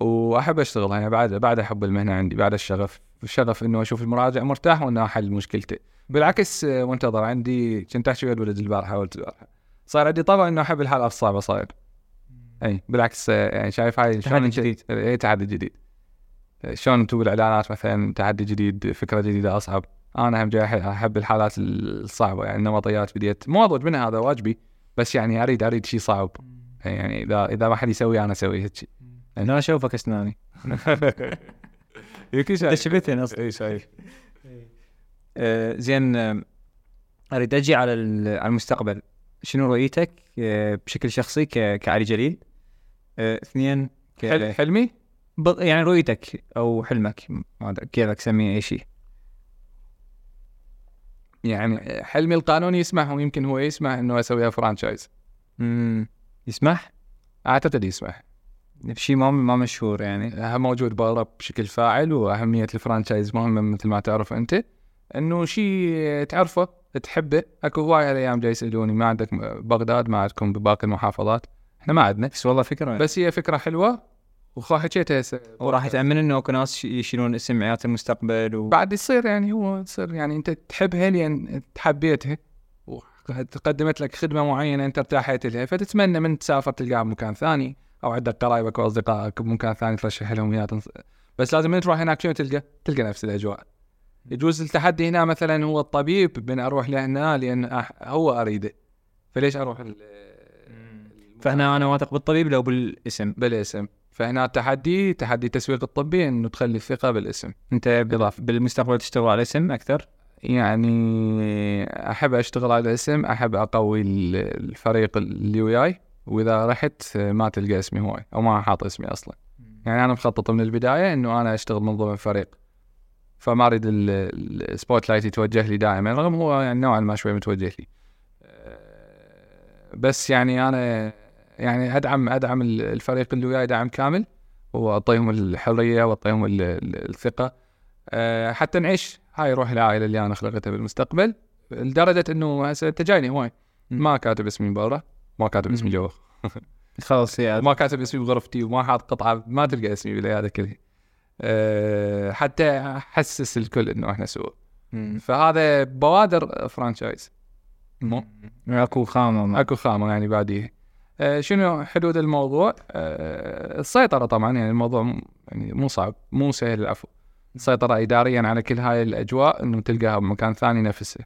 وأحب أشتغل يعني بعد بعد أحب المهنة عندي بعد الشغف. الشغف إنه أشوف المراجع مرتاح وانه احل مشكلته بالعكس آه، منتظر عندي كنت أحكي ويا الولد البارحه قلت البارحه صار عندي طبع إنه أحب الحالات الصعبة صاير. أي بالعكس آه، يعني شايف هاي تحدي شلون جديد. اي تحدي جديد. شلون أنتم بالاعلانات مثلا تحدي جديد فكرة جديدة أصعب. أنا هم جاي أحب الحالات الصعبة يعني النمطيات بديت. مو اضوج منها هذا واجبي بس يعني اريد أريد شيء صعب. يعني اذا إذا ما حد يسوي أنا أسوي هيك شيء. أنا أشوفك أسناني. (laughs) يمكن شبتني أصلا اي شايف آه، زين اريد أجي على على المستقبل شنو رؤيتك آه، بشكل شخصي كعلي جليل آه، اثنين حل- حلمي يعني رؤيتك أو حلمك ما ادري كيفك سميه اي شيء يعني حلمي القانون يسمح ويمكن هو يسمح انه اسويها franchise مم، يسمح اعتقد يسمح شيء ما ما مشهور يعني. موجود برا بشكل فاعل وأهمية ال franchise مهمة مثل ما تعرف أنت. إنه شيء تعرفه تحبه. أكو هوايه الأيام جاي يسألوني ما عندك بغداد؟ ما عندكم بباقي المحافظات؟ إحنا ما عندنا. بس والله فكرة بس هي فكرة حلوة وحكيتها هسه. وراح يتأمن إنه أكو ناس يشيلون اسم عيادة المستقبل و... بعد يصير يعني هو تصير يعني أنت تحبها لأن حبيتها وقدمت لك خدمة معينة أنت ارتاحت لها فتتمنى من تسافر تلقاها بمكان ثاني. أو عندك قرايبك وأصدقائك بمكان ثاني ترشح لهم اياها تنص- بس لازم من تروح هناك شنو تلقى؟ تلقى نفس الأجواء. يجوز التحدي هنا مثلا هو الطبيب من أروح لهنا لأن أح- هو اريده فليش أروح ال- فهنا أنا واثق بالطبيب لو بالاسم. بالاسم. فهنا التحدي تحدي التسويق الطبي إنه تخلي الثقة بالاسم. أنت إضافة. بالمستقبل تشتغل على اسم أكثر؟ يعني أحب أشتغل على الاسم أحب أقوي ال- الفريق اللي وياي. وإذا رحت ما تلقى اسمي هواي أو ما حاط اسمي أصلا. يعني أنا مخطط من البداية إنه أنا أشتغل من ضمن فريق. فما أريد ال- ال spotlight يتوجه لي دائما رغم هو يعني نوعا ما شوي متوجه لي. أه، بس يعني أنا يعني أدعم أدعم ال- الفريق اللي وياي دعم كامل. واعطيهم الحرية وأعطيهم ال- ال- الثقة. أه، حتى نعيش هاي روح العائلة اللي أنا خلقتها بالمستقبل لدرجة إنه هسه انت جايني هواي ما كاتب اسمي برا ما كاتب اسمي جوا (laughs) خلاص يا ما كاتب اسمي بغرفتي وما حاط قطعة ما تلقى اسمي بالعياده كلها أه حتى أحسس الكل إنه إحنا سوا فهذا بوادر franchise مو؟ أكو خامه. أكو خامه يعني بعديه. أه شنو حدود الموضوع؟ أه السيطرة طبعا يعني الموضوع يعني مو صعب مو سهل العفو. السيطرة اداريا على كل هاي الأجواء إنه تلقاها بمكان ثاني نفسه.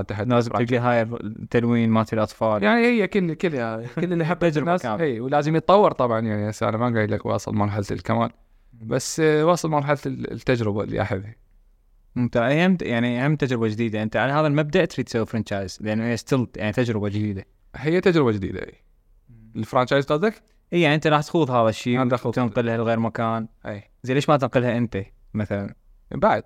التحدي لازم تلقى هاي التلوين مالت الأطفال. يعني هي كل كلها (laughs) كل اللي الناس كاملة. إي ولازم يتطور طبعا. يعني هسه أنا ما قايل لك واصل مرحلة الكمال بس آه، واصل مرحلة ال- التجربة اللي أحبها. انت اهم يعني أهم تجربة جديدة. أنت على هذا المبدأ تريد تسوي franchise لأنه هي still يعني تجربة جديدة. هي تجربة جديدة إي. ال franchise قصدك؟ إي يعني أنت راح تخوض هذا الشيء. وتنقلها لغير مكان. إي. زين ليش ما تنقلها أنت مثلا؟ بعد.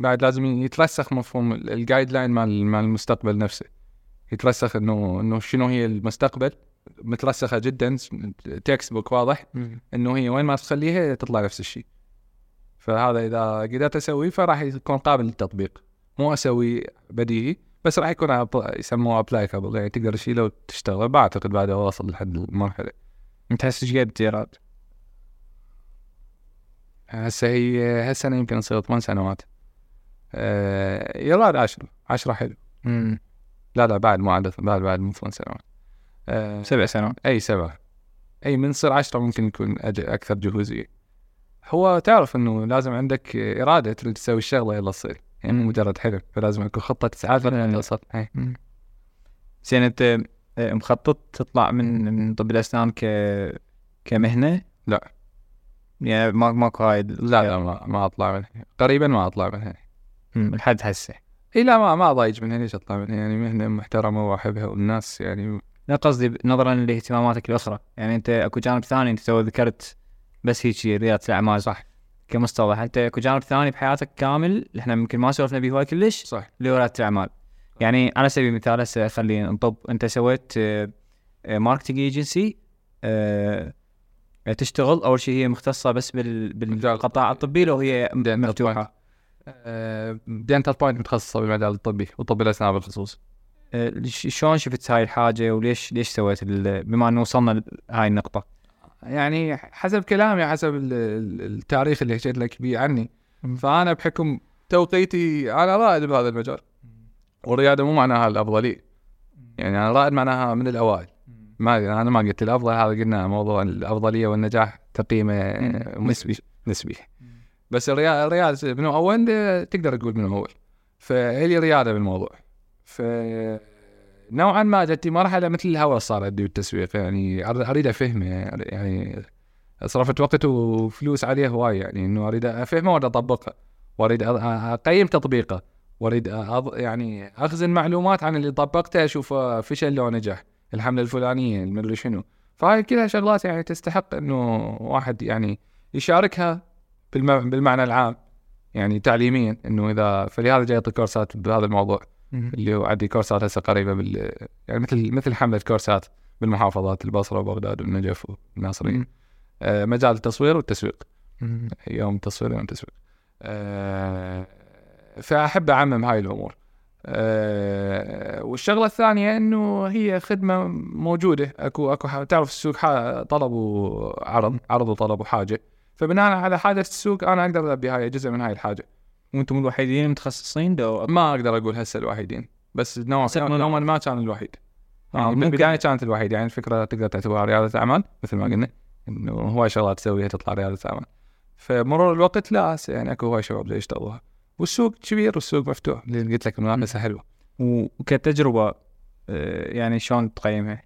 بعد لازم يترسخ مفهوم ال guide line مال مال المستقبل نفسه. يترسخ انه إنه شنو هي المستقبل. مترسخة جدا textbook واضح. إنه هي وين ما تخليها تطلع نفس الشيء. فهذا إذا قدرت أسويه فراح يكون قابل للتطبيق. مو أسوي بديهي بس راح يكون يسموه applicable يعني تقدر تشيله وتشتغل بعتقد بعد اوصل لحد المرحلة. أنت هسه إيش قد ايراد؟ هسه هي هالسنه يمكن تصير ثمان سنوات. آه يراد عشرة. عشرة حلو. لا لا بعد مو عدد بعد بعد مو ثمان سنوات. آه سبع سنوات. أي سبعة أي من تصير عشرة ممكن يكون أكثر جهوزية. هو تعرف إنه لازم عندك إرادة تريد تسوي الشغلة يلا تصير. يعني مو مجرد حلم فلازم يكون خطة تسعى لها توصل. زين أنت آه، مخطط تطلع من من طب الأسنان ك كمهنة؟ لا. يعني ما ماكو هاي لا لا ما, ما أطلع منها. قريبا ما أطلع منها. مم، لحد هسه. إي لا ما ما ضايج منها. ليش أطلع منها؟ يعني مهنة محترمة وأحبها والناس يعني لا قصدي نظرا لاهتماماتك الاخرى يعني أنت أكو جانب ثاني أنت تو ذكرت بس هيك ريادة الأعمال صح؟ كمصطلح. أنت أكو جانب ثاني بحياتك كامل إحنا يمكن ما سولفنا به هواي كلش صح. اللي رياده الأعمال. يعني على سبيل المثال هسه خلينا نطب. أنت سويت marketing agency تشتغل. أول شيء هي مختصة بس بال- بالقطاع الطبي لو هي مفتوحة. Dental Point متخصصة بالمجال الطبي وطب الاسنان بالخصوص ش- شلون شفت هاي الحاجة وليش ليش سويت بما أنه وصلنا لهاي النقطة؟ يعني حسب كلامي حسب ال- ال- التاريخ اللي حكيت لك بيه عني. فأنا بحكم توقيتي أنا رائد بهذا المجال. والريادة مو معناها الأفضلية. يعني أنا رائد معناها من الأوائل. ما أنا ما قلت الأفضل هذا قلنا موضوع الأفضلية والنجاح تقييمه. نسبي نسبي. بس الرياض الرياض من أول؟ تقدر تقول من أول. فهي لي رياده بالموضوع. ف نوعا ما جتني مرحلة مثل الهوى صار عندي بالتسويق يعني أريد أفهمه. يعني صرفت وقت وفلوس عليه هواي يعني إنه أريد أفهمه وأريد أطبقه. وأريد أقيم تطبيقه. وأريد أض... يعني أخزن معلومات عن اللي طبقته اشوفه فشل لو نجح. الحملة الفلانية المدري شنو. فهاي كلها شغلات يعني تستحق إنه واحد يعني يشاركها. بالمعنى العام. يعني تعليميا إنه إذا فلهذا جاي يعطي كورسات بهذا الموضوع اللي هو عندي كورسات هسه قريبة بال يعني مثل مثل حملة كورسات بالمحافظات البصرة وبغداد والنجف والناصرية. آه مجال التصوير والتسويق. يوم تصوير يوم تسويق. آه فأحب أعمم هاي الأمور. آه والشغلة الثانية إنه هي خدمة موجودة. أكو أكو تعرف السوق طلب وعرض عرض وطلب وحاجه فبناء على حاجة السوق أنا أقدر البي هاي جزء من هاي الحاجة. وأنتم الوحيدين المتخصصين لو ما أقدر أقول هسه الوحيدين بس نوع بس إنه نوعا ما كان الوحيد. آه، يعني بالبدايه كانت الوحيد يعني الفكرة تقدر تعتبرها رياده أعمال مثل ما قلنا إنه هواي شغلات تسويها تطلع رياده أعمال. فمرور الوقت لا هسه يعني أكو هواي شباب يشتغلوها. والسوق كبير والسوق مفتوح اللي قلت لك المنافسه حلوة. وكتجربة آه، يعني شلون تقيمها؟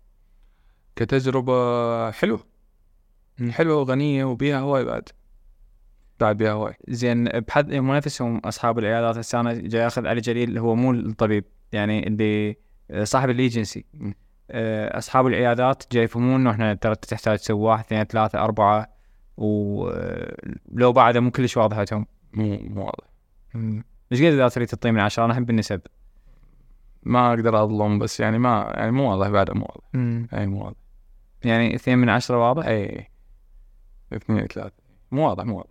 كتجربة حلوة. حلوة وغنية وبيها هواي بعد. بعد بيها هواي. زين بحد هم نفسهم أصحاب العيادات هسه أنا جاي أخذ علي جليل هو مو الطبيب يعني اللي آه، صاحب الإيجنسي. آه، أصحاب العيادات جاي يفهمون انه إحنا ترى تحتاج تسوي واحد اثنين ثلاثة أربعة ولو بعده مو كلش واضح عندهم مو مو واضح. إيش قد إذا تريد تعطيه من عشرة؟ أنا أحب النسب ما أقدر أظلم بس يعني ما يعني مو واضح بعد مو واضح. أي مو واضح. يعني اثنين من عشرة واضح؟ أي اثنين ثلاثة. مو واضح مو واضح.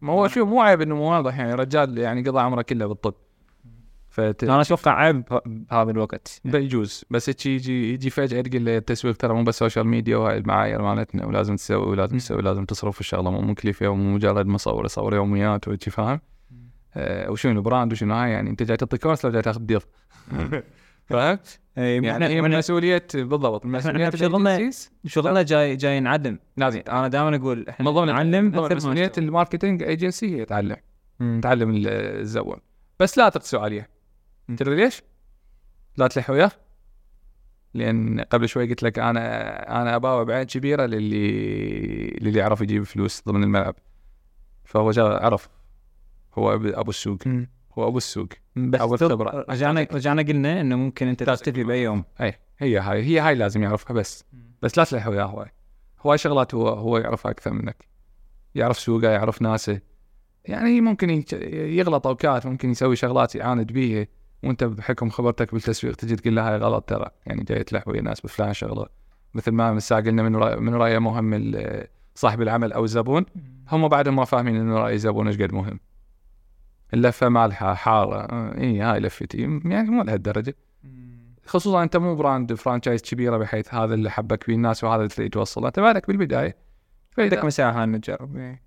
ما هو شو مو عيب إنه مو واضح يعني رجال يعني قضى عمره كله بالطب. فت... أنا أتوقع عيب بهذا الوقت. بيجوز. بس يجي يجي فجأة تقول له التسويق ترى مو بس social media وهاي المعايير مالتنا ولازم تسوي ولازم تسوي ولازم تصرف الشغلة. مو مكلفة ومو مجرد مصور يصور يوميات وهيك فاهم؟ آه وشنو ال brand وشنو هاي يعني أنت جاي تعطي course لو جاي تاخذ دير (laughs) فهمت؟ اي يعني هي من مسؤولية بالضبط بشغلنا- ال agencies. شغلنا جاي جاي نعلم لازم أنا دائما أقول إحنا من ضمن نعلم نشتغل. ال marketing ايجنسي هي تعلم. تعلم ال- الزبون بس لا تقسو عليه. تدري ليش؟ لا تلح وياه لأن قبل شوي قلت لك أنا أنا أباوع بعين كبيرة للي للي يعرف يجيب فلوس ضمن الملعب فهو عرف هو ابو السوق. هو أبو السوق. بس تض- خبرة. رجعنا رجعنا قلنا إنه ممكن أنت تختفي يكون باي يوم. اي هي هاي هي هاي لازم يعرفها بس. بس لا تلح وياه هواي. هواي شغلات هو هو يعرفها أكثر منك. يعرف سوقه يعرف ناسه. يعني ممكن يغلط اوقات ممكن يسوي شغلات يعاند بيها وأنت بحكم خبرتك بالتسويق تجي تقول له هاي غلط ترى. يعني جاي تلح ويا ناس بفلان شغلة. مثل ما هسه قلنا من رأي من رايه مهم صاحب العمل أو الزبون هم بعدهم ما فاهمين إنه رأي الزبون إيش قد مهم. اللفه مالها حارة. اي هاي لفتي يعني مو لهالدرجة. خصوصا أنت مو brand franchise كبيرة بحيث هذا اللي حبك فيه الناس وهذا اللي تريد توصله. أنت بالك بالبداية. عندك مساحة نجرب إيه.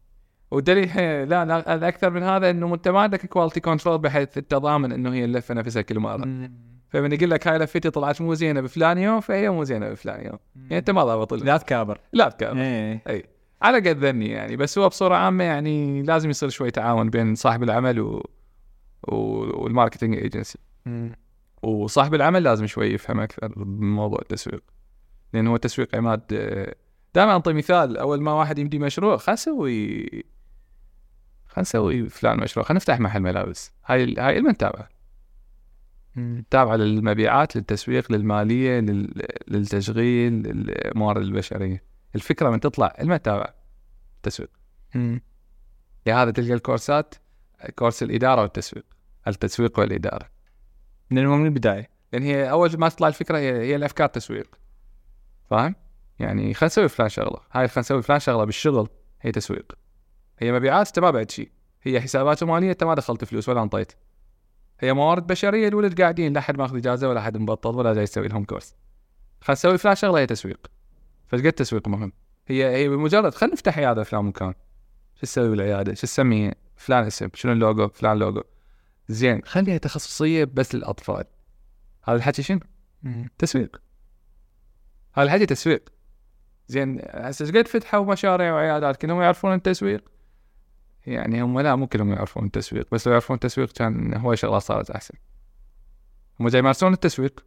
والدليل هي- لا لا الأكثر من هذا إنه أنت ما عندك quality control بحيث أنت ضامن إنه هي اللفة نفسها كل مرة. فمن يقول لك هاي لفتي طلعت مو زينة بفلان يوم فهي مو زينة بفلان يوم. يعني أنت ما ضابط لا تكابر. لا تكابر. اي على قد ذني يعني بس هو بصورة عامة يعني لازم يصير شوي تعاون بين صاحب العمل و... و... وال marketing agency وصاحب العمل لازم شوي يفهم أكثر بموضوع التسويق. لأن هو التسويق عماد دائما أعطي مثال أول ما واحد يبدي مشروع خلينا نسوي خلينا نسوي فلان مشروع خلينا نفتح محل ملابس. هاي هاي المن تابع. تابعه للمبيعات للتسويق للمالية لل... للتشغيل للموارد البشرية. الفكرة من تطلع لما تتابع التسويق لهذا تلقى الكورسات كورس الإدارة والتسويق التسويق والإدارة. من البداية. لأن هي أول ما تطلع الفكرة هي, هي الأفكار تسويق. فاهم؟ يعني خلينا نسوي فلان شغلة. هاي خلينا نسوي فلان شغلة بالشغل هي تسويق. هي مبيعات انت ما بعت شيء هي حسابات مالية أنت ما دخلت فلوس ولا أنطيت. هي موارد بشرية الولد قاعدين لا احد ماخذ إجازة ولا احد مبطل ولا جاي يسوي لهم كورس. خلينا نسوي فلان شغلة هي تسويق. فقد التسويق مهم؟ هي هي بمجرد خلينا نفتح عيادة فلان مكان. شو تسوي بالعياده شو تسميه؟ فلان اسم. شنو اللوجو؟ فلان لوجو. زين خليها تخصصية بس للأطفال. هذا الحكي شنو؟ تسويق. هذا الحكي تسويق. زين هسه إيش قد فتحوا مشاريع وعيادات؟ كلهم يعرفون التسويق؟ يعني هم لا مو كلهم يعرفون التسويق بس لو يعرفون التسويق كان هو شغلات صارت أحسن. هم جاي يمارسون التسويق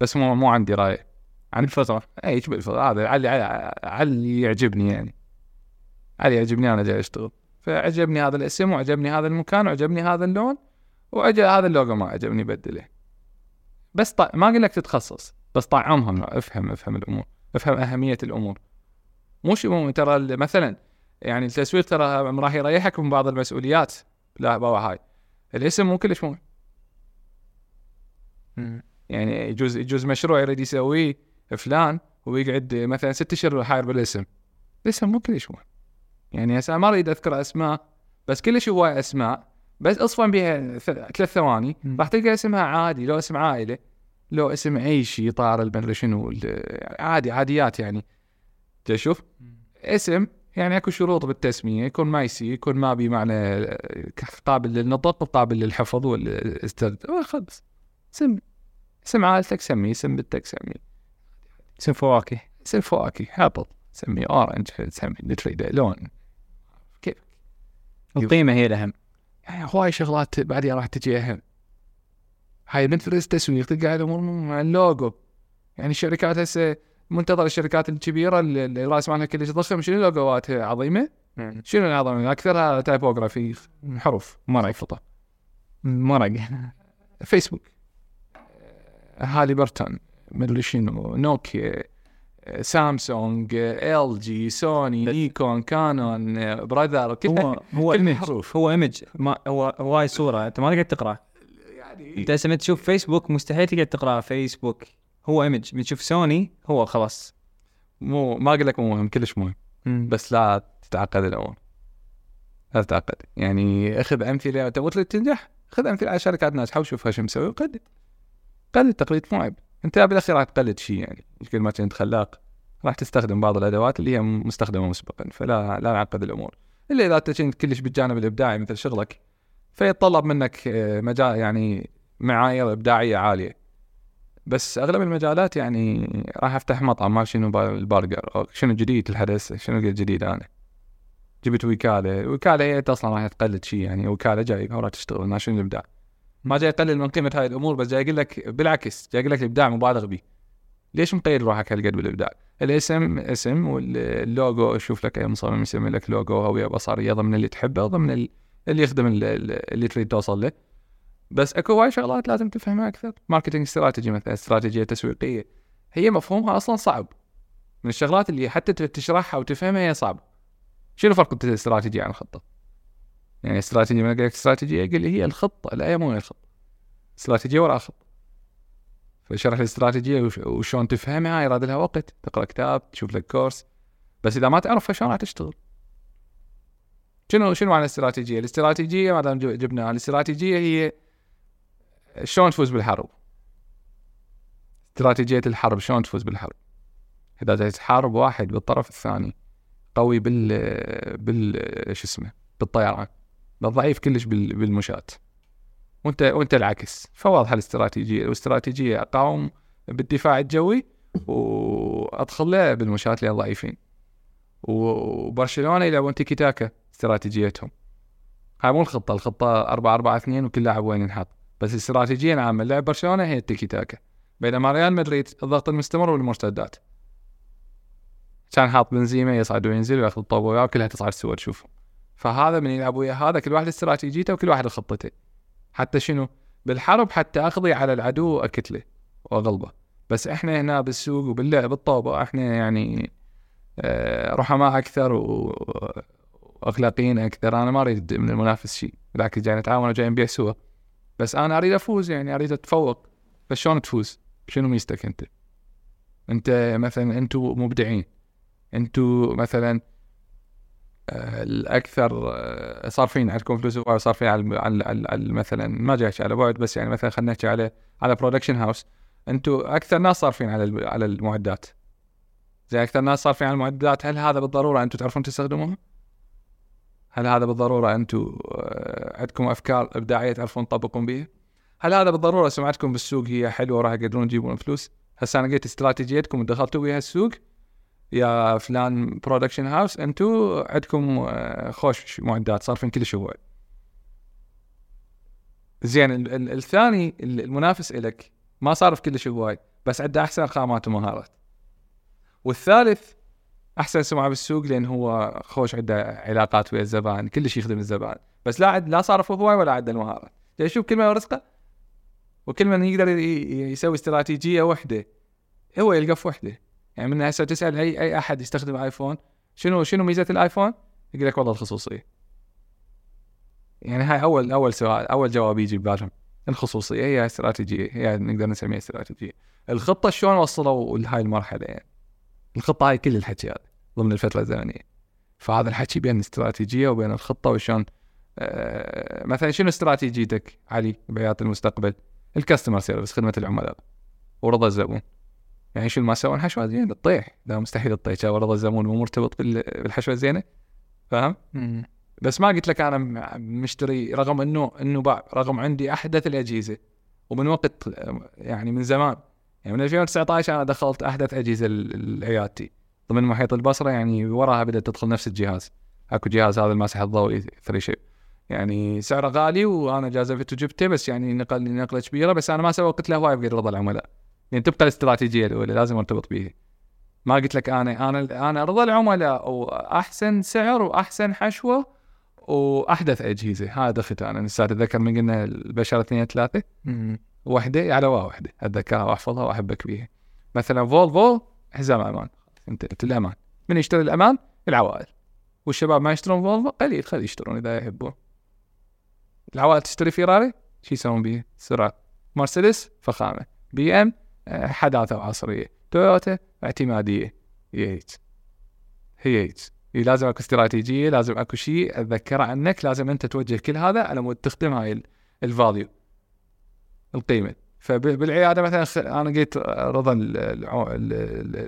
بس مو مو عندي رأي. عن الفترة اي بالفترة هذا علي علي يعجبني يعني. علي يعجبني أنا جاي أشتغل. فعجبني هذا الاسم وعجبني هذا المكان وعجبني هذا اللون وعجب هذا اللوجو ما عجبني بدله. بس طع... ما أقول لك تتخصص بس طعمهم. افهم افهم الأمور. افهم أهمية الأمور. مو شيء ترى مثلا يعني التسويق ترى راح يريحك من بعض المسؤوليات. لا بابا هاي. الاسم مو كلش مهم. يعني يجوز يجوز مشروع يريد يسويه. فلان ويقعد مثلا ست اشهر حاير بالاسم. الاسم مو كلش مهم يعني هسه ما أريد أذكر أسماء بس كلش هواي أسماء بس اصفن بها ثلاث ثواني. راح تلقى اسمها عادي لو اسم عائلة لو اسم اي شيء طار المدري شنو عادي عاديات يعني. تشوف اسم يعني أكو شروط بالتسمية يكون ما يسيء يكون ما بي معنى قابل للنطق وقابل للحفظ والاستخدام خلص سم. اسم عائلتك سميه اسم بنتك سميه. اسم فواكه اسم فواكه apple سميه orange سميه اللي تريده لون كيف القيمة هي الأهم. يعني هواي شغلات بعدين راح تجي أهم. هاي من فرز تسويق تلقى الأمور مع اللوجو. يعني الشركات هسه منتظر الشركات الكبيرة اللي راس مالها كلش ضخم شنو لوجواتها عظيمة؟ شنو العظيمه؟ أكثرها تايبوغرافي حروف. مرق فطه مرق فيسبوك هالي برتون مدري شنو نوكيا سامسونج ال جي سوني نيكون كانون براذر كل هو هو ايمج هو ايمج ما هو هواي صورة. أنت ما تقدر تقرأ. يعني أنت هسه تشوف فيسبوك مستحيل تقدر تقرأ فيسبوك هو ايمج من تشوف سوني هو خلاص. مو ما أقول لك مو مهم كلش مهم. بس لا تتعقد الأمور. لا تتعقد. يعني اخذ أمثلة. تبغى تنجح؟ خذ أمثلة على شركات ناجحه وشوفها شو مسوي. وقلد قلد تقليد مو عيب انت بالاخير راح تقلد شيء يعني. كل ما كنت خلاق راح تستخدم بعض الأدوات اللي هي مستخدمة مسبقا فلا لا نعقد الأمور. إلا إذا أنت كنت كلش بالجانب الإبداعي مثل شغلك فيتطلب منك آه، مجال يعني معايير إبداعية عالية. بس أغلب المجالات يعني راح أفتح مطعم ما شنو البرجر أو شنو جديد الحدث شنو الجديد أنا. جبت وكالة الوكاله هي أنت أصلا راح تقلد شيء يعني وكالة جايبها وراح تشتغل شنو الإبداع. ما جاي اقلل من قيمة هاي الأمور بس جاي أقول لك بالعكس جاي أقول لك الإبداع مبالغ به. ليش مقيد روحك هالقد بالإبداع؟ الاسم اسم واللوجو أشوف لك اي مصمم يسمي لك لوجو هوية بصرية ضمن اللي تحبه ضمن اللي يخدم اللي تريد توصل له. بس أكو وايد شغلات لازم تفهمها أكثر. marketing strategy مثلا استراتيجية تسويقية. هي مفهومها أصلا صعب. من الشغلات اللي حتى تشرحها وتفهمها هي صعبة. شنو فرق الاستراتيجيه عن الخطه يعني استراتيجيه من أقول لك استراتيجيه يقول لي هي الخطة لا هي مو الخطة. استراتيجية وراء خطة. فشرح الاستراتيجيه وشلون تفهمها يراد لها وقت تقرأ كتاب تشوف لك كورس. بس إذا ما تعرفها شلون راح تشتغل؟ شنو شنو معنى الاستراتيجية؟ الاستراتيجية ما دام جبناها الاستراتيجية هي شلون تفوز بالحرب. استراتيجية الحرب شلون تفوز بالحرب؟ إذا جاي تحارب واحد بالطرف الثاني قوي بال بال شو اسمه بالطيران. ضعيف كلش بالمشاة وانت وانت العكس. فواضحه الاستراتيجية. الاستراتيجيه اقاوم بالدفاع الجوي وادخل (laughs) له بالمشاة اللي ضعيفين وبرشلونة يلعبون تيكي تاكا استراتيجيتهم. هاي مو الخطة. الخطة 4 4 2 وكل لاعب وين ينحط. بس الاستراتيجيه العامه لعب برشلونة هي التيكي تاكا. بينما ريال مدريد الضغط المستمر والمرتدات. كان حاط بنزيما يصعد وينزل وياخذ الطوبه وياه وكلها تصعد سوا تشوفهم فهذا من يلعب ويا هذا كل واحد استراتيجيته وكل واحد خطته. حتى شنو؟ بالحرب حتى أقضي على العدو واكتله وأغلبه. بس إحنا هنا بالسوق وباللعب بالطوبة إحنا يعني آه، رحماء أكثر وأخلاقيين أكثر. أنا ما أريد من المنافس شيء. بالعكس جاي نتعاون وجاي نبيع سوا. بس أنا أريد أفوز يعني أريد أتفوق. فشلون تفوز؟ شنو ميزتك أنت؟ أنت مثلا أنتم مبدعين. أنتم مثلا الأكثر آه، صارفين عندكم فلوس هواي وصارفين على على, مثلا ما جاي احكي على بعد بس يعني مثلا خلينا نحكي على على production house أنتم أكثر ناس صارفين على على المعدات زي أكثر ناس صارفين على المعدات هل هذا بالضرورة أنتم تعرفون تستخدموها؟ هل هذا بالضرورة أنتم آه، عندكم أفكار إبداعية تعرفون تطبقون بها؟ هل هذا بالضرورة سمعتكم بالسوق هي حلوة وراح تقدرون تجيبون فلوس؟ هسه أنا قلت استراتيجيتكم ودخلتوا بها السوق يا فلان production house أنتم عندكم آه، خوش معدات صارفين كلش هواي زين ال- ال- الثاني ال- المنافس إلك ما صارف كلش هواي بس عنده أحسن خامات ومهارات والثالث أحسن سمعة بالسوق لأن هو خوش عنده علاقات ويا الزبائن كلش يخدم الزبائن. بس لا عد لا صارف هواي ولا عنده المهارات جاي شوف كل ما ورزقه وكل من يقدر يسوي استراتيجية وحدة هو يلقى في وحدة. يعني من هسه تسال اي أي أحد يستخدم آيفون شنو شنو ميزة الآيفون؟ يقول لك والله الخصوصية. يعني هاي اول أول سؤال أول جواب يجي ببالهم الخصوصية هي استراتيجية هي نقدر نسميها استراتيجية. الخطة شلون وصلوا لهاي المرحلة يعني؟ الخطة هاي كل الحكي هذا ضمن الفترة الزمنية. فهذا الحكي بين الاستراتيجيه وبين الخطة وشلون آه مثلا شنو استراتيجيتك علي بحياه المستقبل؟ ال customer service خدمة العملاء ورضا الزبون. يعني شو ما سوون حشوة زينة تطيح لا مستحيل تطيح جا ورضا الزبون مو مرتبط بال- بالحشوة الزينة. فاهم؟ بس ما قلت لك أنا مشتري رغم إنه إنه باع. رغم عندي أحدث الأجهزة. ومن وقت يعني من زمان. يعني من 2019 أنا دخلت أحدث أجهزة لعيادتي ضمن محيط البصرة يعني وراها بدأت تدخل نفس الجهاز. أكو جهاز هذا الماسح الضوئي 3 شيب يعني سعره غالي وأنا جازفت وجبته بس يعني نقل نقلة كبيرة بس أنا ما سوقت له هواي بغير رضا العملاء يعني تبقى الاستراتيجية الأولى لازم أرتبط بيها. ما قلت لك أنا أنا أنا رضا العملاء وأحسن سعر وأحسن حشوة وأحدث أجهزة. هذا ختان. أنا لسه أتذكر من قلنا البشرة اثنين ثلاثة. وحده على واحدة. أتذكرها وأحفظها وأحبك بيها. مثلا فولفو حزام أمان. أنت انت الأمان. من يشتري الأمان؟ العوائل. والشباب ما يشترون فولفو؟ قليل خلي يشترون إذا يحبون. العوائل تشتري فيراري؟ شو يسوون بيه؟ سرعة. مرسيدس؟ فخامة. بي إم؟ حداثة وعصريه تويوتا اعتمادية. هي هيك هي هيك إي لازم أكو استراتيجية لازم أكو شيء. اتذكره عنك لازم أنت توجه كل هذا على مود تخدم هاي ال- ال value القيمة. فبالعياده مثلا أنا قلت رضا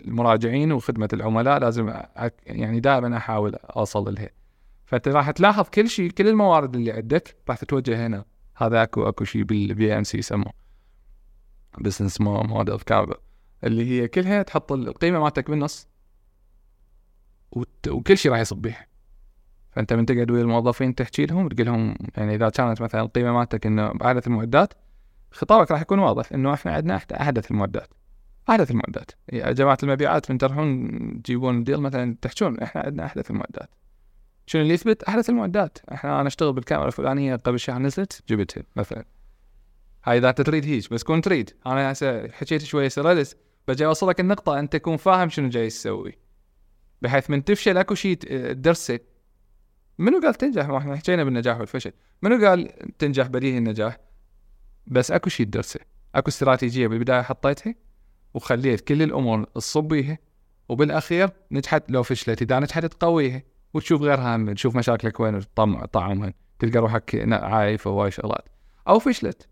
المراجعين وخدمة العملاء لازم يعني دائما أحاول أوصل لها. فأنت راح تلاحظ كل شيء كل الموارد اللي عندك راح تتوجه هنا. هذا اكو أكو شيء بال BMC يسموه business model canvas اللي هي كلها تحط القيمة مالتك بالنص. وكل شيء راح يصب بيه فأنت من تقعد ويا الموظفين تحكي لهم تقول لهم يعني إذا كانت مثلا القيمة مالتك إنه بأحدث المعدات خطابك راح يكون واضح إنه إحنا عندنا أحدث المعدات. أحدث المعدات. يا جماعة المبيعات من تروحون تجيبون ديل مثلا تحكون إحنا عندنا أحدث المعدات. شنو اللي يثبت؟ أحدث المعدات. إحنا أنا أشتغل بالكاميرا الفلانية قبل شهر نزلت جبتها مثلا. هاي إذا انت تريد هيك بس كون تريد. أنا هسه حكيت شوية سرلس بجي أوصلك النقطة أنت تكون فاهم شنو جاي تسوي. بحيث من تفشل أكو شيء تدرسه. منو قال تنجح؟ ما إحنا حكينا بالنجاح والفشل. منو قال تنجح بديهي النجاح؟ بس أكو شيء تدرسه. أكو استراتيجية بالبداية حطيتها وخليت كل الأمور تصب بيها وبالأخير نجحت لو فشلت. إذا نجحت تقويها وتشوف غيرها تشوف مشاكلك وين تطعمها تلقى روحك عايف وهواي شغلات. أو فشلت.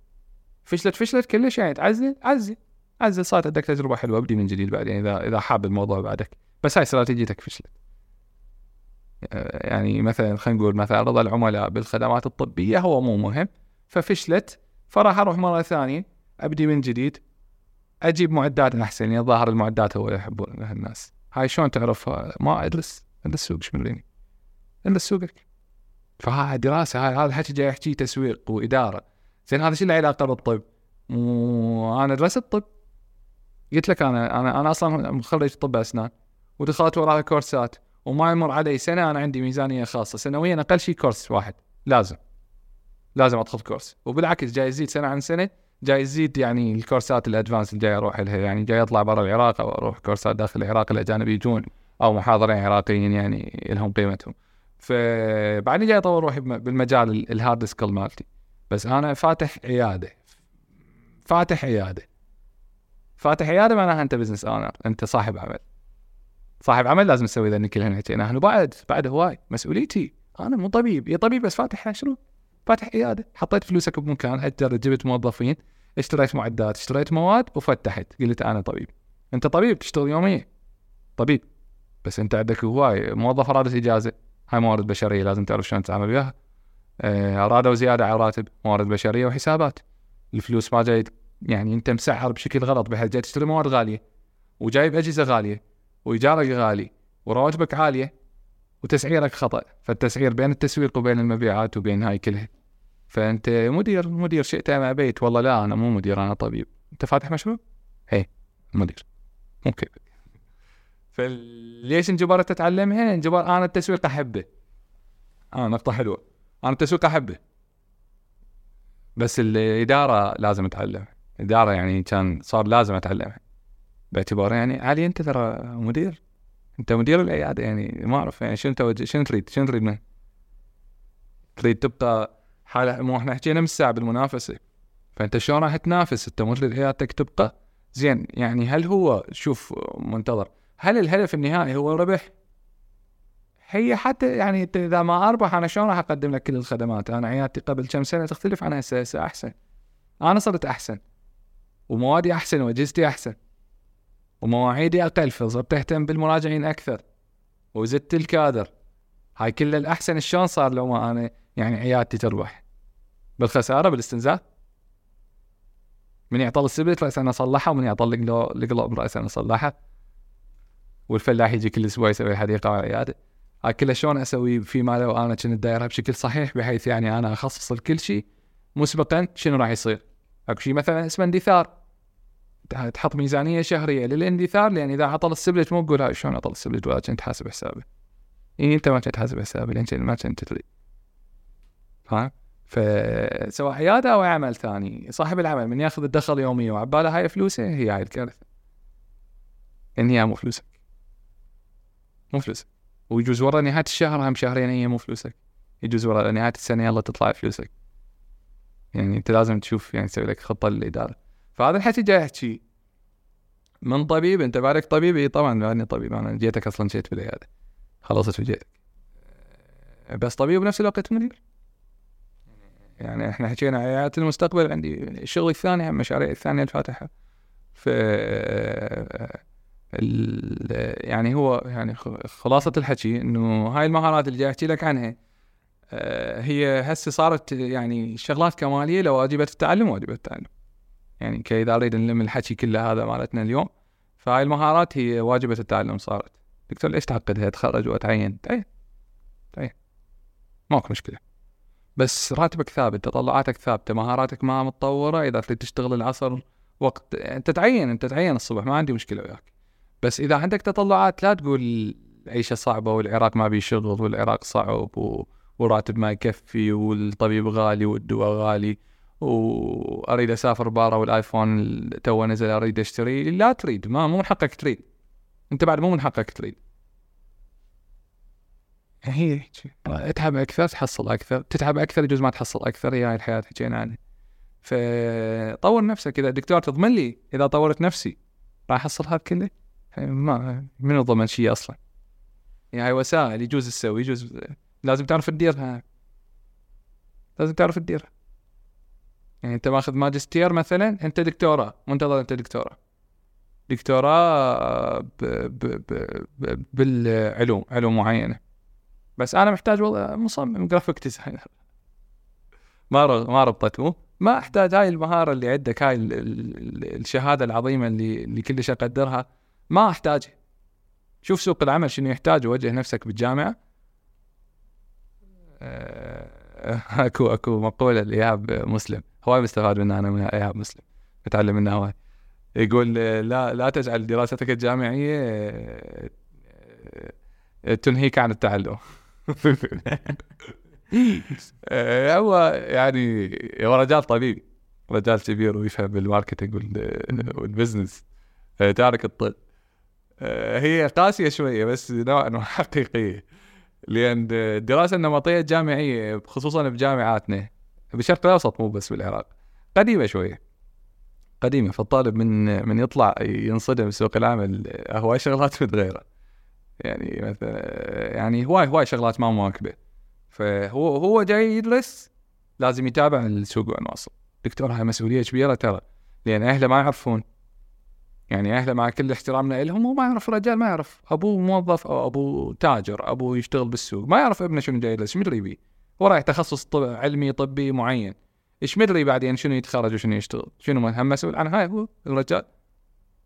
فشلت فشلت كلش يعني تعزل عزل عزل. صارت عندك تجربة حلوة. ابدي من جديد بعدين إذا إذا حاب الموضوع بعدك. بس هاي استراتيجيتك فشلت. آه، يعني مثلا خلينا نقول مثلا رضا العملاء بالخدمات الطبية هو مو مهم. ففشلت فراح أروح مرة ثانية أبدي من جديد أجيب معدات أحسن. يعني الظاهر المعدات هو يحبون الناس هاي شلون تعرفها ما ادرس ادرس سوق شو مدريني ادرس سوقك. فهاي دراسة هاي هذا الحكي جاي احكي تسويق وإدارة. زين هذا شو له علاقه بالطب؟ وأنا درست طب قلت لك أنا أنا أنا أصلا مخرج طب أسنان ودخلت وراها كورسات وما يمر علي سنة أنا عندي ميزانية خاصة. سنويا أقل شيء كورس واحد لازم. لازم أدخل كورس. وبالعكس جاي يزيد سنة عن سنة جاي يزيد يعني الكورسات ال advanced اللي جاي أروح لها. يعني جاي أطلع برا العراق أو أروح كورسات داخل العراق الاجانب يجون أو محاضرين عراقيين يعني لهم قيمتهم. فبعدني جاي أطور روحي بالمجال ال- ال hard skill مالتي. بس أنا فاتح عيادة. فاتح عيادة. فاتح عيادة معناها أنت business owner أنت صاحب عمل. صاحب عمل لازم تسوي ذني كلهن حكيناهن وبعد بعد هواي مسؤوليتي. أنا مو طبيب. يا طبيب بس فاتح شنو؟ فاتح عيادة. حطيت فلوسك بمكان اجر جبت موظفين اشتريت معدات اشتريت مواد وفتحت. قلت أنا طبيب. أنت طبيب تشتغل يوميا. طبيب. بس أنت عندك هواي موظف ارادت إجازة. هاي موارد بشرية لازم تعرف شلون تتعامل وياها. أرادوا زيادة على الراتب موارد بشرية وحسابات. الفلوس ما جاي يعني أنت مسعر بشكل غلط بحيث جاي تشتري مواد غالية وجايب أجهزة غالية وإيجارك غالي ورواتبك عالية وتسعيرك خطأ. فالتسعير بين التسويق وبين المبيعات وبين هاي كلها. فأنت مدير مدير شئت أم أبيت؟ والله لا أنا مو مدير أنا طبيب. أنت فاتح مشروع؟ هي مدير. مو كيف فليش انجبرت اتعلمها؟ انجبر أنا التسويق أحبه. آه نقطة حلوة أنا التسويق أحبه. بس الإدارة لازم اتعلمها الإدارة يعني كان صار لازم أتعلمها. باعتبار يعني علي أنت ترى مدير. أنت مدير العيادة يعني ما أعرف يعني شنو توجه شنو تريد؟ شنو تريد منه؟ تريد تبقى حالة مو إحنا حكينا من الساعة بالمنافسة. فأنت شلون راح تنافس؟ أنت مو تريد عيادتك تبقى زين. يعني هل هو شوف منتظر. هل الهدف النهائي هو الربح؟ هي حتى يعني انت إذا ما أربح أنا شلون راح أقدم لك كل الخدمات؟ أنا عيادتي قبل كم سنة تختلف عن هسه هسه أحسن. أنا صرت أحسن وموادي أحسن وأجهزتي أحسن ومواعيدي أقل فصرت أهتم بالمراجعين أكثر وزدت الكادر هاي كل الأحسن شلون صار لو ما أنا يعني عيادتي تربح؟ بالخسارة بالاستنزاف؟ من يعطل ال split راسا أنا اصلحها ومن يعطل الكلو- الكلوب راسا أنا اصلحها والفلاح يجي كل أسبوع يسوي حديقة والعياده هاي كلها شلون أسوي فيما لو أنا كنت دايرها بشكل صحيح بحيث يعني أنا أخصص لكل شيء مسبقا شنو راح يصير؟ أكو شيء مثلا اسمه اندثار. تحط ميزانية شهرية للاندثار لأن إذا عطل ال split مو تقول هاي شلون عطل ال split ولا كنت حاسب حسابه إيه أنت ما كنت حاسب حسابه لأن ما كنت تدري. فاهم فسواء عياده أو عمل ثاني. صاحب العمل من ياخذ الدخل يوميا وعباله هاي فلوسه هي هاي الكارثة. إن هي مو فلوسك. مو فلوسك. ويجوز ورا نهاية الشهر هم شهرين هي مو فلوسك. يجوز ورا نهاية السنة يلا تطلع فلوسك. يعني أنت لازم تشوف يعني تسوي لك خطة للإدارة. فهذا الحكي جاي أحكي. من طبيب أنت بعدك طبيب؟ إي طبعا بعدني طبيب. أنا جيتك أصلا جيت بالعيادة. خلصت وجيتك بس طبيب بنفس الوقت مدير. يعني إحنا حكينا عيادة المستقبل عندي. شغلي الثاني مشاريع الثانية الفاتحة. ف يعني هو يعني خ- خلاصة الحكي إنه هاي المهارات اللي أحكي لك عنها آه، هي هسه صارت يعني شغلات كمالية لواجبة التعلم واجبة التعلم. يعني كي اذا أريد نلم الحكي كله هذا مالتنا اليوم فهاي المهارات هي واجبة التعلم صارت. دكتور ليش تعقدها؟ تخرج وتعين تعين تعين ماكو مشكلة. بس راتبك ثابت تطلعاتك ثابتة مهاراتك ما متطورة إذا تريد تشتغل العصر وقت أنت تعين أنت تعين الصبح ما عندي مشكلة وياك. بس إذا عندك تطلعات لا تقول العيشه صعبة والعراق ما بيه شغل والعراق صعب و... وراتب ما يكفي والطبيب غالي والدواء غالي وأريد أسافر برا والآيفون توه نزل أريد أشتري لا تريد ما مو من حقك تريد. أنت بعد مو من حقك تريد. هي. اتعب أكثر تحصل أكثر تتعب أكثر يجوز ما تحصل أكثر هي هاي الحياة حكينا عنها فطور نفسك إذا الدكتور تضمن لي إذا طورت نفسي راح أحصل هذا كله؟ ما منو ضمن شيء أصلا. يعني هاي وسائل يجوز تسوي يجوز لازم تعرف تديرها لازم تعرف تديرها يعني أنت ماخذ ماجستير مثلا أنت دكتوراه. منتظر أنت دكتوراه. دكتوراه ب... ب... ب... ب... بالعلوم علوم معينة. بس أنا محتاج والله مصمم graphic designer ما ر- ما ربطت. مو؟ ما أحتاج هاي المهارة اللي عندك هاي ال- الشهادة العظيمة اللي اللي كلش اقدرها ما احتاجها شوف سوق العمل شنو يحتاج ووجه نفسك بالجامعة. آه، (laughs) أكو أكو مقولة لإيهاب مسلم. هواي مستفاد منها أنا من إيهاب مسلم. متعلم منها هواي. يقول آه، لا لا تجعل دراستك الجامعية آه، تنهيك عن التعلم. (laughs) هو يعني هو رجال طبيب رجال كبير ويفهم بال marketing وال- وال business. تارك الطب. هي قاسية شوية بس نوعا ما (laughs) حقيقيه لأن الدراسة النمطية الجامعية خصوصا بجامعاتنا بالشرق الأوسط مو بس بالعراق قديمة شوية. قديمة فالطالب من من يطلع ينصدم بسوق العمل آه، هواي شغلات مثل غيره. يعني مثلا يعني هواي هواي شغلات ما مواكبة. فهو هو جاي يدرس لازم يتابع السوق وين واصل دكتور هاي مسؤولية كبيرة ترى. لأن أهله ما يعرفون. يعني أهله مع كل احترامنا لهم هو ما يعرف الرجال ما يعرف أبوه موظف أو أبوه تاجر أبوه يشتغل بالسوق ما يعرف ابنه شنو جاي يدرس إيش مدري بيه هو رايح تخصص طب علمي طبي معين. إيش مدري بعدين شنو يتخرج وشنو يشتغل؟ شنو هم مسؤول عن هاي هو الرجال.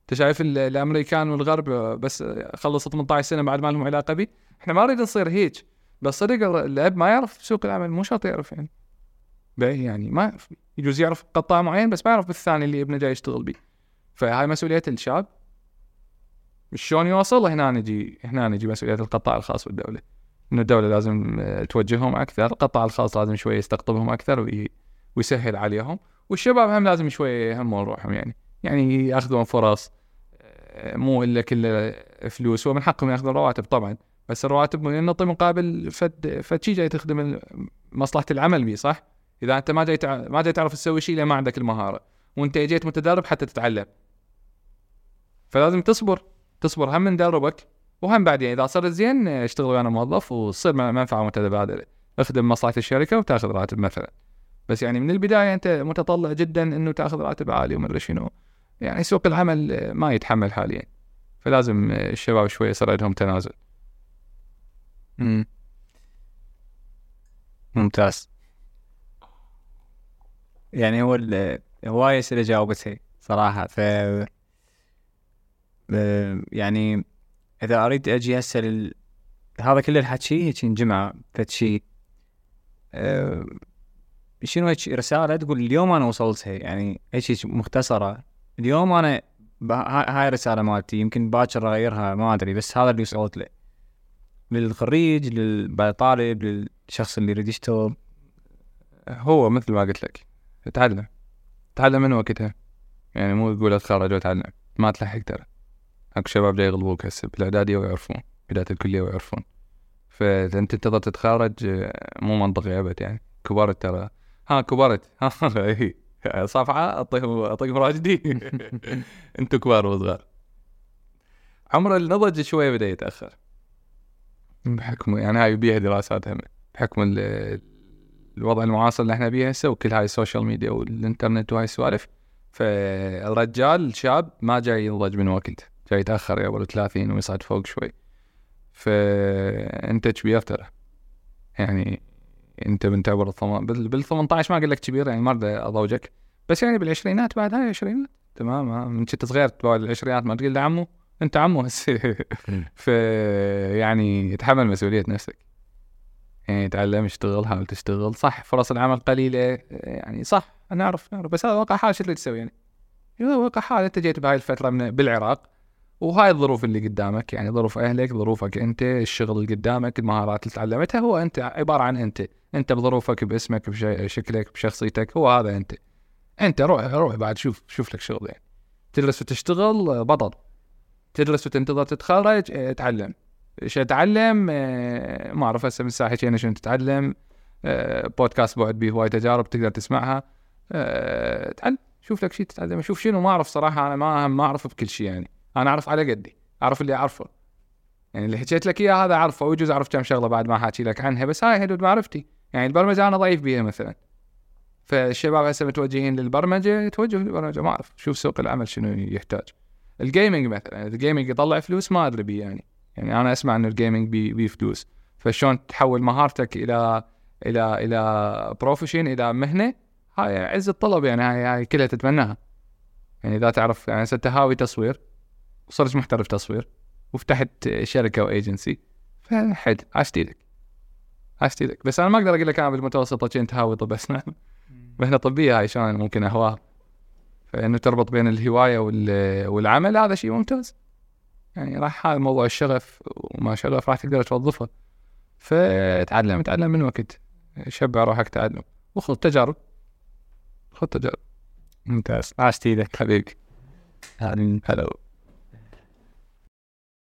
أنت شايف ال- الأمريكان والغرب بس خلص 18 سنة بعد ما لهم علاقة بي؟ إحنا ما نريد نصير هيك بس صدق ال- الأب ما يعرف سوق العمل مو شرط يعرف يعني. يعني ما يعرف. يجوز يعرف قطاع معين بس ما يعرف بالثاني اللي ابنه جاي يشتغل بيه فهاي مسؤولية الشاب شلون يوصل هنا نجي هنا نجي مسؤولية القطاع الخاص والدولة إنه الدولة لازم آه، توجههم أكثر القطاع الخاص لازم شوية يستقطبهم أكثر وي- ويسهل عليهم والشباب هم لازم شوية يهمون روحهم يعني. يعني يأخذون فرص آه، مو إلا كله فلوس ومن حقهم يأخذون رواتب طبعا. بس الرواتب نعطي مقابل فد فد شي جاي تخدم مصلحة العمل بيه صح؟ إذا أنت ما جاي تع... ما جاي تعرف تسوي شيء لأن ما عندك المهارة. وانت جيت متدرب حتى تتعلم. فلازم تصبر تصبر. هم ندربك وهم بعدين. إذا صرت زين اشتغل وأنا موظف وتصير منفعة متبادلة. اخدم مصلحه الشركة وتاخذ راتب مثلا. بس يعني من البداية أنت متطلع جدا إنه تاخذ راتب عالي ومدري شنو. يعني سوق العمل ما يتحمل حاليا. فلازم الشباب شوي يصير عندهم تنازل. مم. ممتاز. يعني هو هواية أسئلة جاوبتها صراحة. ف يعني إذا أريد أجي هسه لل... هذا كل الحكي هيك انجمع فد شيء أه، شنو هيك رسالة تقول اليوم أنا وصلتها يعني هيك مختصرة. اليوم أنا هاي الرسالة مالتي يمكن باكر أغيرها ما أدري بس هذا اللي وصلت له للخريج للطالب للشخص اللي يريد يشتغل هو مثل ما قلت لك. تعلم. تعلم من وقتها. يعني مو تقول اتخرج واتعلم ما تلحق ترى. أكو شباب جاي يغلبوك هسه. بالاعداديه ويعرفون بداية الكلية ويعرفون فانت تنتظر تتخرج آه، مو منطقي أبد يعني. كبرت ترى. ها كبرت (laughs) ها هي صفعه اعطيهم اعطيهم راجدي (laughs) أنتم كبار وصغار عمر النضج شوية بدأ يتأخر. بحكم يعني هاي بيها دراسات بحكم الوضع المعاصر اللي إحنا بيه هسه وكل هاي ال social media والإنترنت وهاي السوالف. فالرجال الشاب ما جاي ينضج من وقت. جاي يتأخر يا أبو 30 ويصعد فوق شوي. فأنت كبير ترى. يعني أنت عمر الثم... بال بال 18 ما أقول لك كبير يعني ما اريد أضوجك. بس يعني بالعشرينات بعد هاي عشرينات تمام؟ من كنت صغير تباوع العشرينات ما تقول له عمو أنت عمو هسه. ف يعني تحمل مسؤولية نفسك. يعني تعلم اشتغل حاول تشتغل. صح فرص العمل قليلة يعني صح أنا اعرف نعرف. بس هذا واقع حال شو تسوي يعني. واقع حال انت جيت بهاي الفترة من بالعراق وهاي الظروف اللي قدامك يعني ظروف أهلك ظروفك أنت الشغل اللي قدامك المهارات اللي تعلمتها هو أنت عبارة عن أنت. أنت بظروفك باسمك بشكلك بشخصيتك هو هذا أنت. أنت روح روح بعد شوف شوف لك شغل يعني. تدرس وتشتغل بطل. تدرس وتنتظر تتخرج تعلم إيش أتعلم؟ آه، ما أعرف هسه من الساعة شنو تتعلم آه، بودكاست بعد به هواي تجارب تقدر تسمعها. آه، تعلم شوف لك شيء تتعلم. شوف شنو ما أعرف صراحة أنا ما ما أعرف بكل شيء يعني. أنا أعرف على قدي أعرف اللي أعرفه. يعني اللي حكيت لك إياه هذا أعرفه ويجوز أعرف كم شغلة بعد ما حاكي لك عنها بس هاي حدود معرفتي. يعني البرمجة أنا ضعيف بيها مثلا. فالشباب هسه متوجهين للبرمجة توجهوا للبرمجة. ما أعرف شوف سوق العمل شنو يحتاج. ال gaming مثلا ال gaming يطلع فلوس ما أدري بيه يعني. يعني أنا أسمع انه ال gaming بيه بي فلوس فشلون تحول مهارتك إلى إلى إلى profession إلى مهنة؟ هاي عز الطلب يعني هاي, هاي كلها تتمناها يعني إذا تعرف يعني هسه هاوي تصوير وصرت محترف تصوير وفتحت شركة وايجنسي فحد عشت إيدك. عشت إيدك. بس أنا ما أقدر أقول لك أنا بالمتوسطة كنت هاوي طب اسنان (laughs) مهنة طبية هاي شلون ممكن أهواها. فإنه تربط بين الهواية وال- والعمل هذا شيء ممتاز. يعني راح هذا موضوع الشغف وما شغف راح تقدر توظفه. فتعلم تعلم من وقت. شبع روحك تعلم. وخذ تجارب خذ تجارب ممتاز. عاشت إيدك حبيبي. هلا.